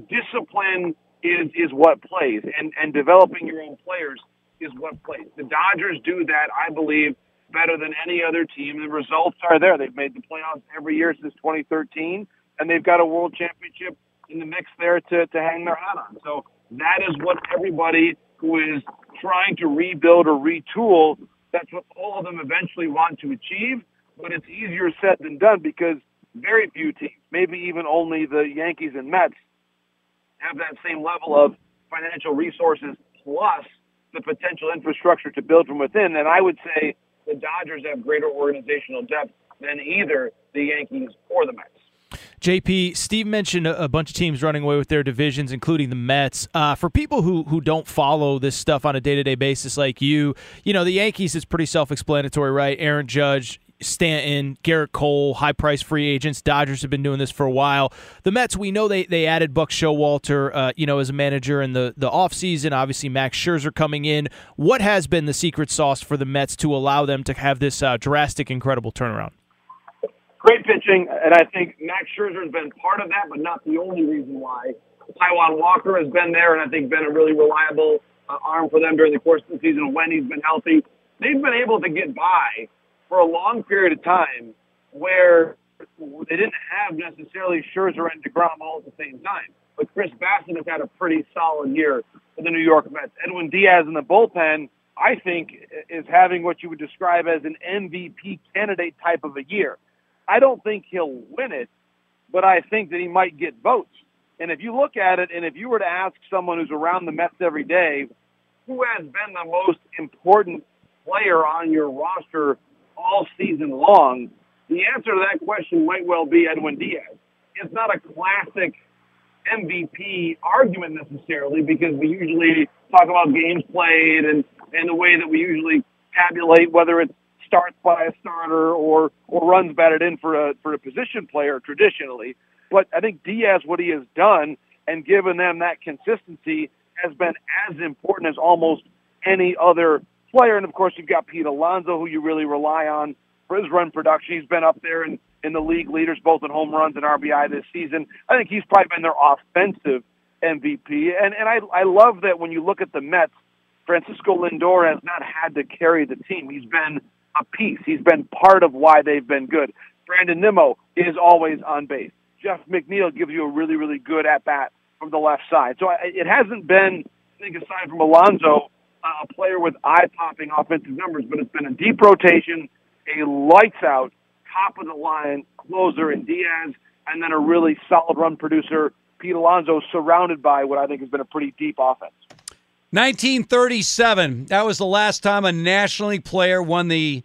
discipline is is what plays, and and developing your own players is what plays. The Dodgers do that, I believe, better than any other team. The results are there. They've made the playoffs every year since 2013, and they've got a world championship in the mix there to to hang their hat on. So that is what everybody who is trying to rebuild or retool. That's what all of them eventually want to achieve. But it's easier said than done because very few teams, maybe even only the Yankees and Mets, have that same level of financial resources plus the potential infrastructure to build from within. And I would say the Dodgers have greater organizational depth than either the Yankees or the Mets. JP, Steve mentioned a, bunch of teams running away with their divisions, including the Mets. Uh, for people who who don't follow this stuff on a day to day basis, like you, you know the Yankees is pretty self explanatory, right? Aaron Judge, Stanton, Gerrit Cole, high price free agents. Dodgers have been doing this for a while. The Mets, we know they they added Buck Showalter, uh, you know, as a manager in the the offseason. Obviously, Max Scherzer coming in. What has been the secret sauce for the Mets to allow them to have this uh, drastic, incredible turnaround? great pitching, and I think Max Scherzer has been part of that, but not the only reason why. Taijuan Walker has been there, and I think been a really reliable uh, arm for them during the course of the season when he's been healthy. They've been able to get by for a long period of time where they didn't have necessarily Scherzer and DeGrom all at the same time. But Chris Bassitt has had a pretty solid year for the New York Mets. Edwin Diaz in the bullpen, I think, is having what you would describe as an MVP candidate type of a year. I don't think he'll win it, but I think that he might get votes. And if you look at it, and if you were to ask someone who's around the Mets every day, who has been the most important player on your roster all season long, the answer to that question might well be Edwin Diaz. It's not a classic MVP argument necessarily because we usually talk about games played and, and the way that we usually tabulate whether it's starts by a starter or or runs batted in for a for a position player traditionally. But I think Diaz, what he has done and given them that consistency has been as important as almost any other player. And of course, you've got Pete Alonso, who you really rely on for his run production. He's been up there in, in the league leaders, both in home runs and RBI this season. I think he's probably been their offensive MVP. And and I I love that when you look at the Mets, Francisco Lindor has not had to carry the team. He's been a piece. He's been part of why they've been good. Brandon Nimmo is always on base. Jeff McNeil gives you a really, really good at bat from the left side. So it hasn't been, I think, aside from Alonso, a player with eye popping offensive numbers, but it's been a deep rotation, a lights out, top of the line closer in Diaz, and then a really solid run producer, Pete Alonso, surrounded by what I think has been a pretty deep offense. 1937. That was the last time a National League player won the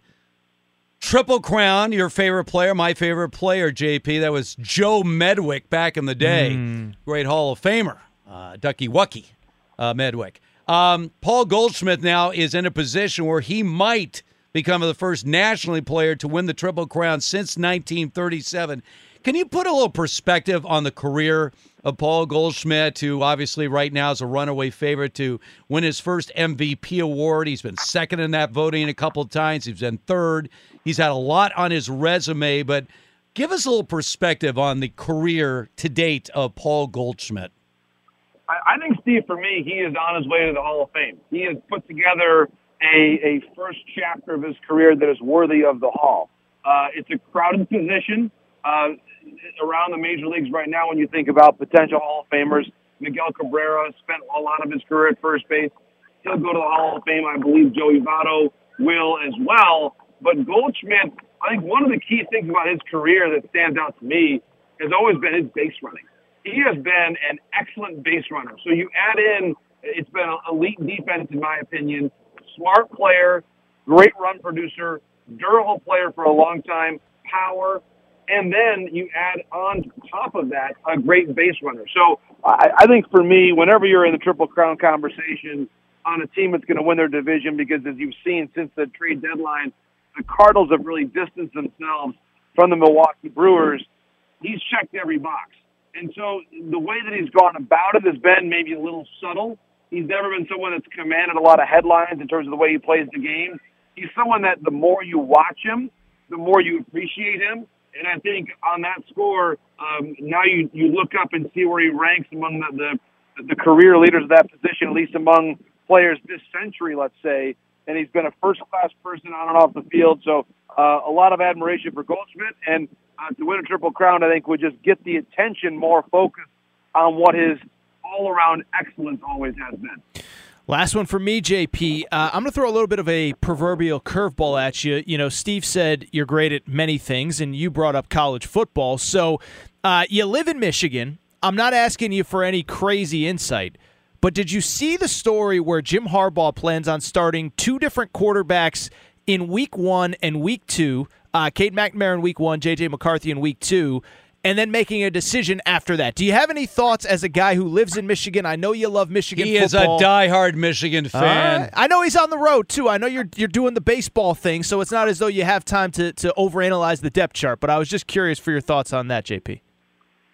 Triple Crown. Your favorite player, my favorite player, JP. That was Joe Medwick back in the day. Mm. Great Hall of Famer, uh, Ducky Wucky uh, Medwick. Um, Paul Goldschmidt now is in a position where he might become the first National League player to win the Triple Crown since 1937. Can you put a little perspective on the career of Paul Goldschmidt, who obviously right now is a runaway favorite to win his first MVP award? He's been second in that voting a couple of times. He's been third. He's had a lot on his resume, but give us a little perspective on the career to date of Paul Goldschmidt. I, I think, Steve, for me, he is on his way to the Hall of Fame. He has put together a, a first chapter of his career that is worthy of the Hall. Uh, it's a crowded position uh, around the major leagues right now when you think about potential Hall of Famers. Miguel Cabrera spent a lot of his career at first base. He'll go to the Hall of Fame. I believe Joey Votto will as well. But Goldschmidt, I think one of the key things about his career that stands out to me has always been his base running. He has been an excellent base runner. So you add in, it's been an elite defense, in my opinion, smart player, great run producer, durable player for a long time, power, and then you add on top of that a great base runner. So I, I think for me, whenever you're in the Triple Crown conversation on a team that's going to win their division, because as you've seen since the trade deadline, the Cardinals have really distanced themselves from the Milwaukee Brewers. He's checked every box. And so the way that he's gone about it has been maybe a little subtle. He's never been someone that's commanded a lot of headlines in terms of the way he plays the game. He's someone that the more you watch him, the more you appreciate him. And I think on that score, um, now you, you look up and see where he ranks among the, the, the career leaders of that position, at least among players this century, let's say. And he's been a first class person on and off the field. So uh, a lot of admiration for Goldschmidt. And uh, to win a Triple Crown, I think would just get the attention more focused on what his all around excellence always has been. Last one for me, JP. Uh, I'm going to throw a little bit of a proverbial curveball at you. You know, Steve said you're great at many things, and you brought up college football. So uh, you live in Michigan. I'm not asking you for any crazy insight, but did you see the story where Jim Harbaugh plans on starting two different quarterbacks in week one and week two? Uh, Cade McNamara in week one, J.J. McCarthy in week two and then making a decision after that. Do you have any thoughts as a guy who lives in Michigan? I know you love Michigan. He football. is a diehard Michigan fan. Uh, I know he's on the road too. I know you're you're doing the baseball thing, so it's not as though you have time to to overanalyze the depth chart. But I was just curious for your thoughts on that, JP.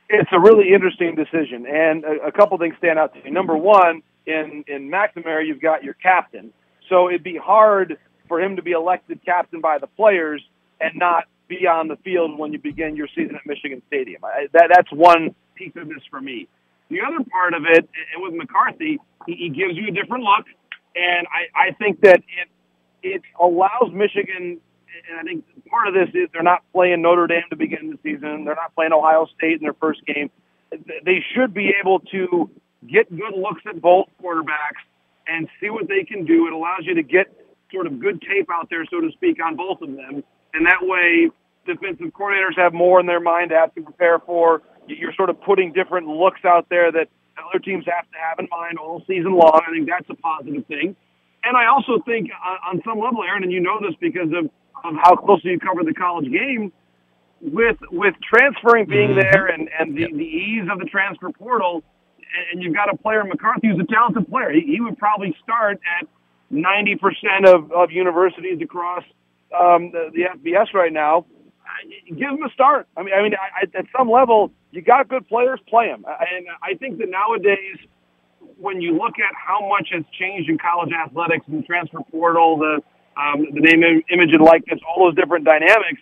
It's a really interesting decision, and a, a couple things stand out to me. Number one, in in McNamara, you've got your captain, so it'd be hard for him to be elected captain by the players and not be on the field when you begin your season at Michigan Stadium. I, that that's one piece of this for me. The other part of it, and with McCarthy, he, he gives you a different look, and I, I think that it it allows Michigan. And I think part of this is they're not playing Notre Dame to begin the season. They're not playing Ohio State in their first game. They should be able to get good looks at both quarterbacks and see what they can do. It allows you to get sort of good tape out there, so to speak, on both of them. And that way, defensive coordinators have more in their mind to have to prepare for. You're sort of putting different looks out there that other teams have to have in mind all season long. I think that's a positive thing. And I also think uh, on some level, Aaron, and you know this because of, of how closely you cover the college game, with with transferring being Mm-hmm. there and, and the, the ease of the transfer portal, and you've got a player, McCarthy, who's a talented player. He, he would probably start at 90% of, of universities across um, the, the FBS right now. Give him a start. I mean, I mean, I, at some level, you got good players, play them. And I think that nowadays, when you look at how much has changed in college athletics and transfer portal, the um, the name, image, and likeness, all those different dynamics,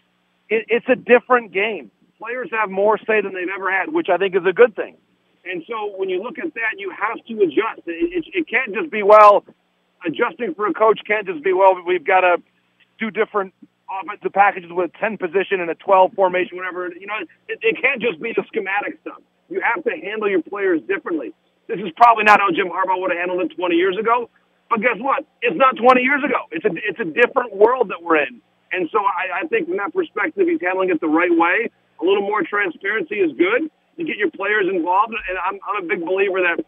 it, it's a different game. Players have more say than they've ever had, which I think is a good thing. And so when you look at that, you have to adjust. It, it, it can't just be well. Adjusting for a coach can't just be well. We've got to do different offensive packages with ten position and a twelve formation, whatever. You know, it, it can't just be the schematic stuff. You have to handle your players differently. This is probably not how Jim Harbaugh would have handled it 20 years ago. But guess what? It's not 20 years ago. It's a it's a different world that we're in. And so I, I think from that perspective, he's handling it the right way. A little more transparency is good. You get your players involved, and I'm I'm a big believer that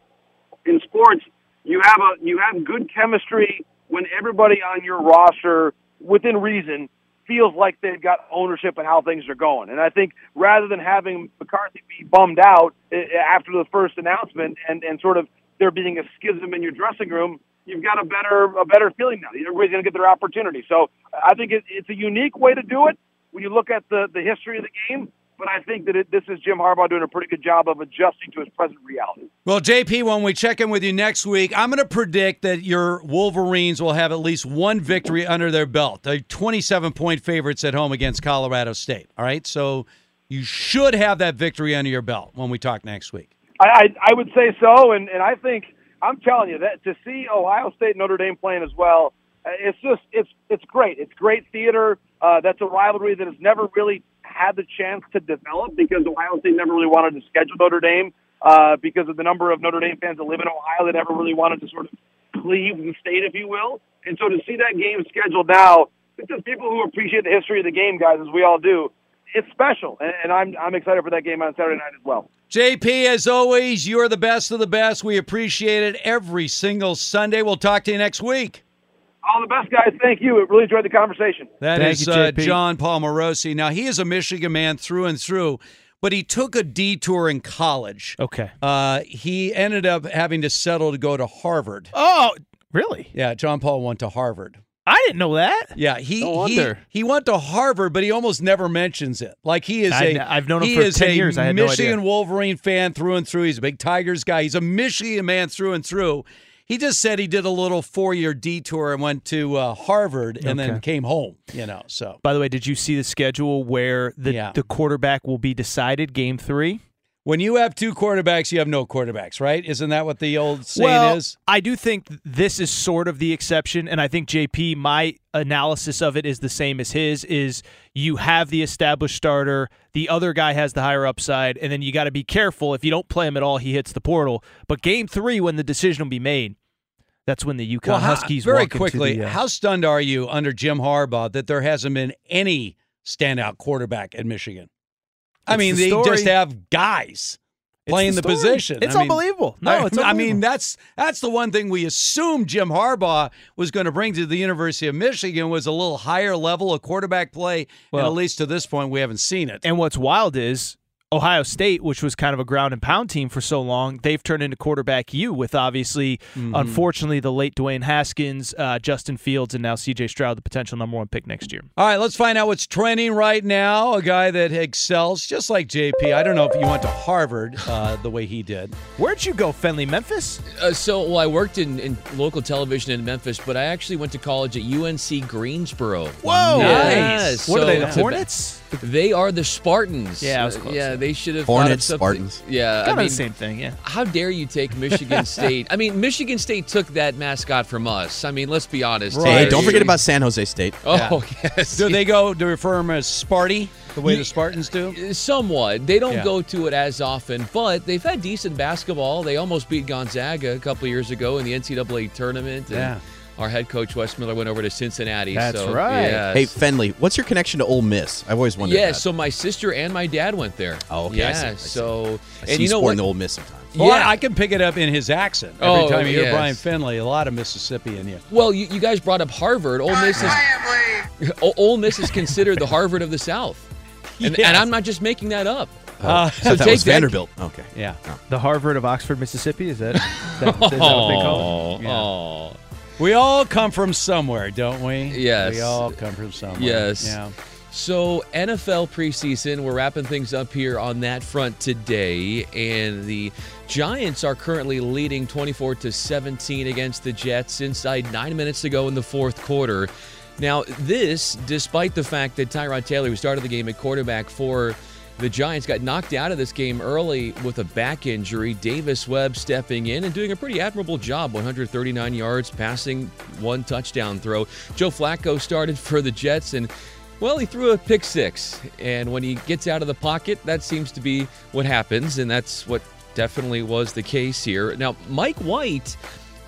in sports you have a you have good chemistry when everybody on your roster, within reason, feels like they've got ownership in how things are going. And I think rather than having McCarthy be bummed out eh, after the first announcement and and sort of there being a schism in your dressing room, you've got a better a better feeling now. Everybody's going to get their opportunity. So I think it, it's a unique way to do it when you look at the the history of the game. But I think that it, this is Jim Harbaugh doing a pretty good job of adjusting to his present reality. Well, JP, when we check in with you next week, I'm going to predict that your Wolverines will have at least one victory under their belt. They're 27 point favorites at home against Colorado State. All right. So you should have that victory under your belt when we talk next week. I, I, I would say so, and, and I think I'm telling you that to see Ohio State and Notre Dame playing as well, uh, it's just it's it's great. It's great theater. Uh, that's a rivalry that has never really had the chance to develop because Ohio State never really wanted to schedule Notre Dame uh, because of the number of Notre Dame fans that live in Ohio. that never really wanted to sort of cleave the state, if you will. And so to see that game scheduled now, it's just people who appreciate the history of the game, guys, as we all do. It's special, and, and I'm I'm excited for that game on Saturday night as well. JP, as always, you're the best of the best. We appreciate it every single Sunday. We'll talk to you next week. All the best, guys. Thank you. It really enjoyed the conversation. That Thank is you, uh, JP. Jon Paul Morosi. Now, he is a Michigan man through and through, but he took a detour in college. Okay. Uh, he ended up having to settle to go to Harvard. Oh, really? Yeah, John Paul went to Harvard. I didn't know that. Yeah, he No he, he went to Harvard, but he almost never mentions it. Like he is I- a I've known him he for is 10 a years. I had no Michigan idea. Wolverine fan through and through. He's a big Tigers guy. He's a Michigan man through and through. He just said he did a little four year detour and went to uh, Harvard and then came home. You know, so By the way, did you see the schedule where the Yeah. the quarterback will be decided game three? When you have two quarterbacks, you have no quarterbacks, right? Isn't that what the old saying well, is? I do think this is sort of the exception, and I think JP, my analysis of it is the same as his. Is you have the established starter, the other guy has the higher upside, and then you got to be careful if you don't play him at all, he hits the portal. But game three, when the decision will be made, that's when the UConn Well, how- Huskies very walk into quickly. the, uh, how stunned are you under Jim Harbaugh that there hasn't been any standout quarterback at Michigan? I It's mean, the they story. just have guys playing the the, position. It's I mean- unbelievable. No, I, it's I mean, that's that's the one thing we assumed Jim Harbaugh was going to bring to the University of Michigan was a little higher level of quarterback play. and at least to this point, we haven't seen it. And what's wild is Ohio State, which was kind of a ground and pound team for so long, they've turned into quarterback U with obviously, Mm-hmm. unfortunately, the late Dwayne Haskins, uh, Justin Fields, and now CJ Stroud, the potential number one pick next year. All right, let's find out what's trending right now. A guy that excels, just like JP. I don't know if you went to Harvard uh, the way he did. Where'd you go, Fenley, Memphis? Uh, so, well, I worked in, in local television in Memphis, but I actually went to college at UNC Greensboro. Whoa, Yes. What are they, the So it's Hornets? They are the Spartans. Yeah, I was Uh, close, yeah, yeah. they should have thought of Hornets, something- Spartans. Yeah, Kind I of mean, the same thing, yeah. How dare you take Michigan State? I mean, Michigan State took that mascot from us. I mean, let's be honest. Right. Hey, don't forget about San Jose State. Oh yes. Do they go to refer them as Sparty, the way the Spartans do? Somewhat. They don't Yeah. go to it as often, but they've had decent basketball. They almost beat Gonzaga a couple years ago in the NCAA tournament. And Yeah. Our head coach Wes Miller went over to Cincinnati. That's so, right. yes. Hey, Fenley, what's your connection to Ole Miss? I've always wondered. Yeah, that. so my sister and my dad went there. Oh, okay, I Yeah, see, I see. so I and see you know sporting what? the Ole Miss sometimes. Well, Yeah. I, I can pick it up in his accent every Oh, time you hear yes. Brian Finley. A lot of Mississippi in you. Well, you, you guys brought up Harvard. Ole Miss is O- Ole Miss is considered the Harvard of the South, and, Yes. and I'm not just making that up. Uh, I thought that take was that- Vanderbilt. Okay. Yeah. The Harvard of Oxford, Mississippi. Is that, is that, is that what they call it? Oh, oh. We all come from somewhere, don't we? Yes. We all come from somewhere. Yes. Yeah. So NFL preseason, we're wrapping things up here on that front today, and the Giants are currently leading 24 to 17 against the Jets inside nine minutes to go in the fourth quarter. Now, this, despite the fact that Tyrod Taylor, who started the game at quarterback for the Giants, got knocked out of this game early with a back injury. Davis Webb stepping in and doing a pretty admirable job 139 yards, passing one touchdown throw. Joe Flacco started for the Jets and well, he threw a pick six, and when he gets out of the pocket, that seems to be what happens, and that's what definitely was the case here. Now, Mike White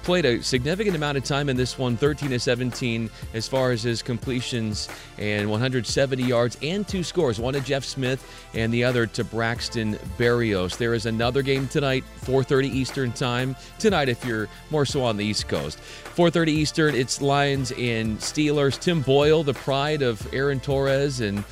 played a significant amount of time in this one 13 to 17 as far as his completions and 170 yards and two scores one to jeff smith and the other to braxton berrios. There is another game tonight 4.30 eastern time. Tonight if you're more so on the east coast. 4.30 eastern it's lions and steelers. Tim boyle the pride of aaron torres and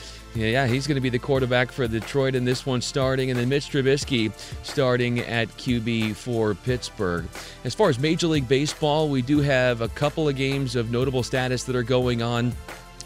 yeah, he's going to be the quarterback for Detroit in this one starting, and then Mitch Trubisky starting at QB for Pittsburgh. As far as Major League Baseball, we do have a couple of games of notable status that are going on.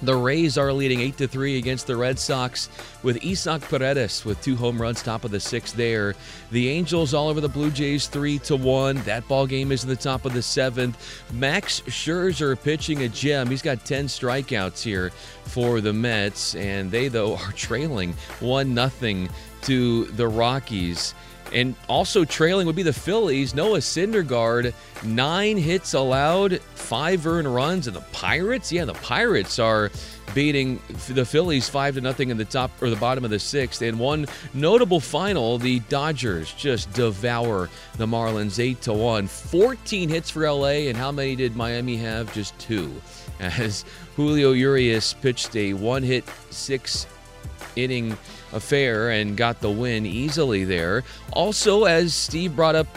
The Rays are leading 8 to 3 against the Red Sox with Isaac Paredes with two home runs top of the 6th there. The Angels all over the Blue Jays 3 to 1. That ball game is in the top of the 7th. Max Scherzer pitching a gem. He's got 10 strikeouts here for the Mets and they though are trailing 1 nothing to the Rockies. And also trailing would be the Phillies. Noah Syndergaard, nine hits allowed, five earned runs, and the Pirates. Yeah, the Pirates are beating the Phillies five to nothing in the top or the bottom of the sixth. And one notable final, the Dodgers just devour the Marlins eight to one. 14 hits for LA, and how many did Miami have? Just two. As Julio Urias pitched a one-hit six inning affair and got the win easily there. Also, as Steve brought up,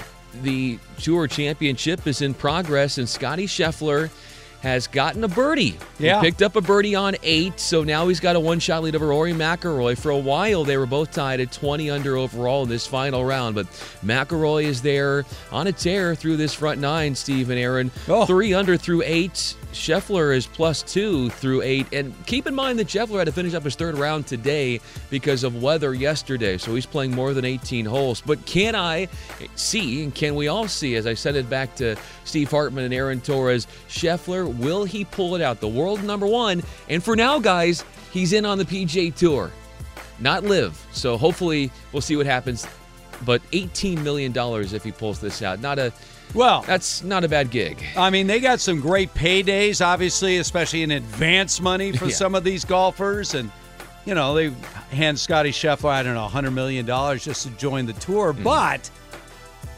the Tour Championship is in progress, and Scottie Scheffler has gotten a birdie. Yeah. He picked up a birdie on eight, so now he's got a one shot lead over Rory McIlroy. For a while, they were both tied at 20 under overall in this final round, but McIlroy is there on a tear through this front nine, Steve and Aaron. Oh. Three under through eight. Scheffler is plus two through eight. And keep in mind that Scheffler had to finish up his third round today because of weather yesterday, so he's playing more than 18 holes. But can I see, and can we all see, as I said it back to Steve Hartman and Aaron Torres, Scheffler, will he pull it out? The world number one. And for now, guys, he's in on the PGA Tour, not LIV. So hopefully we'll see what happens. But $18 million if he pulls this out. Not a. Well, that's not a bad gig. I mean, they got some great paydays, obviously, especially in advance money for Yeah. some of these golfers. And, you know, they hand Scottie Scheffler, I don't know, $100 million just to join the tour. Mm-hmm. But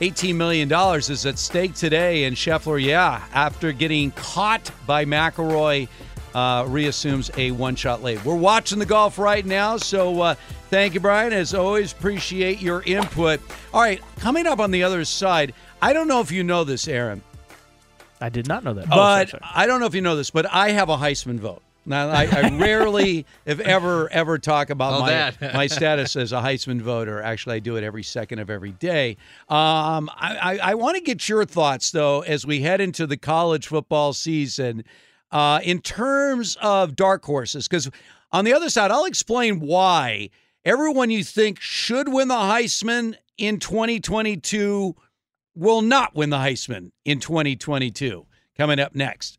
$18 million is at stake today. And Scheffler, yeah, after getting caught by McIlroy, uh, reassumes a one shot lead. We're watching the golf right now. So uh, thank you, Brian. As always, appreciate your input. All right, coming up on the other side, I don't know if you know this, Aaron. I did not know that. But oh, sorry, sorry. I don't know if you know this, but I have a Heisman vote. Now, I, I rarely, if ever, ever talk about Oh, my, my status as a Heisman voter. Actually, I do it every second of every day. Um, I, I, I want to get your thoughts, though, as we head into the college football season uh, in terms of dark horses. Because on the other side, I'll explain why everyone you think should win the Heisman in 2022 will not win the Heisman in 2022. Coming up next.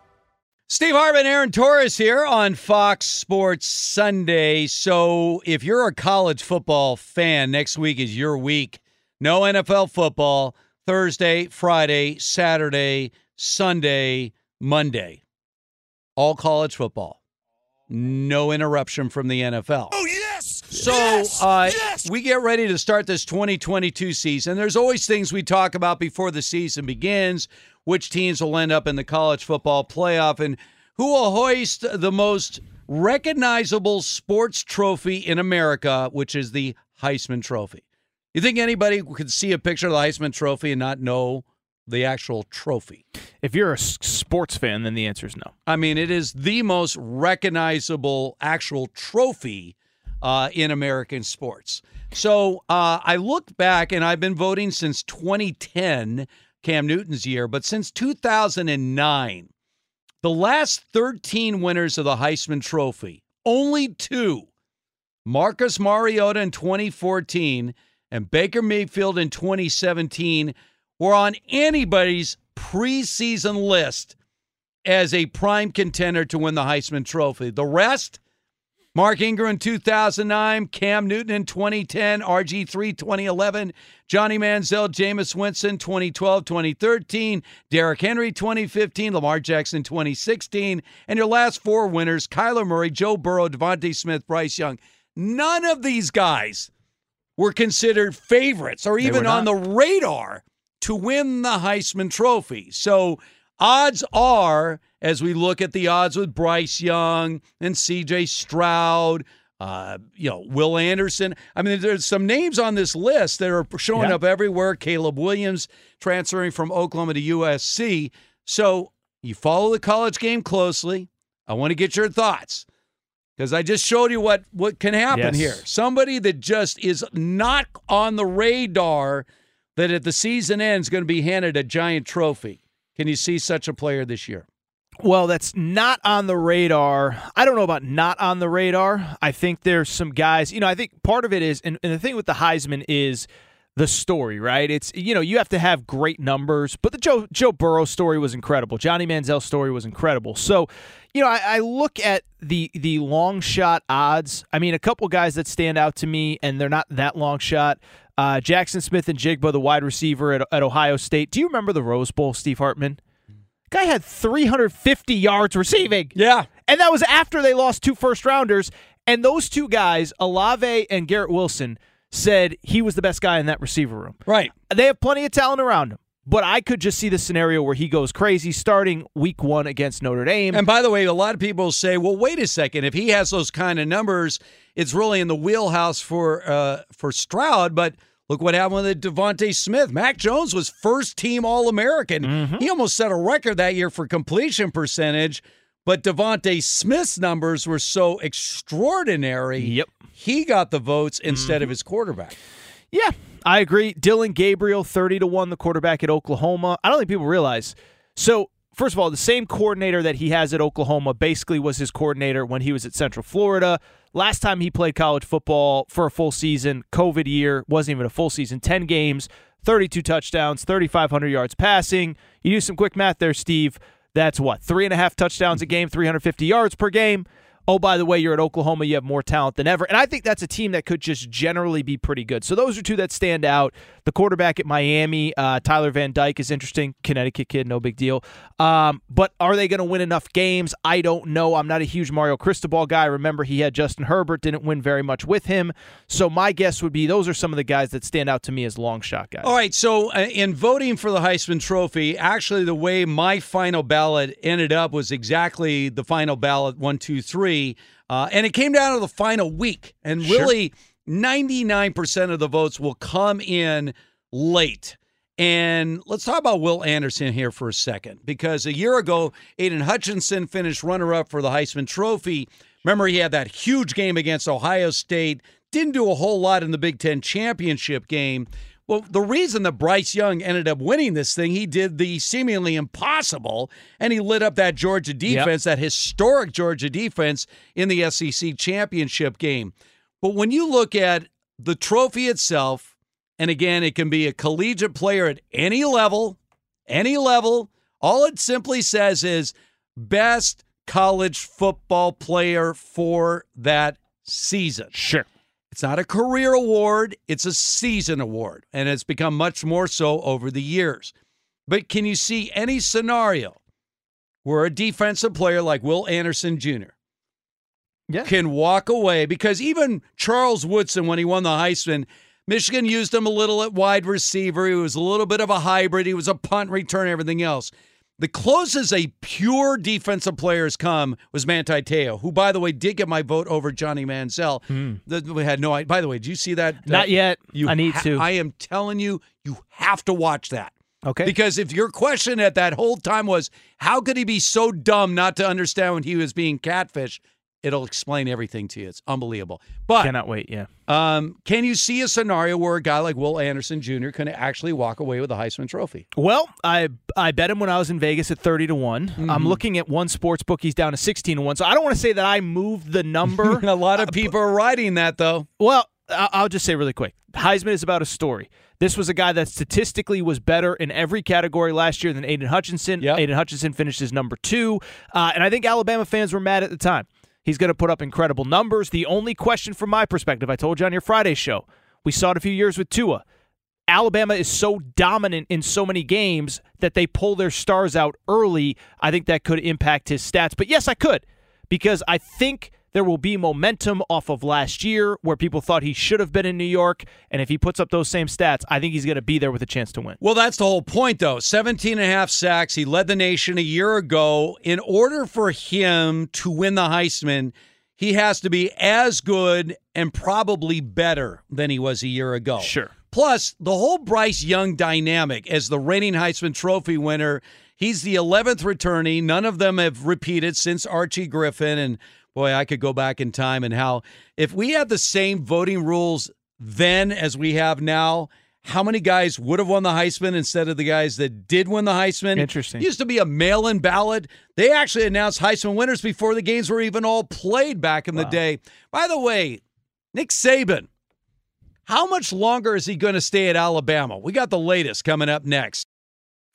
Steve Hartman, Aaron Torres here on Fox Sports Sunday. So, if you're a college football fan, next week is your week. No NFL football Thursday, Friday, Saturday, Sunday, Monday. All college football. No interruption from the NFL. Oh, yes! So Yes! uh, Yes! we get ready to start this 2022 season. There's always things we talk about before the season begins, which teams will end up in the college football playoff, and who will hoist the most recognizable sports trophy in America, which is the Heisman Trophy. You think anybody could see a picture of the Heisman Trophy and not know the actual trophy? If you're a sports fan, then the answer is no. I mean, it is the most recognizable actual trophy uh, in American sports. So uh, I looked back, and I've been voting since 2010, Cam Newton's year, but since 2009, the last 13 winners of the Heisman Trophy, only two, Marcus Mariota in 2014 and Baker Mayfield in 2017, were on anybody's preseason list as a prime contender to win the Heisman Trophy. The rest, Mark Ingram in 2009, Cam Newton in 2010, RG3 2011, Johnny Manziel, Jameis Winston 2012, 2013, Derrick Henry 2015, Lamar Jackson 2016, and your last four winners, Kyler Murray, Joe Burrow, DeVonta Smith, Bryce Young. None of these guys were considered favorites or even on the radar to win the Heisman Trophy. So odds are, as we look at the odds with Bryce Young and C.J. Stroud, uh, you know, Will Anderson. I mean, there's some names on this list that are showing Yeah. up everywhere. Caleb Williams transferring from Oklahoma to USC. So you follow the college game closely. I want to get your thoughts because I just showed you what what can happen Yes. here. Somebody that just is not on the radar that at the season ends going to be handed a giant trophy. Can you see such a player this year? Well, that's not on the radar. I don't know about not on the radar. I think there's some guys, you know, I think part of it is, and, and the thing with the Heisman is the story, right? It's you know you have to have great numbers, but the Joe Joe Burrow story was incredible. Johnny Manziel's story was incredible. So, you know, I, I look at the the long shot odds. I mean, a couple guys that stand out to me, and they're not that long shot. Uh, Jaxon Smith-Njigba, the wide receiver at, at Ohio State. Do you remember the Rose Bowl, Steve Hartman? Guy had 350 yards receiving. Yeah. And that was after they lost two first rounders. And those two guys, Olave and Garrett Wilson, said he was the best guy in that receiver room. Right. They have plenty of talent around him. But I could just see the scenario where he goes crazy starting week one against Notre Dame. And by the way, a lot of people say, well, wait a second. If he has those kind of numbers, it's really in the wheelhouse for uh, for Stroud. But look what happened with DeVonta Smith. Mac Jones was first team All American. Mm-hmm. He almost set a record that year for completion percentage. But DeVonta Smith's numbers were so extraordinary. Yep. He got the votes instead of his quarterback. Yeah, I agree. Dillon Gabriel, 30 to 1, the quarterback at Oklahoma. I don't think people realize. So, first of all, the same coordinator that he has at Oklahoma basically was his coordinator when he was at Central Florida. Last time he played college football for a full season, COVID year, wasn't even a full season, 10 games, 32 touchdowns, 3,500 yards passing. You do some quick math there, Steve. That's what, three and a half touchdowns a game, 350 yards per game. Oh, by the way, you're at Oklahoma. You have more talent than ever. And I think that's a team that could just generally be pretty good. So those are two that stand out. The quarterback at Miami, uh, Tyler Van Dyke, is interesting. Connecticut kid, no big deal. Um, but are they going to win enough games? I don't know. I'm not a huge Mario Cristobal guy. Remember, he had Justin Herbert, didn't win very much with him. So my guess would be those are some of the guys that stand out to me as long shot guys. All right, so uh, in voting for the Heisman Trophy, actually, the way my final ballot ended up was exactly the final ballot one, two, three. Uh, and it came down to the final week. And really, 99% of the votes will come in late. And let's talk about Will Anderson here for a second, because a year ago, Aidan Hutchinson finished runner up for the Heisman Trophy. Remember, he had that huge game against Ohio State, didn't do a whole lot in the Big Ten championship game. Well, the reason that Bryce Young ended up winning this thing, he did the seemingly impossible, and he lit up that Georgia defense, that historic Georgia defense in the SEC championship game. But when you look at the trophy itself, and again, it can be a collegiate player at any level, any level. All it simply says is best college football player for that season. Sure. It's not a career award, it's a season award, and it's become much more so over the years. But can you see any scenario where a defensive player like Will Anderson Jr. Yeah. can walk away? Because even Charles Woodson, when he won the Heisman, Michigan used him a little at wide receiver. He was a little bit of a hybrid. He was a punt return, everything else. The closest a pure defensive player has come was Manti Te'o, who, by the way, did get my vote over Johnny Manziel. Hmm. The- We had no. By the way, did you see that? Not yet. You I need ha- to. I am telling you, you have to watch that. Okay. Because if your question at that whole time was, how could he be so dumb not to understand when he was being catfish? It'll explain everything to you. It's unbelievable. But Cannot wait. Yeah. um, can you see a scenario where a guy like Will Anderson Jr. can actually walk away with a Heisman Trophy? Well, I I bet him when I was in Vegas at thirty to one. I'm Mhm. looking at one sports book. He's down to sixteen to one. So I don't want to say that I moved the number. a lot of people are writing that though. Well, I'll just say really quick. Heisman is about a story. This was a guy that statistically was better in every category last year than Aidan Hutchinson. Aidan Hutchinson finished as number two, uh, and I think Alabama fans were mad at the time. He's going to put up incredible numbers. The only question from my perspective, I told you on your Friday show, we saw it a few years with Tua. Alabama is so dominant in so many games that they pull their stars out early. I think that could impact his stats. But yes, I could because I think there will be momentum off of last year where people thought he should have been in New York. And if he puts up those same stats, I think he's going to be there with a chance to win. Well, that's the whole point, though. 17 and a half sacks. He led the nation a year ago. In order for him to win the Heisman, he has to be as good and probably better than he was a year ago. Sure. Plus, the whole Bryce Young dynamic as the reigning Heisman Trophy winner, he's the 11th returnee. None of them have repeated since Archie Griffin. And boy, I could go back in time and how, if we had the same voting rules then as we have now, how many guys would have won the Heisman instead of the guys that did win the Heisman? Interesting. It used to be a mail in ballot. They actually announced Heisman winners before the games were even all played back in the day. By the way, Nick Saban, How much longer is he going to stay at Alabama? We got the latest coming up next.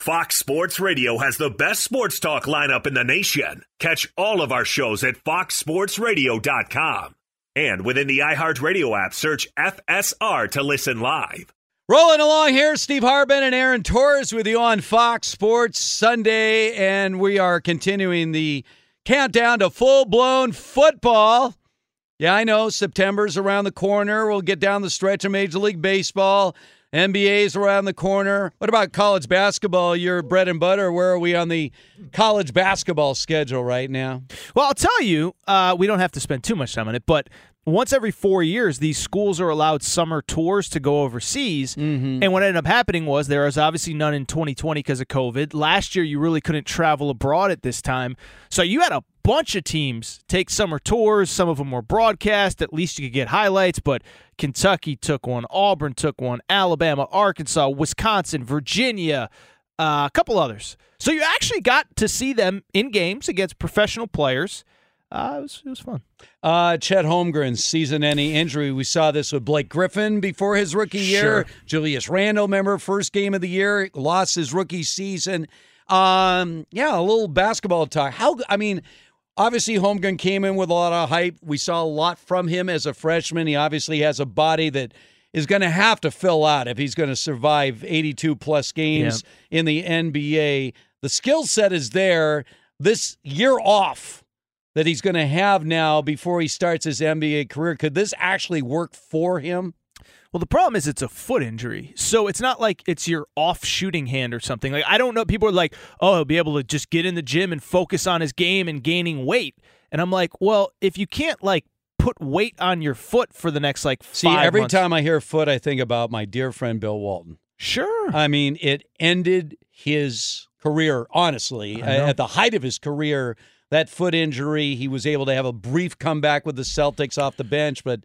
Fox Sports Radio has the best sports talk lineup in the nation. Catch all of our shows at foxsportsradio.com. And within the iHeartRadio app, search FSR to listen live. Rolling along here, Steve Hartman and Aaron Torres with you on Fox Sports Sunday, and we are continuing the countdown to full blown football. Yeah, I know September's around the corner. We'll get down the stretch of Major League Baseball. NBA's around the corner. What about college basketball? Your bread and butter. Where are we on the college basketball schedule right now? Well, I'll tell you, uh, we don't have to spend too much time on it, but once every four years, these schools are allowed summer tours to go overseas. Mm-hmm. And what ended up happening was there was obviously none in 2020 because of COVID. Last year, you really couldn't travel abroad at this time. So you had a bunch of teams take summer tours. Some of them were broadcast. At least you could get highlights. But Kentucky took one, Auburn took one, Alabama, Arkansas, Wisconsin, Virginia, uh, a couple others. So you actually got to see them in games against professional players. Uh, it, was, it was fun. Uh, Chet Holmgren's season-ending injury. We saw this with Blake Griffin before his rookie year. Sure. Julius Randle, remember, first game of the year, lost his rookie season. Um, yeah, a little basketball talk. How? I mean, obviously Holmgren came in with a lot of hype. We saw a lot from him as a freshman. He obviously has a body that is going to have to fill out if he's going to survive 82 plus games in the NBA. The skill set is there. This year off that he's going to have now before he starts his NBA career, could this actually work for him? Well, the problem is it's a foot injury. So it's not like it's your off shooting hand or something. Like, I don't know. People are like, oh, he'll be able to just get in the gym and focus on his game and gaining weight. And I'm like, well, if you can't, like, put weight on your foot for the next, like, See, every months- time I hear foot, I think about my dear friend Bill Walton. Sure. I mean, it ended his career, honestly, at the height of his career. That foot injury, he was able to have a brief comeback with the Celtics off the bench, but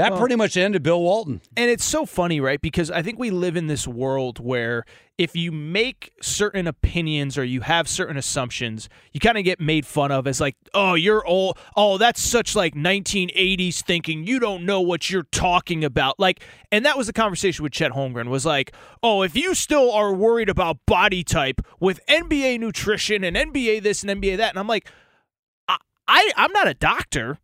that Well- pretty much ended Bill Walton. And it's so funny, right? Because I think we live in this world where if you make certain opinions or you have certain assumptions, you kind of get made fun of as like, oh, you're old. Oh, that's such like 1980s thinking. You don't know what you're talking about. Like, and that was the conversation with Chet Holmgren was like, oh, if you still are worried about body type with NBA nutrition and NBA this and NBA that, and I'm like, I, I I'm not a doctor.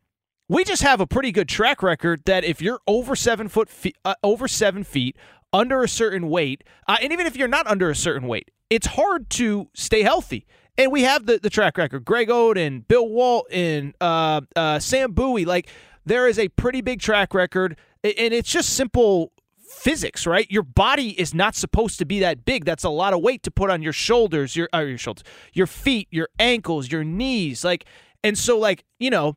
We just have a pretty good track record that if you're over seven foot, fe- uh, over seven feet, under a certain weight, uh, and even if you're not under a certain weight, it's hard to stay healthy. And we have the, the track record. Greg Oden, Bill Walton, uh, uh, Sam Bowie. Like there is a pretty big track record, and it's just simple physics, right? Your body is not supposed to be that big. That's a lot of weight to put on your shoulders, your uh, your shoulders, your feet, your ankles, your knees, like. And so, like you know,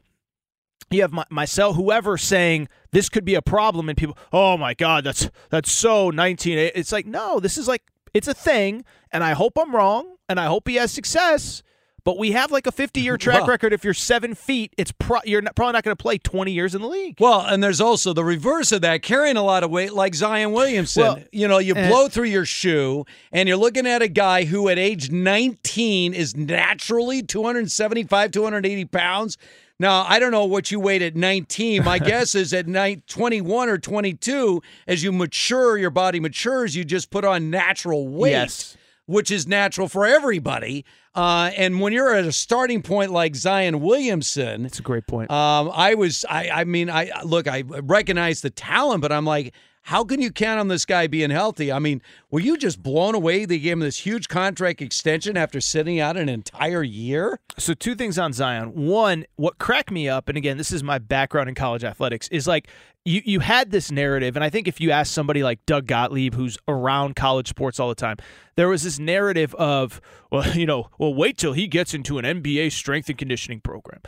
you have my, myself, whoever saying this could be a problem, and people, oh my god, that's that's so nineteen. It's like no, this is like it's a thing, and I hope I'm wrong, and I hope he has success. But we have like a 50 year track Well- record. If you're seven feet, it's pro- you're not, probably not going to play 20 years in the league. Well, and there's also the reverse of that, carrying a lot of weight like Zion Williamson. Well, you know, you eh. blow through your shoe, and you're looking at a guy who at age 19 is naturally 275, 280 pounds. Now, I don't know what you weighed at 19. My guess is at nine- 21 or 22, as you mature, your body matures, you just put on natural weight. Yes. Which is natural for everybody. Uh, and when you're at a starting point like Zion Williamson, It's a great point. um, I was, I, I mean, I look, I recognize the talent, but I'm like, how can you count on this guy being healthy? I mean, were you just blown away? They gave him this huge contract extension after sitting out an entire year. So two things on Zion. One, what cracked me up, and again, this is my background in college athletics, is like you you had this narrative, and I think if you ask somebody like Doug Gottlieb, who's around college sports all the time, there was this narrative of, well, you know, well, wait till he gets into an NBA strength and conditioning program,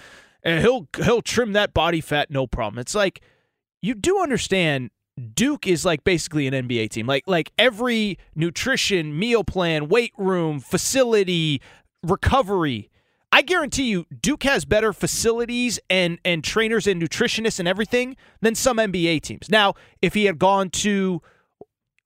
and he'll he'll trim that body fat, no problem. It's like you do understand Duke is like basically an NBA team. Like like every nutrition, meal plan, weight room, facility, recovery. I guarantee you Duke has better facilities and and trainers and nutritionists and everything than some NBA teams. Now, if he had gone to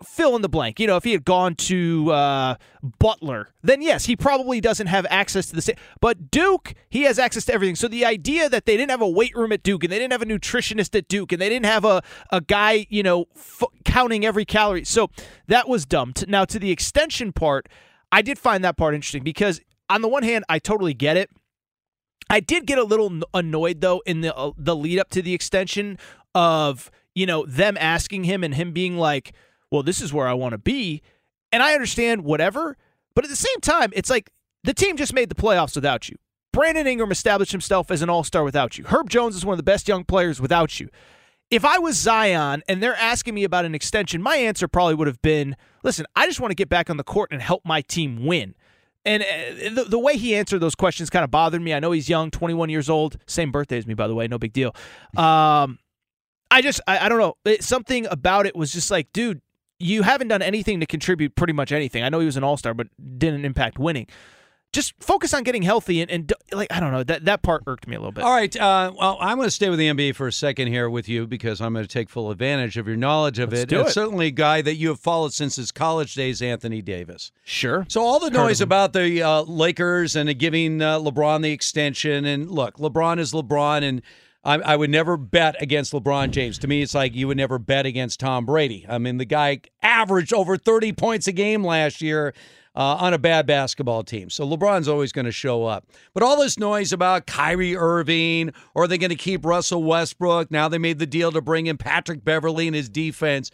fill in the blank. You know, if he had gone to uh, Butler, then yes, he probably doesn't have access to the same. But Duke, he has access to everything. So the idea that they didn't have a weight room at Duke and they didn't have a nutritionist at Duke and they didn't have a, a guy, you know, f- counting every calorie. So that was dumb. Now, to the extension part, I did find that part interesting because on the one hand, I totally get it. I did get a little annoyed though in the uh, the lead up to the extension of you know them asking him and him being like, "Well, this is where I want to be," and I understand whatever, but at the same time, it's like the team just made the playoffs without you. Brandon Ingram established himself as an all star without you. Herb Jones is one of the best young players without you. If I was Zion and they're asking me about an extension, my answer probably would have been, "Listen, I just want to get back on the court and help my team win." And uh, the, the way he answered those questions kind of bothered me. I know he's young, 21 years old, same birthday as me, by the way, no big deal. Um, I just, I, I don't know. It, something about it was just like, dude, you haven't done anything to contribute pretty much anything. I know he was an all star, but didn't impact winning just focus on getting healthy and, and like I don't know that that part irked me a little bit. All right, uh, well I'm going to stay with the NBA for a second here with you because I'm going to take full advantage of your knowledge of Let's it. do It's it. certainly a guy that you have followed since his college days, Anthony Davis. Sure. So all the noise about the uh, Lakers and giving uh, LeBron the extension, and look, LeBron is LeBron, and I, I would never bet against LeBron James. To me, it's like you would never bet against Tom Brady. I mean, the guy averaged over 30 points a game last year. Uh, on a bad basketball team. So LeBron's always going to show up. But all this noise about Kyrie Irving, or are they going to keep Russell Westbrook? Now they made the deal to bring in Patrick Beverley and his defense.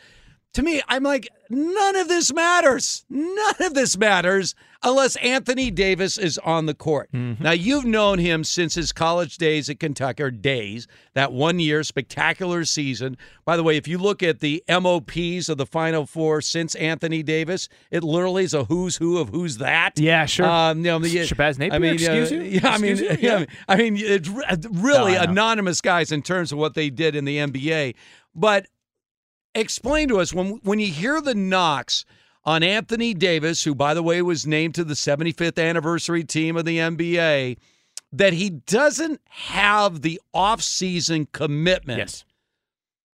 To me, I'm like, none of this matters. None of this matters unless Anthony Davis is on the court. Now, you've known him since his college days at Kentucky, or days, that one year spectacular season. By the way, if you look at the MOPs of the Final Four since Anthony Davis, it literally is a who's who of who's that. Yeah, sure. Um, you know, the, Shabazz Napier, I mean, excuse uh, you? Yeah, I mean, you? yeah, Yeah. I mean, it's really No, anonymous guys in terms of what they did in the NBA. But explain to us when when you hear the knocks on Anthony Davis, who by the way was named to the 75th anniversary team of the NBA, that he doesn't have the offseason commitment Yes.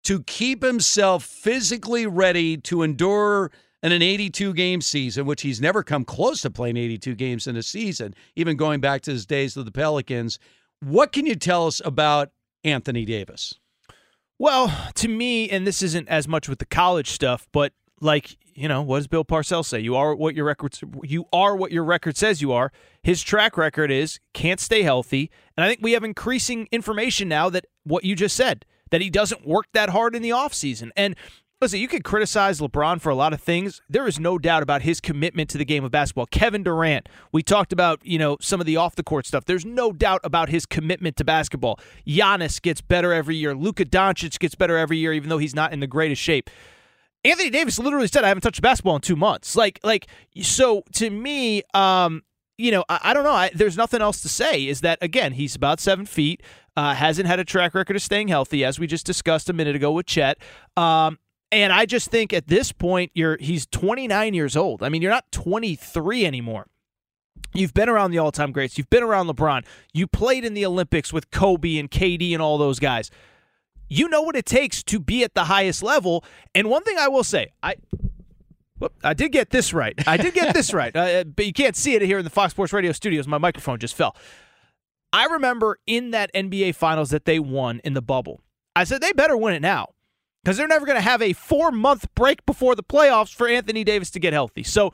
to keep himself physically ready to endure in an 82 game season, which he's never come close to playing 82 games in a season, even going back to his days with the Pelicans. What can you tell us about Anthony Davis? Well, to me, and this isn't as much with the college stuff, but like you know, what does Bill Parcells say? You are what your record you are what your record says you are. His track record is can't stay healthy, and I think we have increasing information now that what you just said that he doesn't work that hard in the offseason. And listen, you could criticize LeBron for a lot of things. There is no doubt about his commitment to the game of basketball. Kevin Durant, we talked about, you know, some of the off the court stuff. There's no doubt about his commitment to basketball. Giannis gets better every year. Luka Doncic gets better every year, even though he's not in the greatest shape. Anthony Davis literally said, "I haven't touched basketball in two months." Like, like so to me, um, you know, I, I don't know. I, there's nothing else to say. Is that again? He's about seven feet. Uh, hasn't had a track record of staying healthy, as we just discussed a minute ago with Chet. Um, and I just think at this point, you're he's 29 years old. I mean, you're not 23 anymore. You've been around the all-time greats. You've been around LeBron. You played in the Olympics with Kobe and KD and all those guys. You know what it takes to be at the highest level. And one thing I will say, I whoop, I did get this right. I did get this right. Uh, but you can't see it here in the Fox Sports Radio studios. My microphone just fell. I remember in that NBA Finals that they won in the bubble. I said they better win it now because they're never going to have a four month break before the playoffs for Anthony Davis to get healthy. So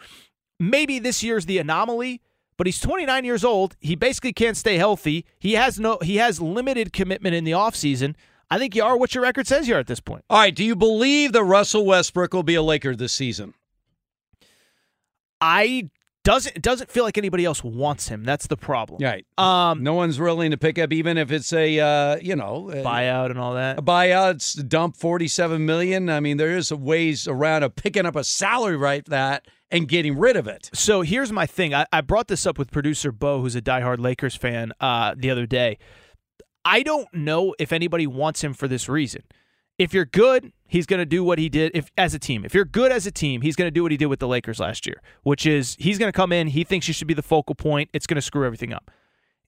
maybe this year's the anomaly, but he's 29 years old. He basically can't stay healthy. He has no he has limited commitment in the offseason. I think you are what your record says you are at this point. All right, do you believe that Russell Westbrook will be a Laker this season? I doesn't it doesn't feel like anybody else wants him. That's the problem. Right. Um, no one's willing to pick up, even if it's a uh, you know a buyout and all that. A buyout, dump forty-seven million. I mean, there is ways around of picking up a salary right that and getting rid of it. So here's my thing. I, I brought this up with producer Bo, who's a diehard Lakers fan, uh, the other day. I don't know if anybody wants him for this reason. If you're good, he's going to do what he did if as a team. If you're good as a team, he's going to do what he did with the Lakers last year, which is he's going to come in, he thinks you should be the focal point, it's going to screw everything up.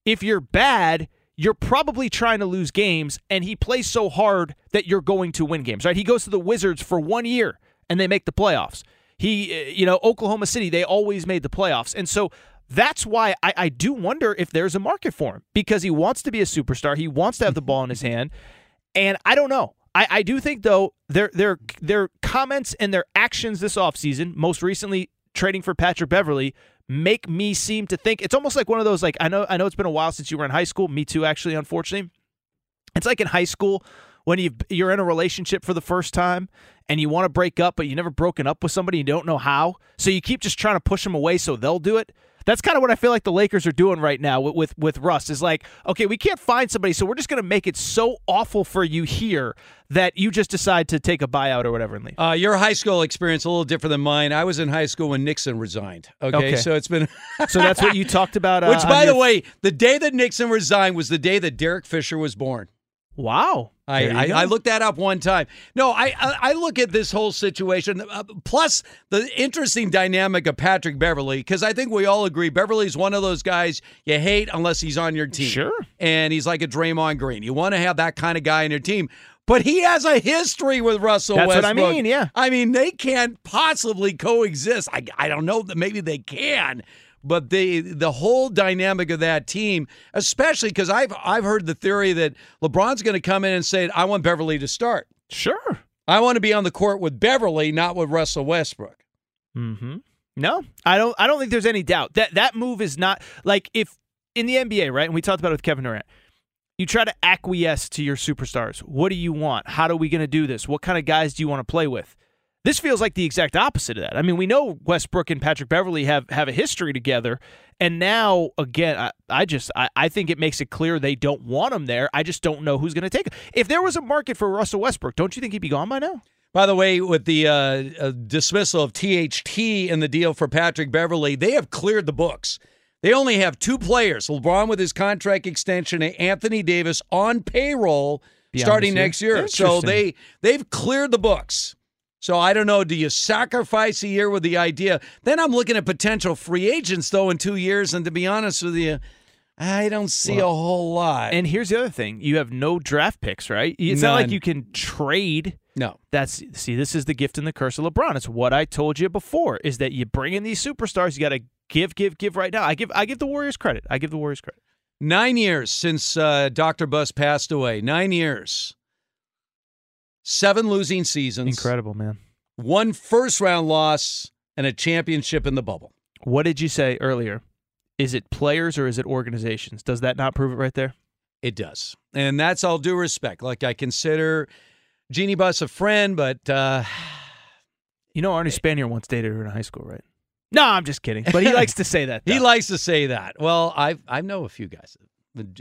If you're bad, you're probably trying to lose games and he plays so hard that you're going to win games, right? He goes to the Wizards for 1 year and they make the playoffs. He, uh, you know, Oklahoma City, they always made the playoffs. And so that's why I, I do wonder if there's a market for him because he wants to be a superstar. He wants to have the ball in his hand. And I don't know. I, I do think though their their their comments and their actions this offseason, most recently trading for Patrick Beverley, make me seem to think it's almost like one of those like I know I know it's been a while since you were in high school. Me too, actually, unfortunately. It's like in high school when you you're in a relationship for the first time and you want to break up, but you never broken up with somebody, you don't know how, so you keep just trying to push them away so they'll do it. That's kind of what I feel like the Lakers are doing right now with with, with Russ. Is like, okay, we can't find somebody, so we're just going to make it so awful for you here that you just decide to take a buyout or whatever and leave. Uh, your high school experience a little different than mine. I was in high school when Nixon resigned. Okay, Okay. so it's been. so that's what you talked about. Uh, Which, by your- the way, the day that Nixon resigned was the day that Derek Fisher was born. Wow. I, I. I looked that up one time. No, I I, I look at this whole situation. Uh, plus the interesting dynamic of Patrick Beverley, because I think we all agree Beverley's one of those guys you hate unless he's on your team. Sure. And he's like a Draymond Green. You want to have that kind of guy on your team. But he has a history with Russell That's what I mean, yeah. I mean, they can't possibly coexist. I, I don't know that maybe they can, but the the whole dynamic of that team, especially because I've I've heard the theory that LeBron's going to come in and say, "I want Beverley to start. Sure, I want to be on the court with Beverley, not with Russell Westbrook." Mm-hmm. No, I don't. I don't think there's any doubt that that move is not like if in the NBA, right? And we talked about it with Kevin Durant. You try to acquiesce to your superstars. What do you want? How are we going to do this? What kind of guys do you want to play with? This feels like the exact opposite of that. I mean, we know Westbrook and Patrick Beverley have have a history together, and now again, I, I just I, I think it makes it clear they don't want him there. I just don't know who's going to take him. If there was a market for Russell Westbrook, don't you think he'd be gone by now? By the way, with the uh, uh, dismissal of THT in the deal for Patrick Beverley, they have cleared the books. They only have two players: LeBron with his contract extension, and Anthony Davis on payroll Beyond starting next year. So they they've cleared the books. So I don't know. Do you sacrifice a year with the idea? Then I'm looking at potential free agents though in two years, and to be honest with you, I don't see Well, a whole lot. And here's the other thing: you have no draft picks, right? It's not like you can trade. No. That's see, this is the gift and the curse of LeBron. It's what I told you before: is that you bring in these superstars, you got to give, give, give right now. I give, I give the Warriors credit. I give the Warriors credit. Nine years since uh, Dr. Buss passed away. Nine years. Seven losing seasons. Incredible, man. One first round loss and a championship in the bubble. What did you say earlier? Is it players or is it organizations? Does that not prove it right there? It does. And that's all due respect. Like I consider Jeannie Buss a friend, but uh, You know, Arnie Spanier once dated her in high school, right? No, I'm just kidding. But he likes to say that. he likes to say that. Well, I I know a few guys. with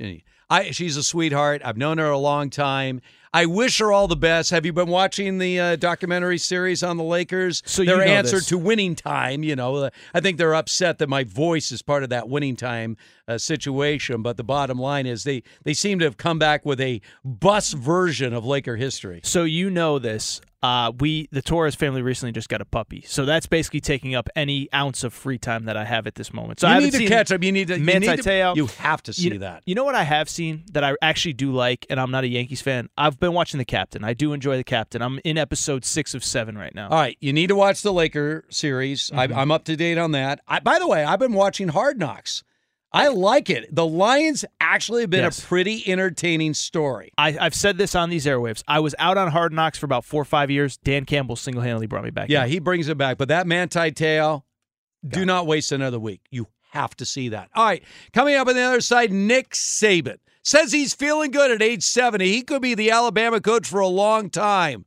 I she's a sweetheart. I've known her a long time. I wish her all the best. Have you been watching the uh, documentary series on the Lakers? So you their know answer this. to winning time. You know, I think they're upset that my voice is part of that winning time uh, situation. But the bottom line is they they seem to have come back with a Buss version of Laker history. So you know this. Uh, we the Torres family recently just got a puppy, so that's basically taking up any ounce of free time that I have at this moment. So You I need to catch up. You need to- you need to- you have to see You- that. You know what I have seen that I actually do like, and I'm not a Yankees fan. I've been watching The Captain. I do enjoy The Captain. I'm in episode six of seven right now. All right, you need to watch the Laker series. Mhm. I, I'm up to date on that. I, by the way, I've been watching Hard Knocks. I like it. The Lions actually have been Yes. a pretty entertaining story. I, I've said this on these airwaves. I was out on Hard Knocks for about four or five years. Dan Campbell single handedly brought me back. Yeah, in. he brings it back. But that Manti Te'o, do not waste another week. You have to see that. All right, coming up on the other side, Nick Saban says he's feeling good at age 70. He could be the Alabama coach for a long time.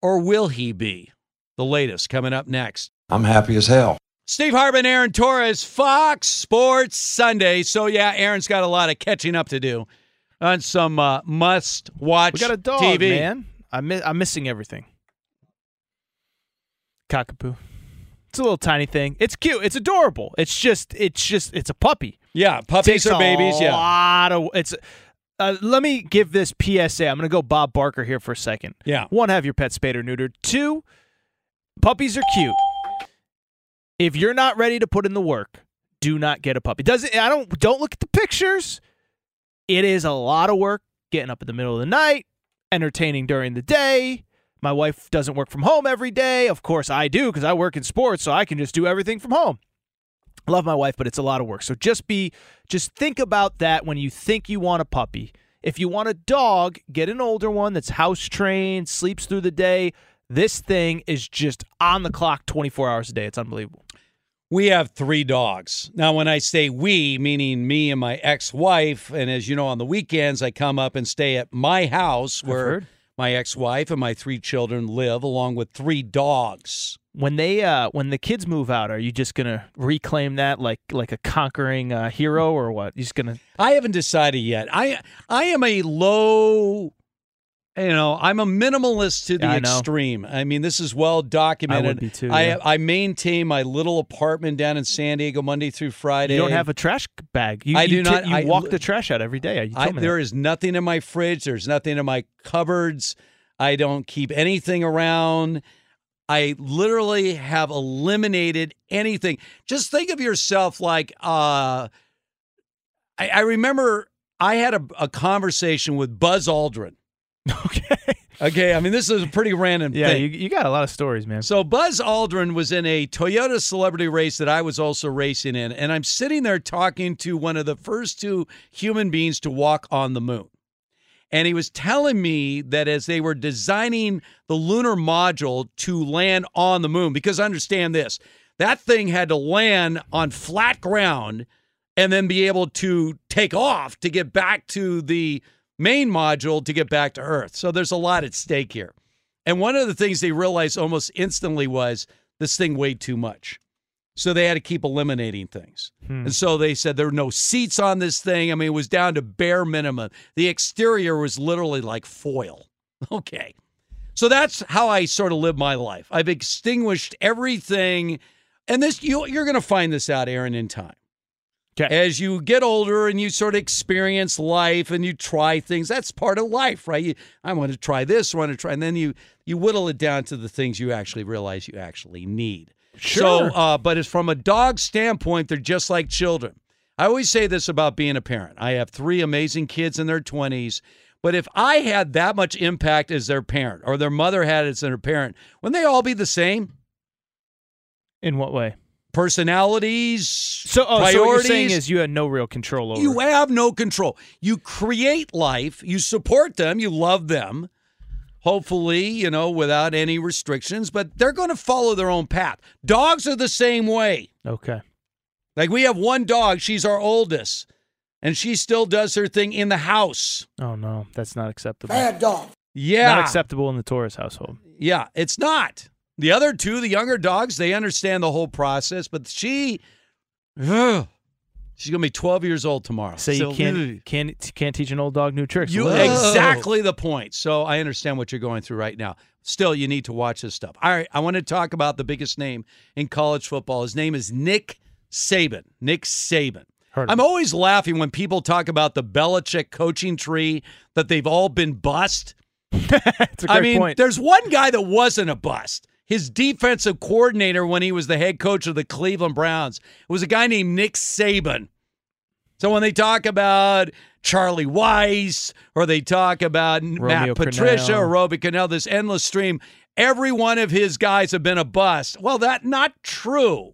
Or will he be? The latest coming up next. I'm happy as hell. Steve Hartman, Aaron Torres, Fox Sports Sunday. So yeah, Aaron's got a lot of catching up to do on some uh, must-watch we got a dog, TV. man. I'm, mi- I'm missing everything. Cockapoo. It's a little tiny thing. It's cute. It's adorable. It's just, it's just, it's a puppy. Yeah, puppies are a babies. Yeah, lot of it's. Uh, let me give this PSA. I'm going to go Bob Barker here for a second. Yeah. One, have your pet spayed or neutered. Two, puppies are cute. If you're not ready to put in the work, do not get a puppy. Does it? I don't. Don't look at the pictures. It is a lot of work getting up in the middle of the night, entertaining during the day, My wife doesn't work from home every day. Of course, I do because I work in sports, so I can just do everything from home. Love my wife, but it's a lot of work. So just be, just think about that when you think you want a puppy. If you want a dog, get an older one that's house trained, sleeps through the day. This thing is just on the clock 24 hours a day. It's unbelievable. We have three dogs. Now, when I say we, meaning me and my ex wife, and as you know, on the weekends, I come up and stay at my house where my ex wife and my three children live, along with three dogs. When they uh when the kids move out, are you just gonna reclaim that like like a conquering uh, hero or what? You just gonna I haven't decided yet. I I am a low you know, I'm a minimalist to the Yeah, I extreme. I mean, this is well documented. I would be too, I yeah. I maintain my little apartment down in San Diego Monday through Friday. you don't have a trash bag. You, I you do not- You I- walk the trash out every day. You I, there is nothing in my fridge. There's nothing in my cupboards. I don't keep anything around. I literally have eliminated anything. Just think of yourself like uh, I, I remember I had a, a conversation with Buzz Aldrin. Okay. Okay. I mean, this is a pretty random Yeah, thing. you, you got a lot of stories, man. So Buzz Aldrin was in a Toyota celebrity race that I was also racing in, and I'm sitting there talking to one of the first two human beings to walk on the moon. And he was telling me that as they were designing the lunar module to land on the moon, because understand this, that thing had to land on flat ground and then be able to take off to get back to the main module to get back to Earth. So there's a lot at stake here. And one of the things they realized almost instantly was this thing weighed too much. So they had to keep eliminating things. Hmm. And so they said there were no seats on this thing. I mean, it was down to bare minimum. The exterior was literally like foil. Okay. So that's how I sort of live my life. I've extinguished everything. And this you you're going to find this out Aaron in time. As you get older and you sort of experience life and you try things, that's part of life, right? You, I want to try this, I want to try, and then you you whittle it down to the things you actually realize you actually need. Sure. So, uh, but as from a dog standpoint, they're just like children. I always say this about being a parent. I have three amazing kids in their twenties. But if I had that much impact as their parent, or their mother had as their parent, wouldn't they all be the same? In what way? Personalities, So, oh, priorities. so what you're saying is you had no real control over. You have no control. You create life, you support them, you love them, hopefully, you know, without any restrictions, but they're going to follow their own path. Dogs are the same way. Okay. Like we have one dog, she's our oldest, and she still does her thing in the house. Oh no, that's not acceptable. Bad dog. Yeah. Not acceptable in the Torres household. Yeah, it's not. The other two, the younger dogs, they understand the whole process, but she, ugh, she's gonna be 12 years old tomorrow. So you can't can't can't teach an old dog new tricks. You Whoa. exactly the point. So I understand what you're going through right now. Still, you need to watch this stuff. All right, I want to talk about the biggest name in college football. His name is Nick Saban. Nick Saban. I'm always laughing when people talk about the Belichick coaching tree that they've all been bust. It's a I great mean, point. there's one guy that wasn't a bust. His defensive coordinator when he was the head coach of the Cleveland Browns was a guy named Nick Saban. So when they talk about Charlie Weis or they talk about Matt Patricia Cornell. or Romeo Crennel, this endless stream, every one of his guys have been a bust. Well, that not true.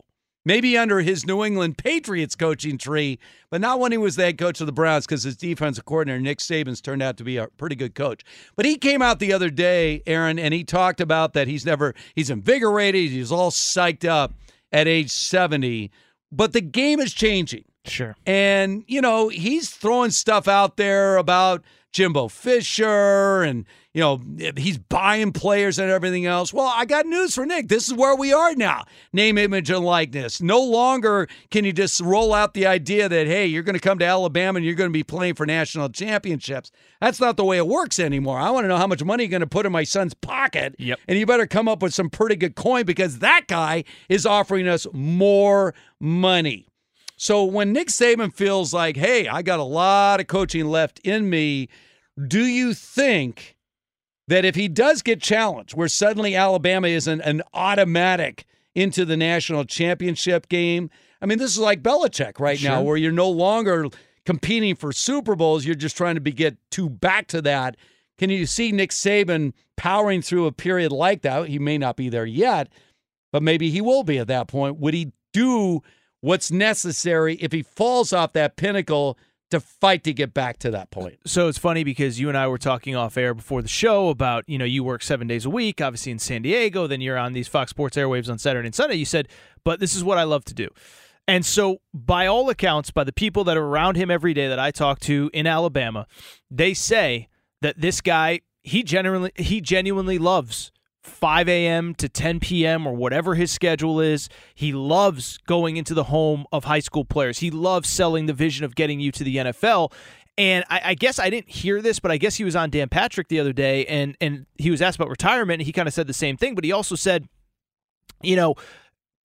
Maybe under his New England Patriots coaching tree, but not when he was the head coach of the Browns because his defensive coordinator, Nick Saban's turned out to be a pretty good coach. But he came out the other day, Aaron, and he talked about that he's never, he's invigorated, he's all psyched up at age 70, but the game is changing. Sure. And, you know, he's throwing stuff out there about Jimbo Fisher and, you know, he's buying players and everything else. Well, I got news for Nick. This is where we are now name, image, and likeness. No longer can you just roll out the idea that, hey, you're going to come to Alabama and you're going to be playing for national championships. That's not the way it works anymore. I want to know how much money you're going to put in my son's pocket. Yep. And you better come up with some pretty good coin because that guy is offering us more money. So when Nick Saban feels like, hey, I got a lot of coaching left in me, do you think that if he does get challenged, where suddenly Alabama isn't an automatic into the national championship game? I mean, this is like Belichick right now, where you're no longer competing for Super Bowls, you're just trying to be, get to back to that. Can you see Nick Saban powering through a period like that? He may not be there yet, but maybe he will be at that point. Would he do what's necessary if he falls off that pinnacle to fight to get back to that point? So it's funny because you and I were talking off air before the show about, you know, you work seven days a week, obviously in San Diego, then you're on these Fox Sports airwaves on Saturday and Sunday. You said, but this is what I love to do. And so, by all accounts, by the people that are around him every day that I talk to in Alabama, they say that this guy he genuinely he genuinely loves 5 a.m. to 10 p.m. or whatever his schedule is. He loves going into the home of high school players. He loves selling the vision of getting you to the NFL. And I, I, guess I didn't hear this, but I guess he was on Dan Patrick the other day, and and he was asked about retirement, and he kind of said the same thing. But he also said, you know,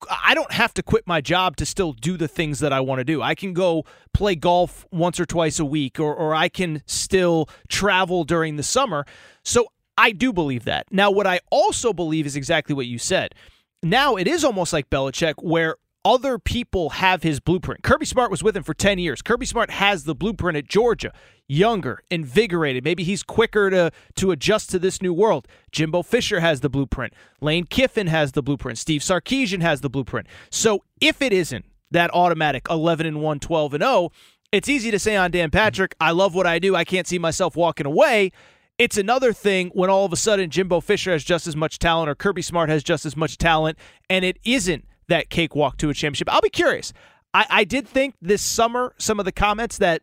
I don't have to quit my job to still do the things that I want to do. I can go play golf once or twice a week, or, or I can still travel during the summer. So I do believe that. Now, what I also believe is exactly what you said. Now it is almost like Belichick, where other people have his blueprint. Kirby Smart was with him for 10 years. Kirby Smart has the blueprint at Georgia. Younger, invigorated. Maybe he's quicker to, to adjust to this new world. Jimbo Fisher has the blueprint. Lane Kiffin has the blueprint. Steve Sarkisian has the blueprint. So if it isn't that automatic 11 and 1, 12 and 0, it's easy to say on Dan Patrick, I love what I do. I can't see myself walking away. It's another thing when all of a sudden Jimbo Fisher has just as much talent or Kirby Smart has just as much talent, and it isn't that cakewalk to a championship. I'll be curious. I, I did think this summer some of the comments that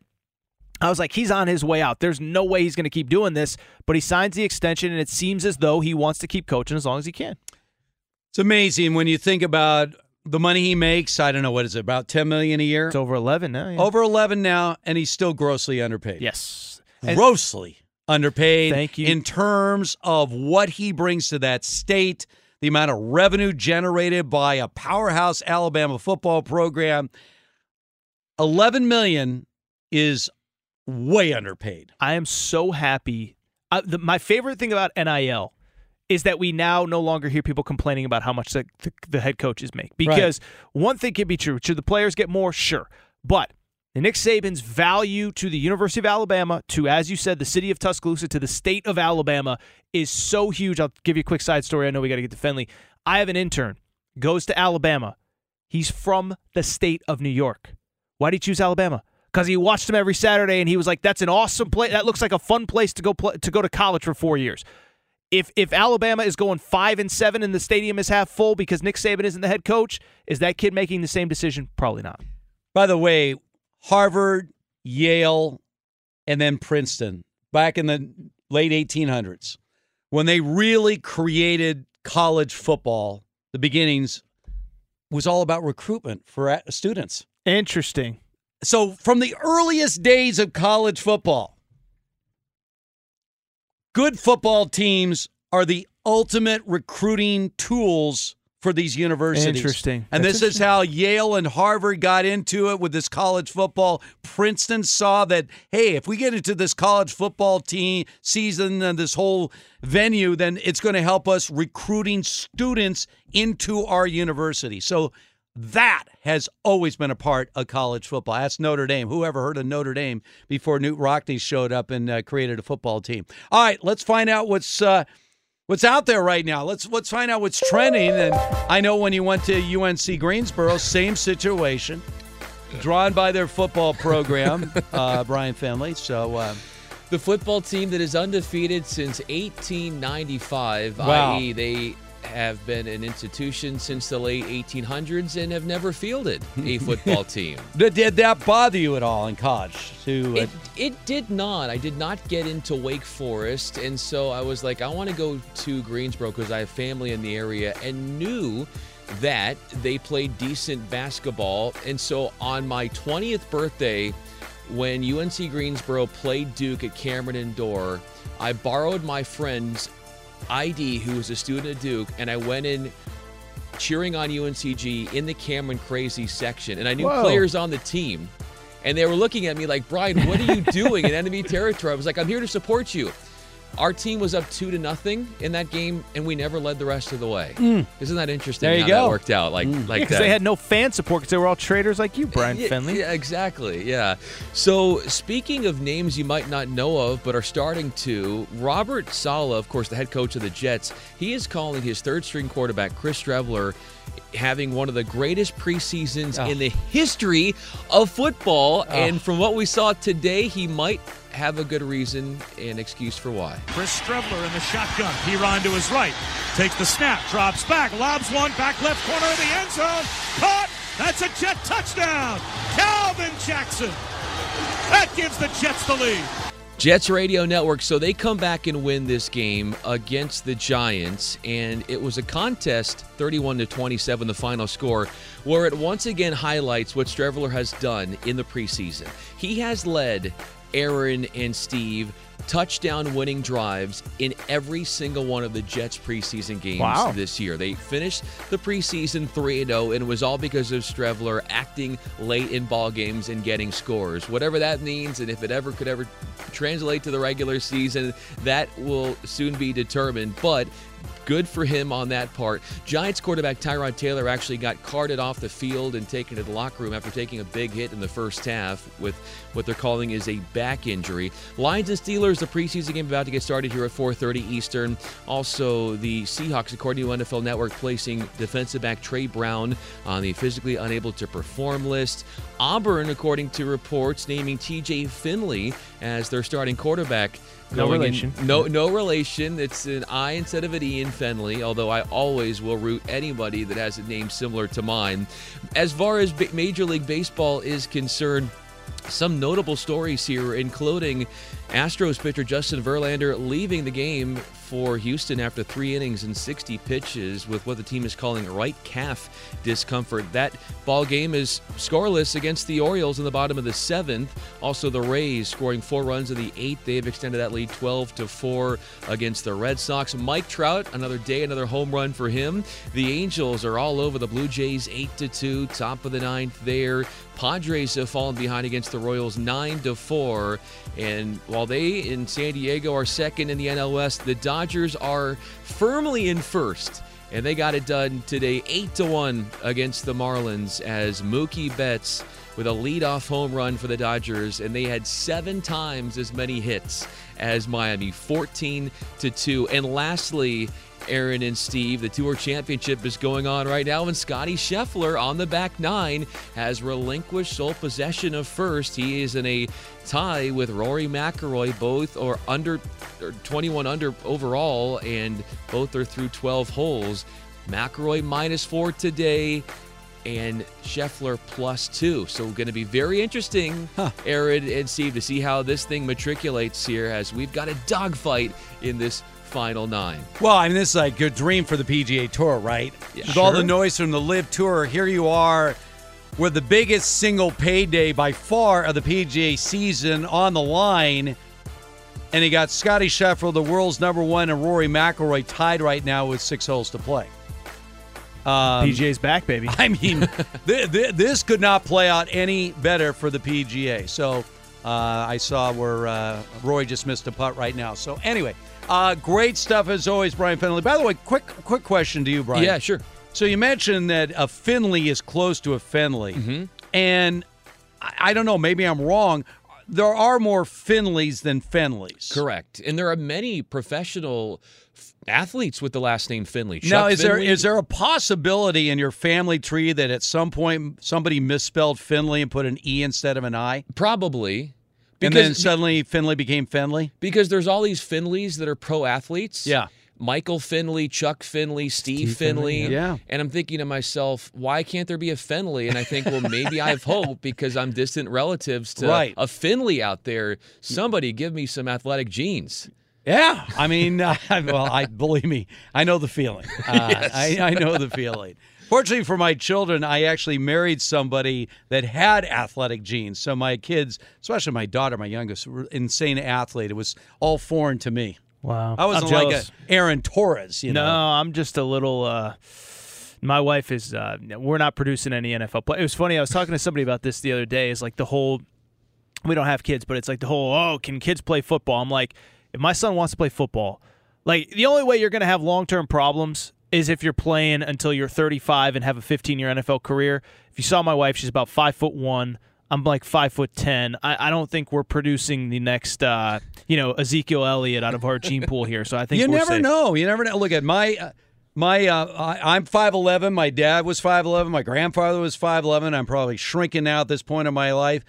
I was like, he's on his way out. There's no way he's going to keep doing this, but he signs the extension, and it seems as though he wants to keep coaching as long as he can. It's amazing when you think about the money he makes. I don't know what is it about ten million a year. It's over eleven now. Yeah. Over eleven now, and he's still grossly underpaid. Yes, grossly underpaid. Thank you. in terms of what he brings to that state the amount of revenue generated by a powerhouse Alabama football program. 11 million is way underpaid. I am so happy. Uh, the, my favorite thing about NIL is that we now no longer hear people complaining about how much the, the, the head coaches make. Because right. one thing can be true. Should the players get more? Sure. But Nick Saban's value to the University of Alabama, to, as you said, the city of Tuscaloosa, to the state of Alabama is so huge. I'll give you a quick side story. I know we got to get to Fenley. I have an intern, goes to Alabama. He's from the state of New York. Why did he choose Alabama? Because he watched them every Saturday and he was like, that's an awesome place. That looks like a fun place to go play, to go to college for four years. If if Alabama is going five and seven and the stadium is half full because Nick Saban isn't the head coach, is that kid making the same decision? Probably not. By the way, Harvard, Yale, and then Princeton back in the late 1800s when they really created college football. The beginnings was all about recruitment for students. Interesting. So, from the earliest days of college football, good football teams are the ultimate recruiting tools for these universities. Interesting. And That's this is how Yale and Harvard got into it with this college football. Princeton saw that, hey, if we get into this college football team season and this whole venue, then it's going to help us recruiting students into our university. So that has always been a part of college football. Ask Notre Dame. Whoever heard of Notre Dame before Knute Rockne showed up and uh, created a football team? All right, let's find out what's. Uh, what's out there right now. Let's let's find out what's trending. And I know when you went to UNC Greensboro, same situation, drawn by their football program, uh, Bryan Fenley. So. Uh, the football team that is undefeated since 1895, wow. i.e., they have been an institution since the late 1800s and have never fielded a football team. Did that bother you at all in college? To uh... it, it did not. I did not get into Wake Forest, and so I was like, I want to go to Greensboro because I have family in the area, and knew that they played decent basketball. And so on my 20th birthday, when UNC Greensboro played Duke at Cameron Indoor, I borrowed my friend's ID, who was a student at Duke, and I went in cheering on UNCG in the Cameron Crazy section, and I knew Whoa. players on the team, and they were looking at me like, Bryan, what are you doing in enemy territory? I was like, I'm here to support you. Our team was up two to nothing in that game, and we never led the rest of the way. Mm. Isn't that interesting? There you how go. That worked out like mm. like because that. they had no fan support because they were all traders like you, Bryan Yeah, Fenley. Yeah, exactly. Yeah. So, speaking of names you might not know of but are starting to, Robert Saleh, of course, the head coach of the Jets, he is calling his third string quarterback, Chris Streveler, having one of the greatest preseasons Oh. in the history of football. Ah. And from what we saw today, he might have a good reason and excuse for why. Chris Streveler in the shotgun. Piron to his right. Takes the snap, drops back, lobs one, back left corner of the end zone. Caught! That's a Jet touchdown! Calvin Jackson! That gives the Jets the lead. Jets Radio Network. So they come back and win this game against the Giants, and it was a contest, 31 to 27, the final score, where it once again highlights what Streveler has done in the preseason. He has led Aaron and Steve touchdown winning drives in every single one of the Jets preseason games Wow. this year. They finished the preseason 3 0, and it was all because of Streveler acting late in ball games and getting scores. Whatever that means, and if it ever could ever translate to the regular season, that will soon be determined. But good for him on that part. Giants quarterback Tyrod Taylor actually got carted off the field and taken to the locker room after taking a big hit in the first half with what they're calling is a back injury. Lions and Steelers, the preseason game about to get started here at 4:30 Eastern. Also, the Seahawks, according to NFL Network, placing defensive back Trey Brown on the physically unable to perform list. Auburn, according to reports, naming TJ Finley as their starting quarterback. No going in- relation. no, no relation. It's an I instead of an E in Fenley, although I always will root anybody that has a name similar to mine. As far as Major League Baseball is concerned, some notable stories here, including Astros pitcher Justin Verlander leaving the game for Houston after three innings and 60 pitches with what the team is calling right calf discomfort. That ball game is scoreless against the Orioles in the bottom of the seventh. Also, the Rays scoring four runs in the eighth. They have extended that lead 12 to four against the Red Sox. Mike Trout, another day, another home run for him. The Angels are all over the Blue Jays, eight to two, top of the ninth there. Padres have fallen behind against the Royals 9 to 4 and while they in San Diego are second in the NL West the Dodgers are firmly in first. And they got it done today 8 to 1 against the Marlins as Mookie Betts with a leadoff home run for the Dodgers. And they had 7 times as many hits as Miami 14 to 2 and lastly Aaron and Steve. The Tour Championship is going on right now, and Scottie Scheffler on the back nine has relinquished sole possession of first. He is in a tie with Rory McIlroy, both are under or 21 under overall, and both are through 12 holes. McIlroy minus four today. And Scheffler plus two. So, going to be very interesting, Aaron and Steve, to see how this thing matriculates here as we've got a dogfight in this final nine. Well, I mean, this is like a dream for the PGA Tour, right? Yeah. With all the noise from the LIV Tour, here you are with the biggest single payday by far of the PGA season on the line. And you got Scottie Scheffler, the world's number one, and Rory McIlroy tied right now with six holes to play. Um, PGA's back, baby. I mean, th- th- this could not play out any better for the PGA. So uh, I saw where uh, Roy just missed a putt right now. So anyway, uh, great stuff as always, Bryan Fenley. By the way, quick quick question to you, Brian. Yeah, sure. So you mentioned that a Finley is close to a Finley, Mm-hmm. and I, I don't know, maybe I'm wrong. There are more Finleys than Fenleys. Correct. And there are many professional f- athletes with the last name Finley. now, is there Finley- is there a possibility in your family tree that at some point somebody misspelled Finley and put an e instead of an i? Probably. and then Because- suddenly Finley became Finley. because there's all these Finleys that are pro athletes. Yeah. Michael Finley, Chuck Finley, Steve, Finley. Finley, yeah. And I'm thinking to myself, why can't there be a Finley? And I think, well, maybe I have hope because I'm distant relatives to Right. a Finley out there. Somebody give me some athletic genes. Yeah, I mean, uh, well, I believe me, I know the feeling. Uh, Yes. I, I know the feeling. Fortunately for my children, I actually married somebody that had athletic genes. So my kids, especially my daughter, my youngest, were insane athlete. It was all foreign to me. Wow. I wasn't I'm like a. Aaron Torres, you no. I'm just a little. Uh, my wife is. Uh, we're not producing any NFL play. It was funny. I was talking to somebody about this the other day. Is like the whole. We don't have kids, but it's like the whole. Oh, can kids play football? I'm like. If my son wants to play football, like the only way you're going to have long term problems is if you're playing until you're 35 and have a 15 year NFL career. If you saw my wife, she's about five foot one. I'm like five foot ten. I, I don't think we're producing the next, uh, you know, Ezekiel Elliott out of our gene pool here. So I think you never safe. know. You never know. Look at my. Uh, my, uh, I, I'm 5'11. My dad was 5'11. My grandfather was 5'11. I'm probably shrinking now at this point in my life.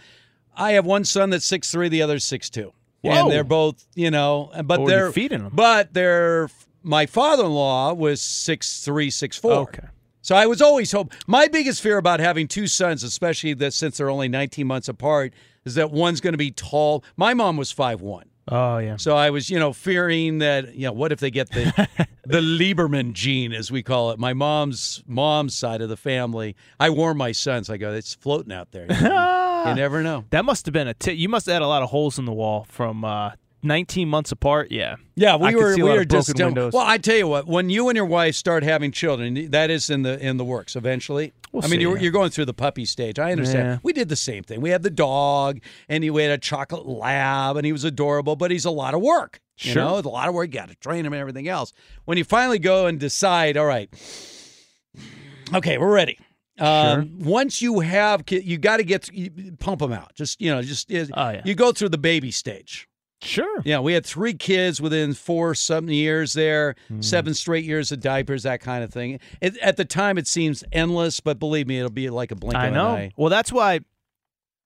I have one son that's 6'3, the other's 6'2. Whoa. And they're both, you know, but What were you they're feeding 'em? But they're my father-in-law was 6'3, 6'4. Okay. So I was always hope. My biggest fear about having two sons, especially that since they're only 19 months apart, is that one's going to be tall. My mom was 5'1. Oh yeah. So I was, you know, fearing that, you know, what if they get the the Lieberman gene, as we call it, my mom's mom's side of the family. I warn my sons. I go, it's floating out there. You, you never know. That must have been a. T- you must have had a lot of holes in the wall from uh, 19 months apart. Yeah. Yeah, we could were we were of just broken well. I tell you what, when you and your wife start having children, that is in the in the works eventually. We'll I mean, see, you're, yeah. you're going through the puppy stage. I understand. Yeah. We did the same thing. We had the dog, and he we had a chocolate lab, and he was adorable, but he's a lot of work. You Sure. know, it's a lot of work. You got to train him and everything else. When you finally go and decide, all right, okay, we're ready. Um, Once you have, you got to get pump them out. Just you know, just Oh, yeah. you go through the baby stage. Sure. Yeah, we had three kids within four something years there, Hmm. seven straight years of diapers, that kind of thing. It, at the time, it seems endless, but believe me, it'll be like a blink I of know. an eye. Well, that's why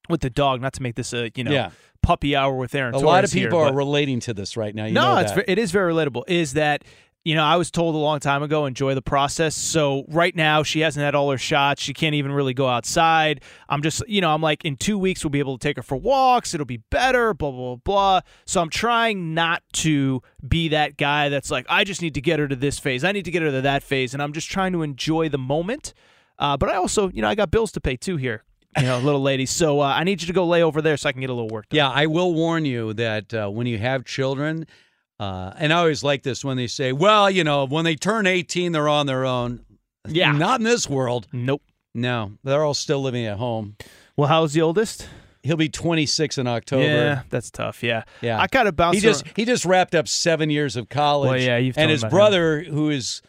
with the dog, not to make this a you know Yeah. puppy hour with Aaron. A lot of people here, are relating to this right now. You no, know it's it is very relatable. Is that you know I was told a long time ago enjoy the process. So right now she hasn't had all her shots. She can't even really go outside. I'm just you know I'm like in two weeks we'll be able to take her for walks. It'll be better. Blah blah blah. So I'm trying not to be that guy that's like I just need to get her to this phase. I need to get her to that phase, and I'm just trying to enjoy the moment. Uh, but I also you know I got bills to pay too here. You know, little lady. So uh, I need you to go lay over there so I can get a little work done. Yeah, I will warn you that uh, when you have children, uh, and I always like this when they say, well, you know, when they turn 18, they're on their own. Yeah. Not in this world. Nope. No, they're all still living at home. Well, how's the oldest? He'll be 26 in October. Yeah, that's tough. Yeah, Yeah, I kind of bounced. He just around- he just wrapped up seven years of college. Well, yeah, you've and his about him. brother, who is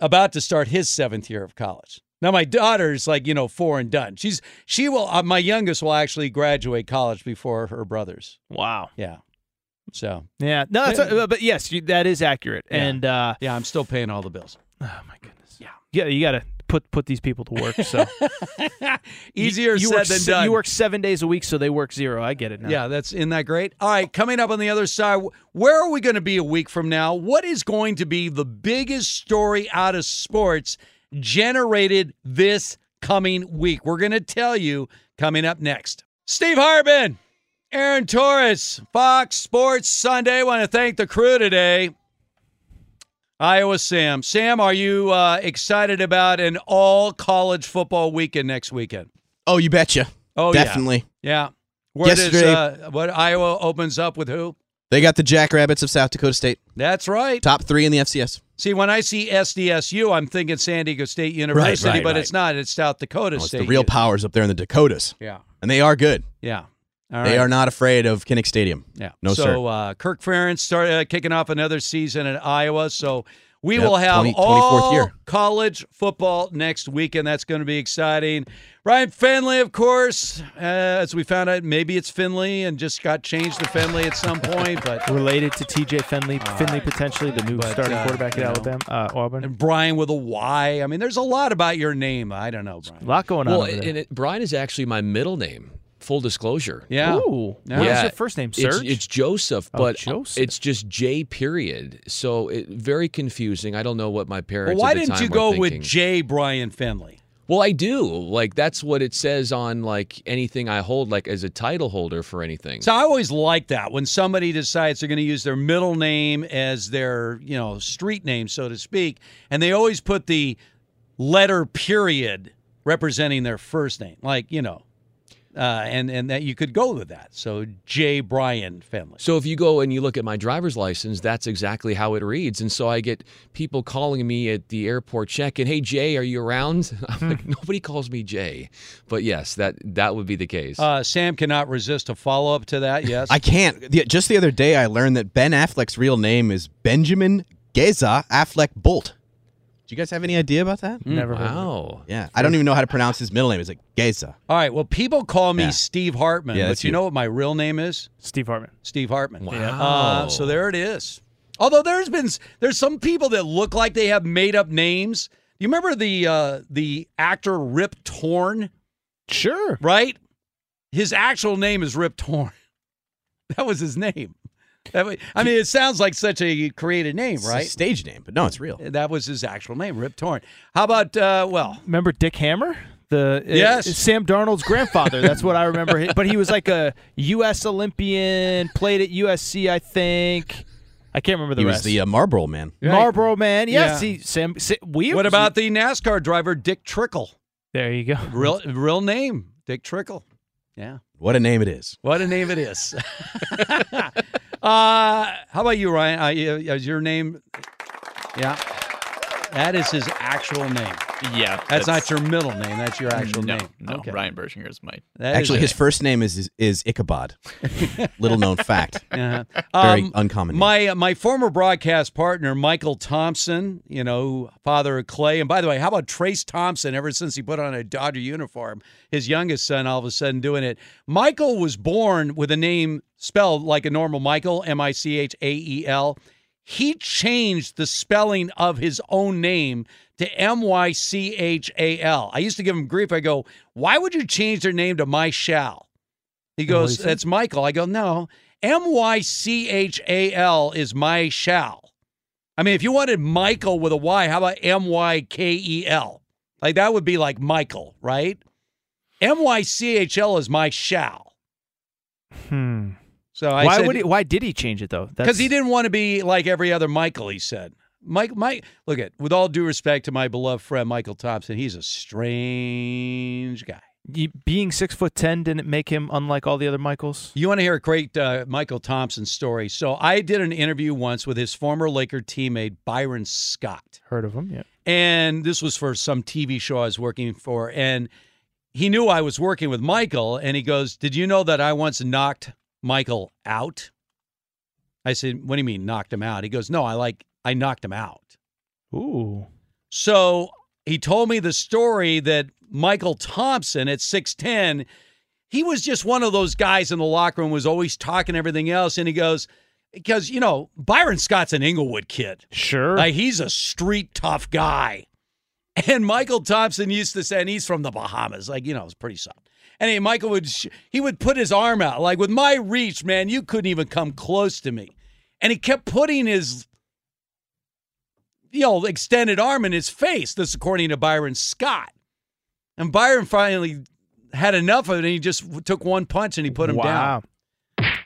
about to start his seventh year of college. Now, my daughter's like you know four and done. She's she will. Uh, my youngest will actually graduate college before her brothers. Wow. Yeah. So Yeah, no, that's uh, but yes, you, that is accurate. Yeah. And uh, yeah, I'm still paying all the bills. oh my goodness, yeah, yeah, you got to put put these people to work. So Easier you, you said work, than done. You work seven days a week, so they work zero. I get it now. Yeah, that's isn't that great? All right, coming up on the other side, where are we going to be a week from now? What is going to be the biggest story out of sports generated this coming week? We're going to tell you coming up next. Steve Hartman, Aaron Torres, Fox Sports Sunday. want to thank the crew today. Iowa Sam. Sam, are you uh, excited about an all college football weekend next weekend? Oh, you betcha. Oh, definitely. Yeah. Where does uh, what Iowa opens up with who? They got the Jackrabbits of South Dakota State, That's right. top three in the FCS. See, when I see SDSU, I'm thinking San Diego State University, right, but right. it's not. It's South Dakota Oh, State. the real powers up there in the Dakotas, Yeah. and they are good. Yeah. All they right. are not afraid of Kinnick Stadium. Yeah. no so, sir. uh, Kirk Ferentz started uh, kicking off another season at Iowa. So we Yep, will have 20 24th all year. college football next weekend. That's going to be exciting. Ryan Fenley, of course, uh, as we found out, maybe it's Finley and just got changed to Finley at some point, but. related to T.J. Finley, Finley potentially the new But, starting uh, quarterback you at Alabama, uh, Auburn. And Bryan with a Y. I mean, there's a lot about your name. I don't know, Bryan. A lot going on. Well, over there. and it, Brian is actually my middle name. Full disclosure. Yeah. Ooh, Yeah. what is Yeah. your first name? It's, Serge. it's Joseph, Oh, but Joseph. it's just J period. So it very confusing. I don't know what my Well, parents. why at the didn't time you go with J. Bryan Fenley? Well, I do. Like that's what it says on like anything I hold, like as a title holder for anything. So I always like that when somebody decides they're going to use their middle name as their, you know, street name, so to speak, and they always put the letter period representing their first name. Like, you know, uh, and and that you could go with that. So J. Bryan Fenley. So if you go and you look at my driver's license, that's exactly how it reads. And so I get people calling me at the airport check-in, "Hey Jay, are you around?" I'm like, nobody calls me Jay, but yes, that that would be the case. Uh, Sam cannot resist a follow up to that. Yes, I can't. The- Just the other day, I learned that Ben Affleck's real name is Benjamin Geza Affleck Boldt. Do you guys have any idea about that? Never heard of it. Wow. Yeah, I don't even know how to pronounce his middle name. It's like Geza. All right. Well, people call me Yeah. Steve Hartman, Yeah, but that's you you. know what my real name is? Steve Hartman. Steve Hartman. Wow. Uh, so there it is. Although there's been there's some people that look like they have made up names. You remember the uh, the actor Rip Torn? Sure. Right. His actual name is Rip Torn. That was his name. That wa- I mean, it sounds like such a created name, It's a right? stage name, but no, it's real. That was his actual name, Rip Torn. How about uh, well? Remember Dick Hammer? The uh, Yes. Sam Darnold's grandfather. That's what I remember. But he was like a U.S. Olympian, played at USC, I think. I can't remember the He rest. was the uh, Marlboro man. Marlboro man. Yes, Yeah. he Sam. Sa- we. What about the NASCAR driver Dick Trickle? There you go. Real real name, Dick Trickle. Yeah. What a name it is. What a name it is. uh, how about you, Ryan? Uh, is your name? Yeah. That is his actual name. Yeah, That's, not your middle name. That's your actual no, name. No, Okay. Ryan Bershinger is my. That is Actually, it. his first name is is, is Ichabod. Little known fact. Uh-huh. Very Um, uncommon. name. My uh, my former broadcast partner, Mychal Thompson, you know, father of Klay. And by the way, how about Trayce Thompson? Ever since he put on a Dodger uniform, his youngest son, all of a sudden doing it. Michael was born with a name spelled like a normal Michael, M I C H A E L. He changed the spelling of his own name to M Y C H A L. I used to give him grief. I go, why would you change their name to My Shall? He goes? That's Michael. I go, No, M Y C H A L is my shall. I mean, if you wanted Michael with a Y, how about M Y K E L? Like that would be like Michael, right? M Y C H L is my shall. Hmm. So I why said, would he, Why did he change it though? because he didn't want to be like every other Michael. He said, "Mike, Mike, look at with all due respect to my beloved friend Mychal Thompson, he's a strange guy." You, being six foot ten didn't make him unlike all the other Michaels. You want to hear a great uh, Mychal Thompson story? So I did an interview once with his former Laker teammate Byron Scott, Heard of him? Yeah. and this was for some TV show I was working for, and he knew I was working with Michael, and he goes, "Did you know that I once knocked Michael out?" I said, "What do you mean knocked him out?" He goes, "No, I like I knocked him out." Ooh. So he told me the story that Mychal Thompson at 6'10, he was just one of those guys in the locker room, was always talking everything else. And he goes, because, you know, Byron Scott's an Inglewood kid. Sure. Like he's a street tough guy. And Mychal Thompson used to say, and he's from the Bahamas, like, you know, it's pretty soft. And Michael would, sh- he would put his arm out. Like with my reach, man, you couldn't even come close to me. And he kept putting his you know, extended arm in his face. This according to Byron Scott. And Byron finally had enough of it and he just took one punch and he put him Wow. down.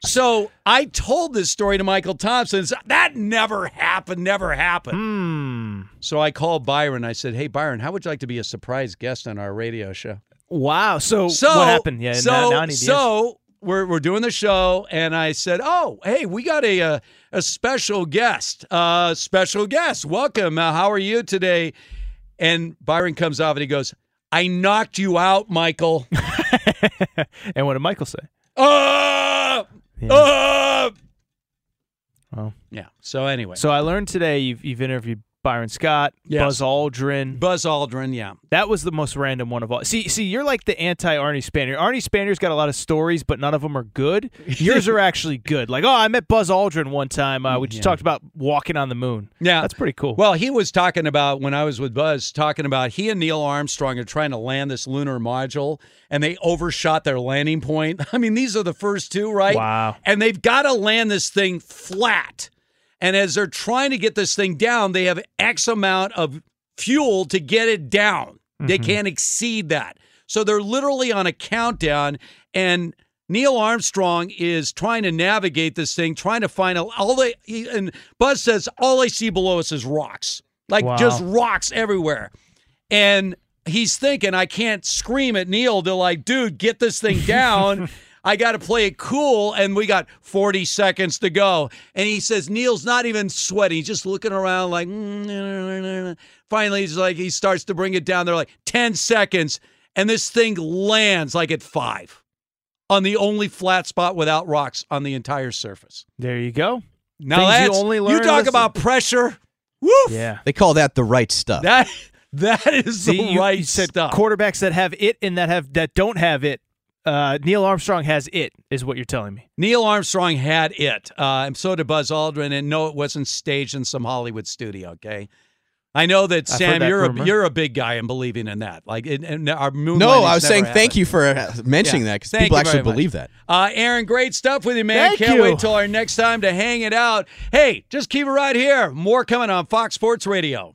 So I told this story to Mychal Thompson. So That never happened, never happened. Hmm. So I called Byron. I said, Hey, Byron, how would you like to be a surprise guest on our radio show? Wow. So, So what happened? Yeah. So, now, now I need so we're we're doing the show, and I said, "Oh, hey, we got a a, a special guest. Uh, special guest. Welcome. Uh, how are you today?" And Byron comes off and he goes, "I knocked you out, Michael." and what did Michael say? uh, uh. Oh. Yeah. So anyway, So I learned today you've you've interviewed Byron Scott, Yes. Buzz Aldrin. Buzz Aldrin. Yeah. That was the most random one of all. See, see, you're like the anti Arnie Spanier. Arnie Spanier's got a lot of stories, but none of them are good. Yours are actually good. Like, oh, I met Buzz Aldrin one time. Uh, we just Yeah. talked about walking on the moon. Yeah. that's pretty cool. Well, he was talking about when I was with Buzz, talking about he and Neil Armstrong are trying to land this lunar module and they overshot their landing point. I mean, these are the first two, right? Wow. And they've got to land this thing flat. And as they're trying to get this thing down, they have X amount of fuel to get it down. They Mhm. can't exceed that. So they're literally on a countdown. And Neil Armstrong is trying to navigate this thing, trying to find a, all the. and Buzz says, all I see below us is rocks, like Wow. just rocks everywhere. And he's thinking, I can't scream at Neil to like, dude, get this thing down. I got to play it cool, and we got 40 seconds to go. And he says Neil's not even sweating; he's just looking around like. Mm, mm, mm, "Mm, Finally, he's like he starts to bring it down. They're like 10 seconds, and this thing lands like at five on the only flat spot without rocks on the entire surface. There you go. Now Things that's you only you talk listen- about pressure. Woof. Yeah. They call that the right stuff. That that is See, the you- right you said stuff. quarterbacks that have it and that have that don't have it. Uh, Neil Armstrong has it, is what you're telling me. Neil Armstrong had it, uh, and so did Buzz Aldrin. And no, it wasn't staged in some Hollywood studio. Okay, I know that I've Sam, that you're rumor. a, you're a big guy in believing in that. Like, in, in our moon. no, I was never saying thank you for uh, mentioning Yeah. that because people you actually very much. believe that. Uh, Aaron, great stuff with you, man. Thank Can't you. wait till our next time to hang it out. Hey, just keep it right here. More coming on Fox Sports Radio.